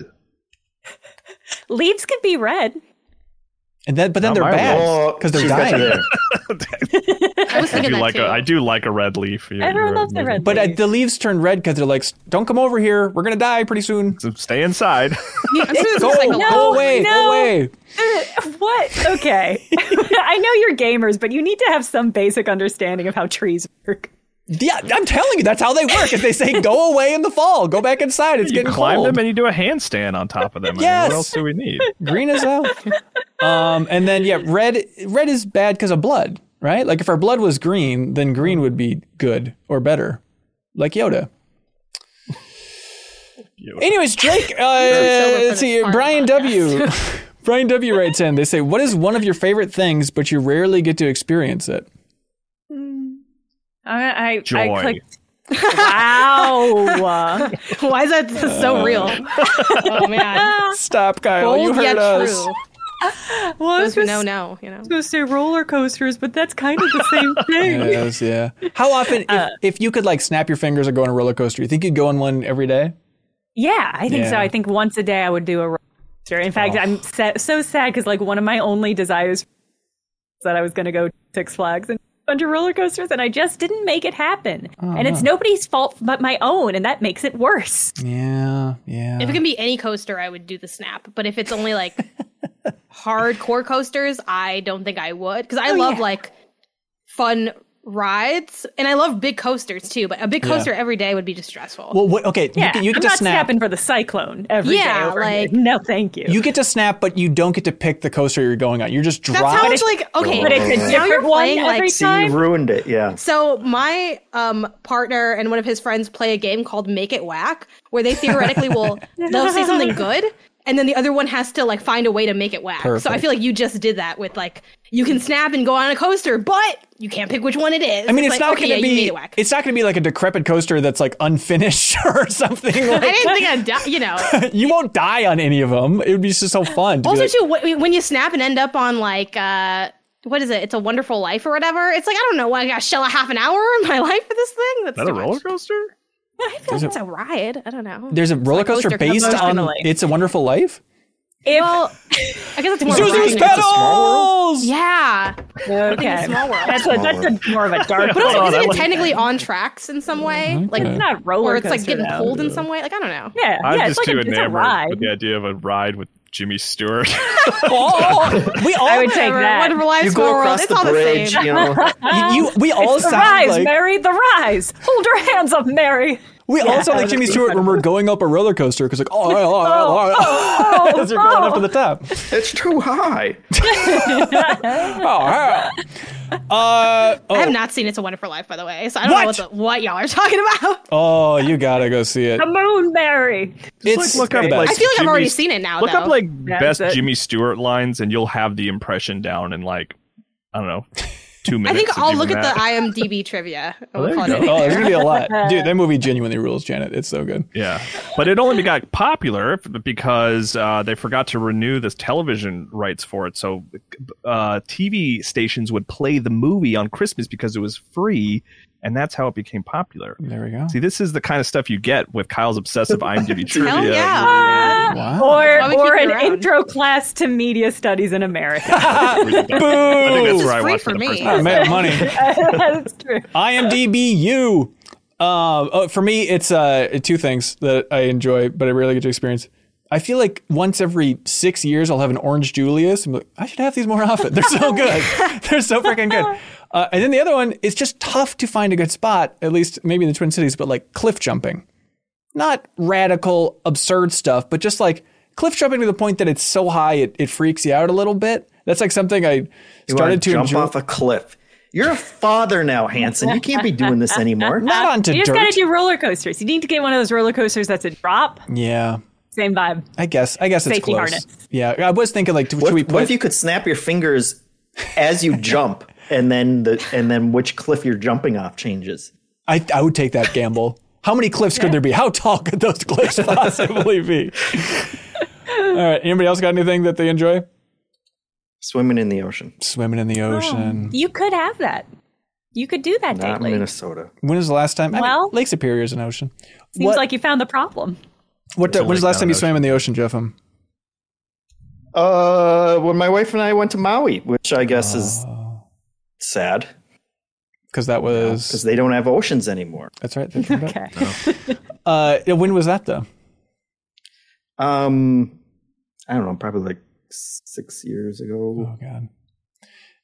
Leaves can be red. And then, but then Not they're my bad Oh, because they're she's got you dying. there. I was I do that like too. a I do like a red leaf. You're- Everyone you're- loves the red But uh, leaf. the leaves turn red because they're like, "Don't come over here. We're gonna die pretty soon. So stay inside. I'm sure there's Go, a go psychological away, no. go away." what? Okay. I know you're gamers, but you need to have some basic understanding of how trees work. Yeah, I'm telling you, that's how they work. If they say go away in the fall, go back inside. It's you getting climb cold. them and you do a handstand on top of them. I mean, what else do we need? Green as hell. um, and then yeah, red. Red is bad because of blood, right? Like if our blood was green, then green would be good or better, like Yoda. Anyways, Drake. Uh, let's see. Brian W. Brian W. writes in. They say, "What is one of your favorite things, but you rarely get to experience it?" I, I, Joy. I clicked. Wow. Why is that so uh, real? oh man. Stop, Kyle. you Bold heard yet us. true. well, I Those was who gonna, know know, you know. gonna say roller coasters, but that's kind of the same thing. Yes, yeah. How often, if, uh, if you could like snap your fingers and go on a roller coaster, you think you'd go on one every day? Yeah, I think so. I think once a day I would do a roller coaster. In fact, oh. I'm sa- so sad because like one of my only desires is that I was going to go to Six Flags and a bunch of roller coasters, and I just didn't make it happen. Oh, and it's nobody's fault but my own, and that makes it worse. Yeah, yeah. If it can be any coaster, I would do the snap. But if it's only like hardcore coasters, I don't think I would. Because I Oh, love yeah. like fun rides, and I love big coasters too. But a big coaster every day would be just stressful. well, wait, okay, Yeah, you, get- you get I'm to not snap. snapping for the cyclone every day. Yeah, over here. like- no, thank you. You get to snap, but you don't get to pick the coaster you're going on. You're just That's driving. how much like okay. but it's a now you're different one playing every like See, time. you ruined it. Yeah. So my um partner and one of his friends play a game called Make It Whack, where they theoretically will they'll say something good, and then the other one has to like find a way to make it whack. So I feel like you just did that with like you can snap and go on a coaster, but you can't pick which one it is. I mean, it's, like, not okay, going to you made be. it whack. It's not going to be like a decrepit coaster that's like unfinished or something. Like, I Like, didn't think I'd die, you know. you won't die on any of them. It would be just so fun. To Also, like, too, when you snap and end up on like uh what is it? It's a Wonderful Life or whatever. It's like I don't know. Why I got shell a half an hour in my life for this thing. That's Is that a too roller coaster? I feel like it's a ride. I don't know. there's a roller like coaster coaster based on emotionally. "It's a Wonderful Life." If, well, I guess it's more. of a Zuzu's ride. pedals. Yeah, okay. Small World. That's a, that's a more of a dark. But also, isn't it was- technically on tracks in some way? Mm-hmm. Like, it's not roller or it's like coaster, getting though. pulled in some way? Like, I don't know. Yeah, I'm yeah, just it's like too a, it's a enamored ride. with the idea of a ride with Jimmy Stewart. Oh, we all I would take Whatever, that. Wonderful Life, You Small go World. across It's the all the bridge. same. You know. you, you- we all It's the sound rise, like Mary, the rise. Hold your hands up, Mary. We all sound like Jimmy Stewart when we're going up a roller coaster because like oh, oh, oh, oh, oh, as you're going up to the top. It's too high. Oh, yeah. Uh, I have oh, not seen It's a Wonderful Life, by the way, so I don't know What? what, the, what y'all are talking about. oh, you gotta go see it. The moon, Mary. It's look up like I feel like I've already seen it now. Look though. up like That's best. Jimmy Stewart lines, and you'll have the impression down in like I don't know two I think I'll doing look at the IMDb trivia. and there we'll call you go. Oh, day. there's gonna be a lot, dude. That movie genuinely rules, Janet. It's so good. Yeah, but it only got popular because uh, they forgot to renew this television rights for it. So uh, TV stations would play the movie on Christmas because it was free, and that's how it became popular. There we go. See, this is the kind of stuff you get with Kyle's obsessive IMDb trivia. Hell yeah. Wow. Or, or an around? intro class to media studies in America. I think that's Boo! where I free watched for the me. first I made money. That's true. IMDb U. Um, oh, for me, it's uh, two things that I enjoy, but I rarely get to experience. I feel like once every six years, I'll have an Orange Julius. I'm like, I should have these more often. They're so good. They're so freaking good. Uh, and then the other one, it's just tough to find a good spot, at least maybe in the Twin Cities, but like cliff jumping. Not radical, absurd stuff, but just like cliff jumping to the point that it's so high it, it freaks you out a little bit. That's like something I You wanna started to jump enjoy. off a cliff. You're a father now, Hanson. You can't be doing this anymore. Not onto You just dirt. gotta do roller coasters. You need to get one of those roller coasters that's a drop. yeah. Same vibe. I guess. I guess it's Safety close. harness. Yeah, I was thinking like, should What, we what if you could snap your fingers as you jump, and then the and then which cliff you're jumping off changes? I I would take that gamble. How many cliffs could there be? How tall could those cliffs possibly be? All right. Anybody else got anything that they enjoy? Swimming in the ocean, Swimming in the oh, ocean. You could have that. You could do that not daily. Minnesota. When was the last time? I mean, Well- Lake Superior is an ocean. Seems what, like you found the problem. What? There's a When was the last time you the swam in the ocean, Jeffem? Uh, when my wife and I went to Maui, which I guess is sad Because that was. because they don't have oceans anymore. that's right. that's right. Okay. Uh, when was that though? Um, I don't know, probably like six years ago. Oh god.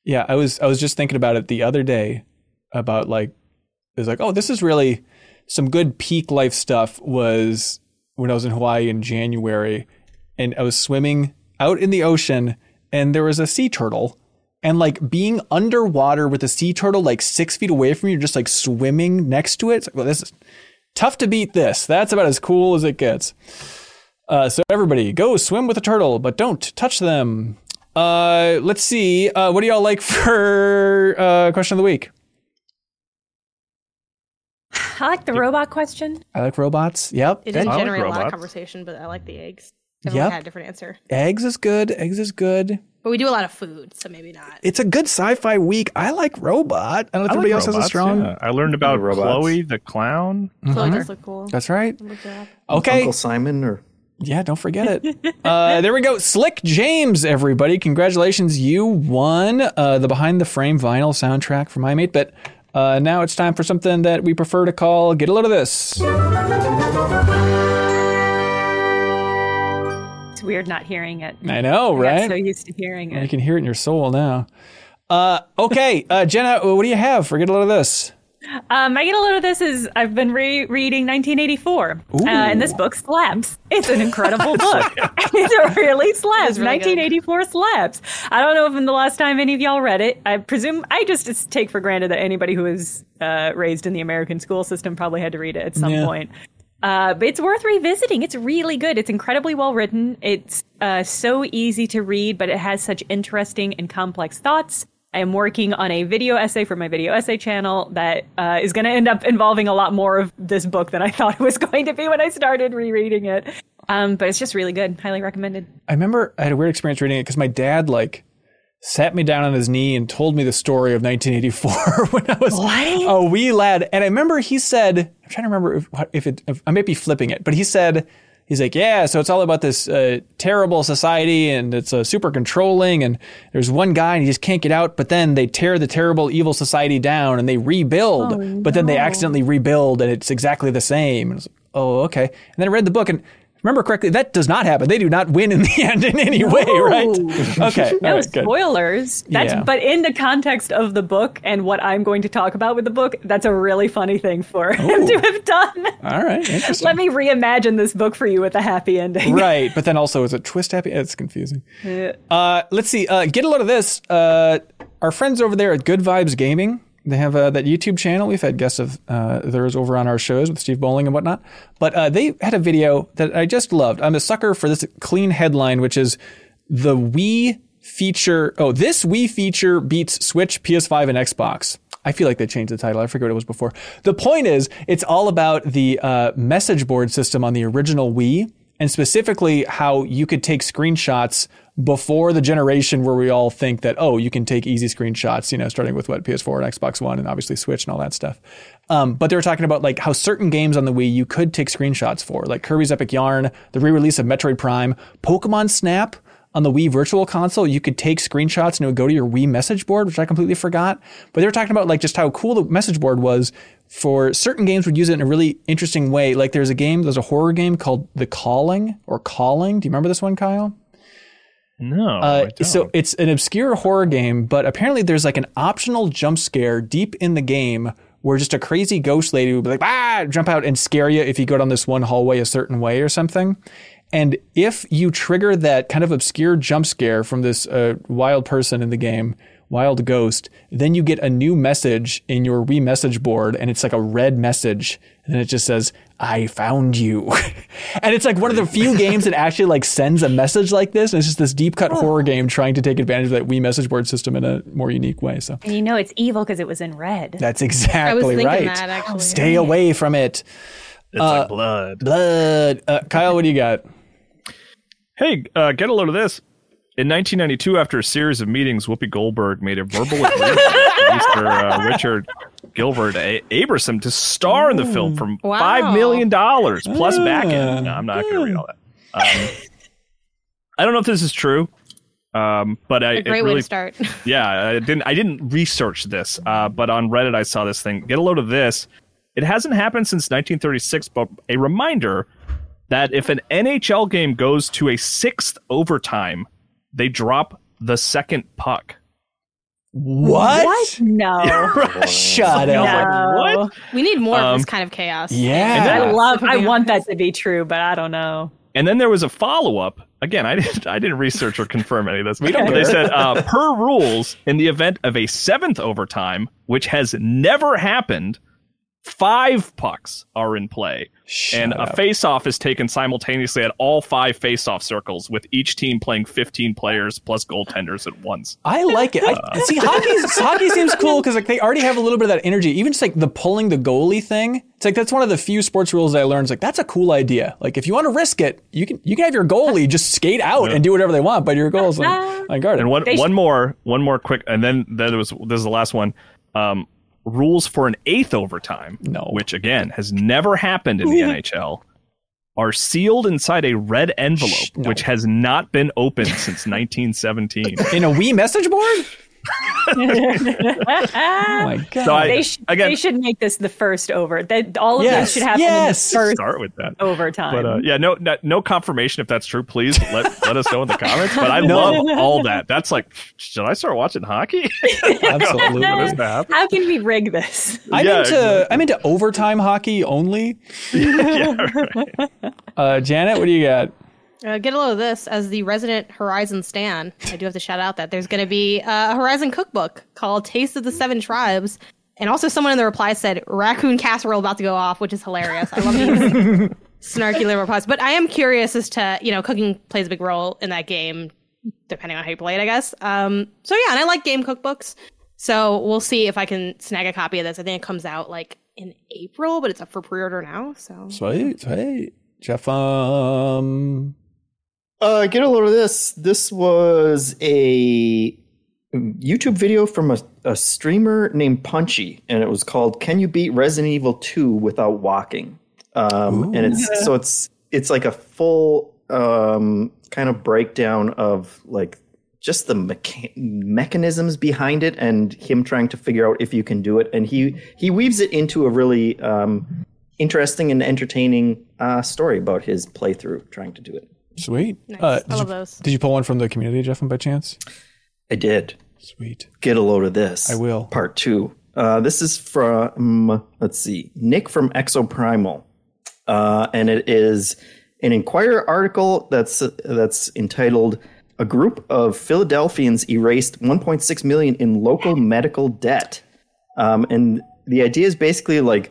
Yeah, I was I was just thinking about it the other day about like it was like, oh, this is really some good peak life stuff was when I was in Hawaii in January and I was swimming out in the ocean and there was a sea turtle and like being underwater with a sea turtle like six feet away from you, just like swimming next to it. Well, this is tough to beat this. That's about as cool as it gets. Uh, so everybody, go swim with a turtle, but don't touch them. Uh, let's see. Uh, what do y'all like for uh, question of the week? I like the robot question. I like robots. Yep. It didn't I like generate a lot of robots. conversation, but I like the eggs. Everyone Yep. had a different answer. Eggs is good. Eggs is good. But we do a lot of food, so maybe not. It's a good sci-fi week. I like robot. I don't know if I like everybody else has a robots, strong. yeah. I learned about robots. Chloe the clown. Chloe does look cool. That's right. Look it up. Okay. Uncle Simon or Yeah, don't forget it. uh, there we go. Slick James, everybody. Congratulations. You won uh, the Behind the Frame vinyl soundtrack for My Mate. But uh, now it's time for something that we prefer to call Get a Load of This. It's weird not hearing it. I know, right? so used to hearing it. You can hear it in your soul now. Uh, okay, uh, Jenna, what do you have for Get a Load of This? Um, my get a load of this is I've been rereading 1984, uh, and this book slaps. It's an incredible book. it really slaps. really good. 1984 slaps. I don't know if in the last time any of y'all read it. I presume I just take for granted that anybody who was uh, raised in the American school system probably had to read it at some Yeah. point. Uh, but it's worth revisiting. It's really good. It's incredibly well written. It's uh, so easy to read, but it has such interesting and complex thoughts. I am working on a video essay for my video essay channel that uh, is going to end up involving a lot more of this book than I thought it was going to be when I started rereading it. Um, but it's just really good. Highly recommended. I remember I had a weird experience reading it because my dad, like, sat me down on his knee and told me the story of 1984 when I was a wee lad. And I remember he said, I'm trying to remember if, if it, if, I might be flipping it, but he said, he's like, yeah, so it's all about this uh, terrible society and it's uh, super controlling and there's one guy and he just can't get out, but then they tear the terrible evil society down and they rebuild, but then they accidentally rebuild and it's exactly the same. And like, oh, okay. And then I read the book and remember correctly, that does not happen. They do not win in the end in any way, right? Okay. No all right, good. spoilers. That's Yeah. but in the context of the book and what I'm going to talk about with the book, that's a really funny thing for him to have done. All right, interesting. Let me reimagine this book for you with a happy ending. right, but then also is it twist happy? It's confusing. Uh, let's see. Uh, get a load of this. Uh, our friends over there at Good Vibes Gaming. They have uh, that YouTube channel. We've had guests of uh, theirs over on our shows with Steve Bowling and whatnot. But uh, they had a video that I just loved. I'm a sucker for this clean headline, which is the Wii feature. Oh, this Wii feature beats Switch, PS5, and Xbox. I feel like they changed the title. I forget what it was before. The point is, it's all about the uh, message board system on the original Wii, and specifically how you could take screenshots before the generation where we all think that oh, you can take easy screenshots. You know, starting with what PS4 and Xbox One, and obviously Switch and all that stuff. Um, but they were talking about like how certain games on the Wii you could take screenshots for, like Kirby's Epic Yarn, the re-release of Metroid Prime, Pokemon Snap on the Wii Virtual Console, you could take screenshots and it would go to your Wii message board, which I completely forgot. But they were talking about like just how cool the message board was for certain games would use it in a really interesting way. Like there's a game, there's a horror game called The Calling or Calling. Do you remember this one, Kyle? No. Uh, so it's an obscure horror game, but apparently there's like an optional jump scare deep in the game where just a crazy ghost lady would be like, ah, jump out and scare you if you go down this one hallway a certain way or something. And if you trigger that kind of obscure jump scare from this uh, wild person in the game, wild ghost, then you get a new message in your Wii message board, and it's like a red message, and it just says, "I found you," and it's like one of the few games that actually like sends a message like this. And it's just this deep cut horror game trying to take advantage of that Wii message board system in a more unique way. So And you know it's evil because it was in red. that's I was exactly right. that actually. Stay away from it. it's like blood. Blood. Uh, Kyle, what do you got? Hey, uh, get a load of this. In 1992, after a series of meetings, Whoopi Goldberg made a verbal agreement with Mr. Uh, Richard Gilbert a- Abramson to star in the film for Wow. five million dollars plus back Ah. end. No, I'm not going to read all that. Um, I don't know if this is true, um, but I A it great way really to start. yeah, I didn't. I didn't research this, uh, but on Reddit I saw this thing. Get a load of this. It hasn't happened since 1936, but a reminder that if an NHL game goes to a sixth overtime, they drop the second puck. What? what? No. Shut no. up. What? We need more of Um, this kind of chaos. Yeah. then- I love. I want that to be true, but I don't know. And then there was a follow up. Again, I didn't. I didn't research or confirm any of this. We don't But they said uh, per rules, in the event of a seventh overtime, which has never happened, five pucks are in play. and Shut a up. face-off is taken simultaneously at all five face-off circles, with each team playing 15 players plus goaltenders at once. I like it. I, see, hockey hockey seems cool because like they already have a little bit of that energy. Even just like the pulling the goalie thing. It's like that's one of the few sports rules I learned. It's like that's a cool idea. Like if you want to risk it, you can you can have your goalie just skate out and do whatever they want, but your goal's like unguarded. And one one more, one more quick, and then then there was this is the last one. Um, rules for an eighth overtime, No. which again has never happened in the NHL, are sealed inside a red envelope, Shh, no. which has not been opened since 1917. in a Wii message board. Oh my god. So I- They, sh- again- they should make this the first over. That all of Yes, this should happen yes. in the first Start with that. overtime. But uh, yeah, no, no, no confirmation if that's true. Please let let us know in the comments. But I love all that. That's like, should I start watching hockey? Absolutely. For this to happen? How can we rig this? I'm Yeah, into exactly. I'm into overtime hockey only. yeah, right. Uh, Janet, what do you got? Uh, get a load of this as the resident Horizon stan. I do have to shout out that there's going to be a Horizon cookbook called Taste of the Seven Tribes. And also, someone in the reply said raccoon casserole about to go off, which is hilarious. I love these snarky little replies. But I am curious as to, you know, cooking plays a big role in that game, depending on how you play it, I guess. Um, so yeah, and I like game cookbooks. So we'll see if I can snag a copy of this. I think it comes out like in April, but it's up for pre order now. So Sweet, sweet. Jeff, um, Uh, get a load of this. This was a YouTube video from a, a streamer named Punchy, and it was called "Can You Beat Resident Evil 2 Without Walking?" Um, and it's so it's it's like a full um, kind of breakdown of like just the mecha- mechanisms behind it, and him trying to figure out if you can do it. And he he weaves it into a really um, interesting and entertaining uh, story about his playthrough trying to do it. Sweet. nice. Uh, I did, love you, those. did you pull one from the community, Jeff, by chance? I did. Sweet. Get a load of this. I will. Part two. Uh, this is from, let's see, Nick from Exoprimal. Uh, and it is an Inquirer article that's that's entitled "A Group of Philadelphians Erased 1.6 Million in Local Medical Debt." Um, and the idea is basically like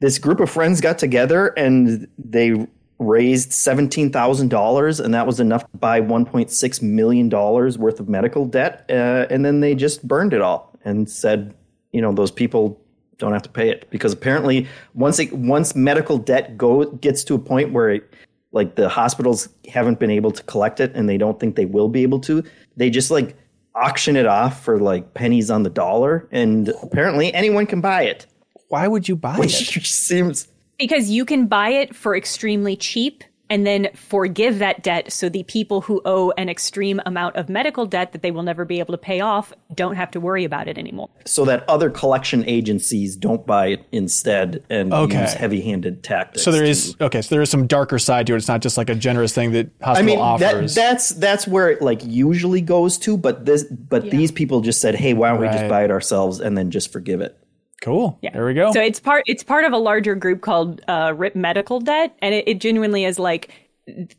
this group of friends got together and they raised seventeen thousand dollars, and that was enough to buy one point six million dollars worth of medical debt. Uh, and then they just burned it all and said, you know, those people don't have to pay it because apparently once it, once medical debt go gets to a point where it, like the hospitals haven't been able to collect it and they don't think they will be able to, they just like auction it off for like pennies on the dollar, and apparently anyone can buy it. Why would you buy Which it? seems because you can buy it for extremely cheap and then forgive that debt so the people who owe an extreme amount of medical debt that they will never be able to pay off don't have to worry about it anymore. so that other collection agencies don't buy it instead and Okay. use heavy-handed tactics. So there to- is okay. So there is some darker side to it. It's not just like a generous thing that I hospital mean that, offers. that's that's where it like usually goes to, but this but these people just said, hey, why don't we Right. just buy it ourselves and then just forgive it? Cool. Yeah. There we go. So it's part it's part of a larger group called uh, RIP Medical Debt, and it, it genuinely is like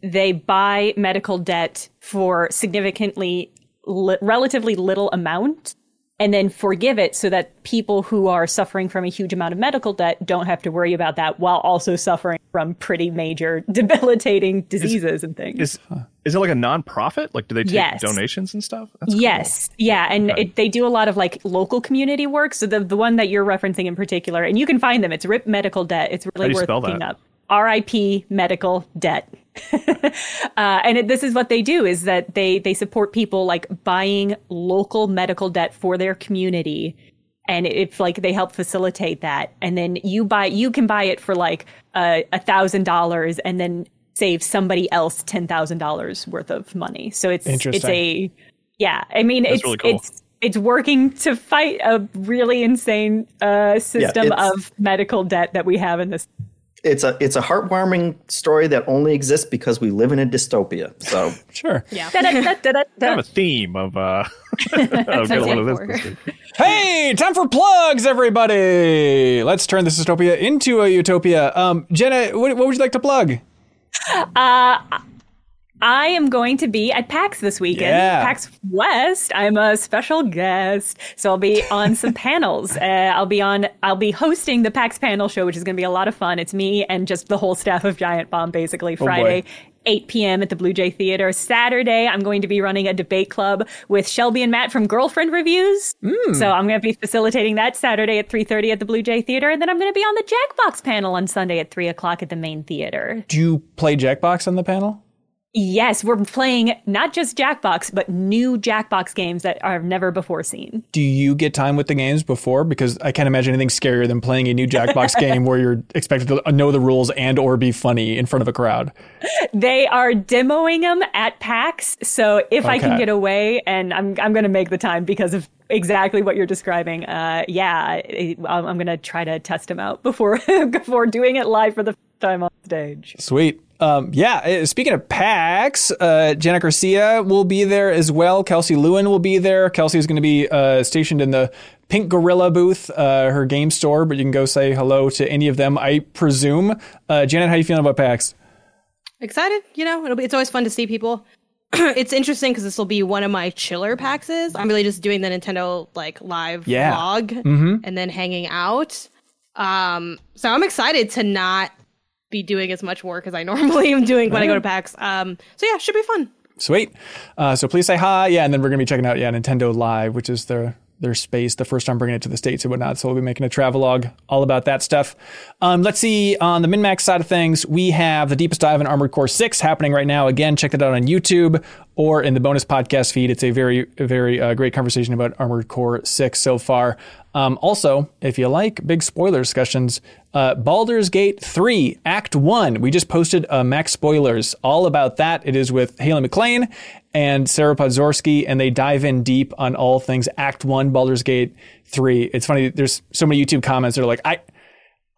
they buy medical debt for significantly li- relatively little amount and then forgive it so that people who are suffering from a huge amount of medical debt don't have to worry about that while also suffering from pretty major debilitating diseases and things. Is is it like a non-profit? Like, do they take Yes. donations and stuff? That's cool. Yes, yeah, and it, they do a lot of like local community work. So the the one that you're referencing in particular, and you can find them. It's RIP Medical Debt. It's really worth looking that? up. R.I.P. Medical Debt. uh, and it, this is what they do: is that they they support people like buying local medical debt for their community. And it's like they help facilitate that, and then you buy, you can buy it for like a thousand dollars, and then save somebody else ten thousand dollars worth of money. So it's it's a yeah. I mean, it's really cool. it's it's working to fight a really insane uh, system it's- of medical debt that we have in this. It's a it's a heartwarming story that only exists because we live in a dystopia. So sure. Yeah. Da-da-da-da-da. Kind of a theme of uh, of one of this for. this week. Hey, time for plugs, everybody. Let's turn this dystopia into a utopia. Um, Jenna, what, what would you like to plug? I am going to be at PAX this weekend. Yeah. PAX West. I'm a special guest, so I'll be on some panels. Uh, I'll be on. I'll be hosting the PAX panel show, which is going to be a lot of fun. It's me and just the whole staff of Giant Bomb, basically. Friday. 8 p.m. at the Blue Jay Theater. Saturday, I'm going to be running a debate club with Shelby and Matt from Girlfriend Reviews. Hmm. So I'm going to be facilitating that Saturday at 3:30 at the Blue Jay Theater, and then I'm going to be on the Jackbox panel on Sunday at 3 o'clock at the main theater. Do you play Jackbox on the panel? Yes, we're playing not just Jackbox, but new Jackbox games that are never before seen. Do you get time with the games before? Because I can't imagine anything scarier than playing a new Jackbox game where you're expected to know the rules and or be funny in front of a crowd. They are demoing them at PAX, so if I can get away, and I'm I'm going to make the time because of exactly what you're describing. Uh, yeah, I'm, going to try to test them out before before doing it live for the time on stage. Sweet. Um, yeah. uh, Speaking of PAX, uh, Jenna Garcia will be there as well. Kelsey Lewin will be there. Kelsey is going to be uh, stationed in the Pink Gorilla booth, uh, her game store, but you can go say hello to any of them, I presume. Uh, Janet, how are you feeling about PAX? Excited, you know, it'll be, it's always fun to see people. it's interesting because this will be one of my chiller paxes. I'm really just doing the Nintendo like live Yeah. vlog and then hanging out. Um, so I'm excited to not be doing as much work as I normally am doing when I go to PAX. Um, so yeah, should be fun. Sweet. Uh, so please say hi. Yeah, and then we're gonna be checking out yeah Nintendo Live, which is their their space. The first time bringing it to the states and whatnot. So we'll be making a travelogue all about that stuff. Um, let's see on the MinnMax side of things, we have the deepest dive in Armored Core Six happening right now. Again, check that out on YouTube or in the bonus podcast feed. It's a very very uh, great conversation about Armored Core Six so far. Um, also, if you like big spoiler discussions, uh, Baldur's Gate 3, Act 1. We just posted uh, Max Spoilers all about that. It is with Haley McLean and Sarah Podzorski, and they dive in deep on all things Act 1, Baldur's Gate 3. It's funny, there's so many YouTube comments that are like, I.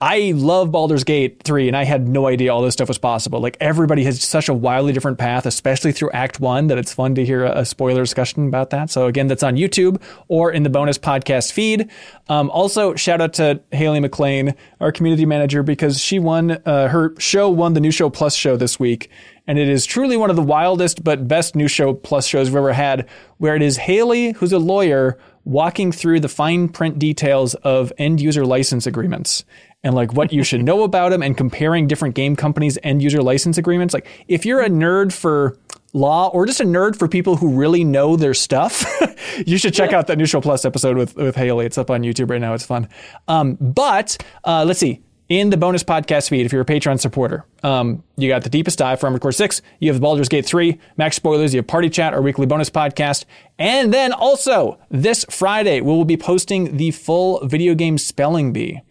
I love Baldur's Gate 3 and I had no idea all this stuff was possible. Like everybody has such a wildly different path, especially through Act 1 that it's fun to hear a, a spoiler discussion about that. So again, that's on YouTube or in the bonus podcast feed. Um, also shout out to Haley McLean, our community manager, because she won, uh, her show won the New Show Plus show this week. And it is truly one of the wildest but best New Show Plus shows we've ever had, where it is Haley, who's a lawyer, walking through the fine print details of end user license agreements and like what you should know about them and comparing different game companies' end user license agreements. Like if you're a nerd for law or just a nerd for people who really know their stuff, you should check out that New Show Plus episode with, with Haley. It's up on YouTube right now. It's fun. Um, but uh, let's see in the bonus podcast feed if you're a Patreon supporter. Um, you got the deepest dive for Armored Core 6. You have the Baldur's Gate 3, Max Spoilers. You have Party Chat, our weekly bonus podcast. And then also this Friday, we will be posting the full video game spelling bee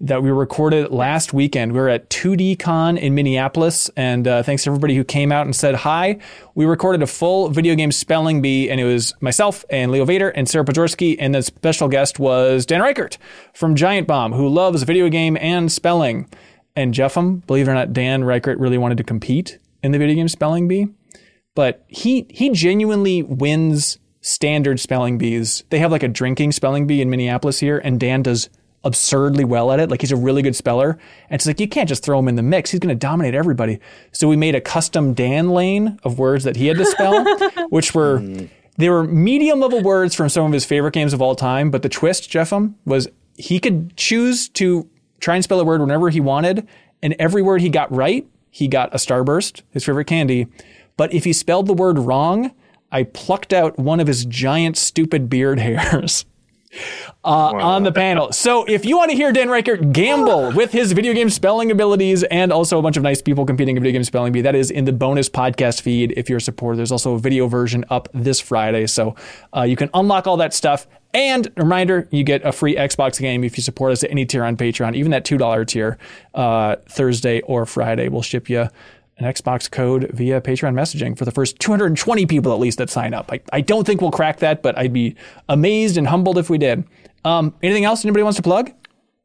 that we recorded last weekend. We were at 2D Con in Minneapolis, and uh, thanks to everybody who came out and said hi. We recorded a full video game spelling bee, and it was myself and Leo Vader and Sarah Podzorski, and the special guest was Dan Ryckert from Giant Bomb, who loves video game and spelling. And Jeffem, believe it or not, Dan Ryckert really wanted to compete in the video game spelling bee, but he he genuinely wins standard spelling bees. They have like a drinking spelling bee in Minneapolis here, and Dan does absurdly well at it. Like he's a really good speller. And it's like, you can't just throw him in the mix. He's going to dominate everybody. So we made a custom Dan lane of words that he had to spell, which were, hmm. they were medium level words from some of his favorite games of all time. But the twist, Jeffem, um, was he could choose to try and spell a word whenever he wanted. And every word he got right, he got a starburst, his favorite candy. But if he spelled the word wrong, I plucked out one of his giant, stupid beard hairs uh, wow. on the panel. So if you want to hear Dan Ryckert gamble with his video game spelling abilities and also a bunch of nice people competing in video game spelling bee, that is in the bonus podcast feed if you're a supporter. There's also a video version up this Friday. So uh, you can unlock all that stuff. And reminder, you get a free Xbox game if you support us at any tier on Patreon, even that $2 tier, uh, Thursday or Friday. We'll ship you an Xbox code via Patreon messaging for the first 220 people at least that sign up. I, I don't think we'll crack that, but I'd be amazed and humbled if we did. Um, anything else anybody wants to plug?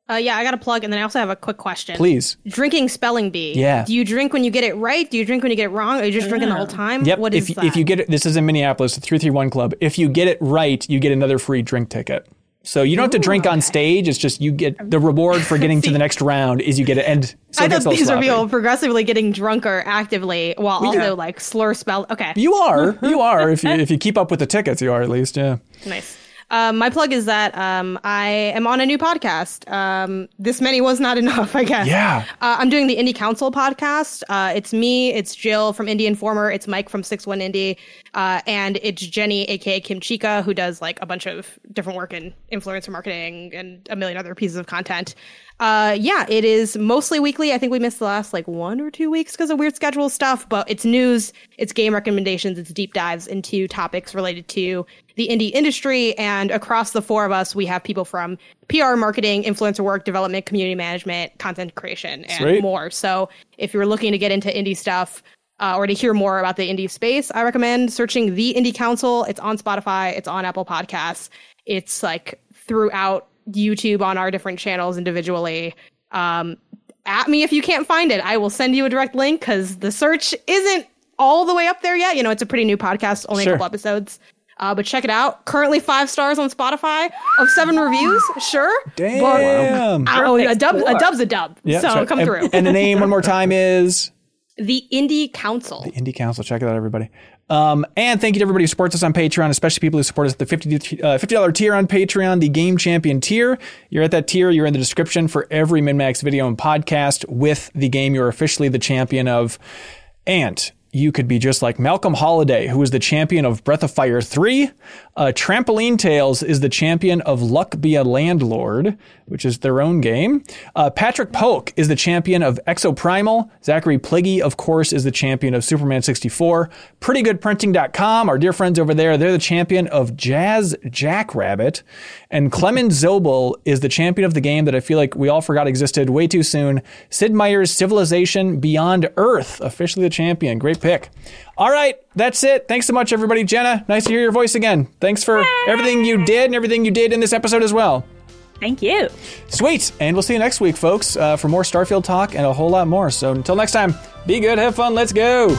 Uh, yeah, I got a plug, and then I also have a quick question. Please. Drinking spelling bee. Yeah. Do you drink when you get it right? Do you drink when you get it wrong? Or are you just drinking the whole time? Yep. What if, that? If you get it, this is in Minneapolis, the 331 Club. If you get it right, you get another free drink ticket. So you don't have to drink on stage. It's just you get the reward for getting to the next round is you get it. And so I thought these were sloppy. people progressively getting drunker actively while also like slur spell. Okay. You are, you are. If you if you keep up with the tickets, you are at least. Yeah. Nice. Um, my plug is that um, I am on a new podcast. Um, this many was not enough, I guess. Yeah. Uh, I'm doing the Indie Council podcast. Uh, it's me, it's Jill from Indie Informer, it's Mike from Six One Indie, uh, and it's Jenny, aka Kim Chica, who does like a bunch of different work in influencer marketing and a million other pieces of content. Uh, yeah, it is mostly weekly. I think we missed the last like one or two weeks because of weird schedule stuff, but it's news, it's game recommendations, it's deep dives into topics related to the indie industry. And across the four of us, we have people from PR, marketing, influencer work, development, community management, content creation, and Sweet. more. So if you're looking to get into indie stuff, uh, or to hear more about the indie space, I recommend searching the Indie Council. It's on Spotify, it's on Apple Podcasts, it's like throughout YouTube on our different channels individually. Um, at me if you can't find it. I will send you a direct link because the search isn't all the way up there yet. You know, it's a pretty new podcast, only Sure. a couple episodes. Uh, but check it out. Currently five stars on Spotify of seven reviews. Sure. Damn. But, oh, a dub, a dub's a dub. Yeah, so sorry. come and, through. And the name one more time is the Indie Council. The Indie Council. Check it out, everybody. Um, and thank you to everybody who supports us on Patreon, especially people who support us at the 50 uh, $50 tier on Patreon, the Game Champion tier. You're at that tier. You're in the description for every MinnMax video and podcast with the game you're officially the champion of. And you could be just like Malcolm Holiday, who is the champion of Breath of Fire 3. Uh, Trampoline Tales is the champion of Luck Be a Landlord, which is their own game. Uh, Patrick Polk is the champion of Exoprimal. Zachary Pliggy, of course, is the champion of Superman 64. PrettyGoodPrinting.com, our dear friends over there, they're the champion of Jazz Jackrabbit. And Clement Zobel is the champion of the game that I feel like we all forgot existed way too soon. Sid Meier's Civilization Beyond Earth, officially the champion. Great pick. All right, that's it. Thanks so much, everybody. Jenna, nice to hear your voice again. Thanks for everything you did and everything you did in this episode as well. Thank you. Sweet. And we'll see you next week, folks, uh, for more Starfield talk and a whole lot more. So until next time, be good, have fun, let's go.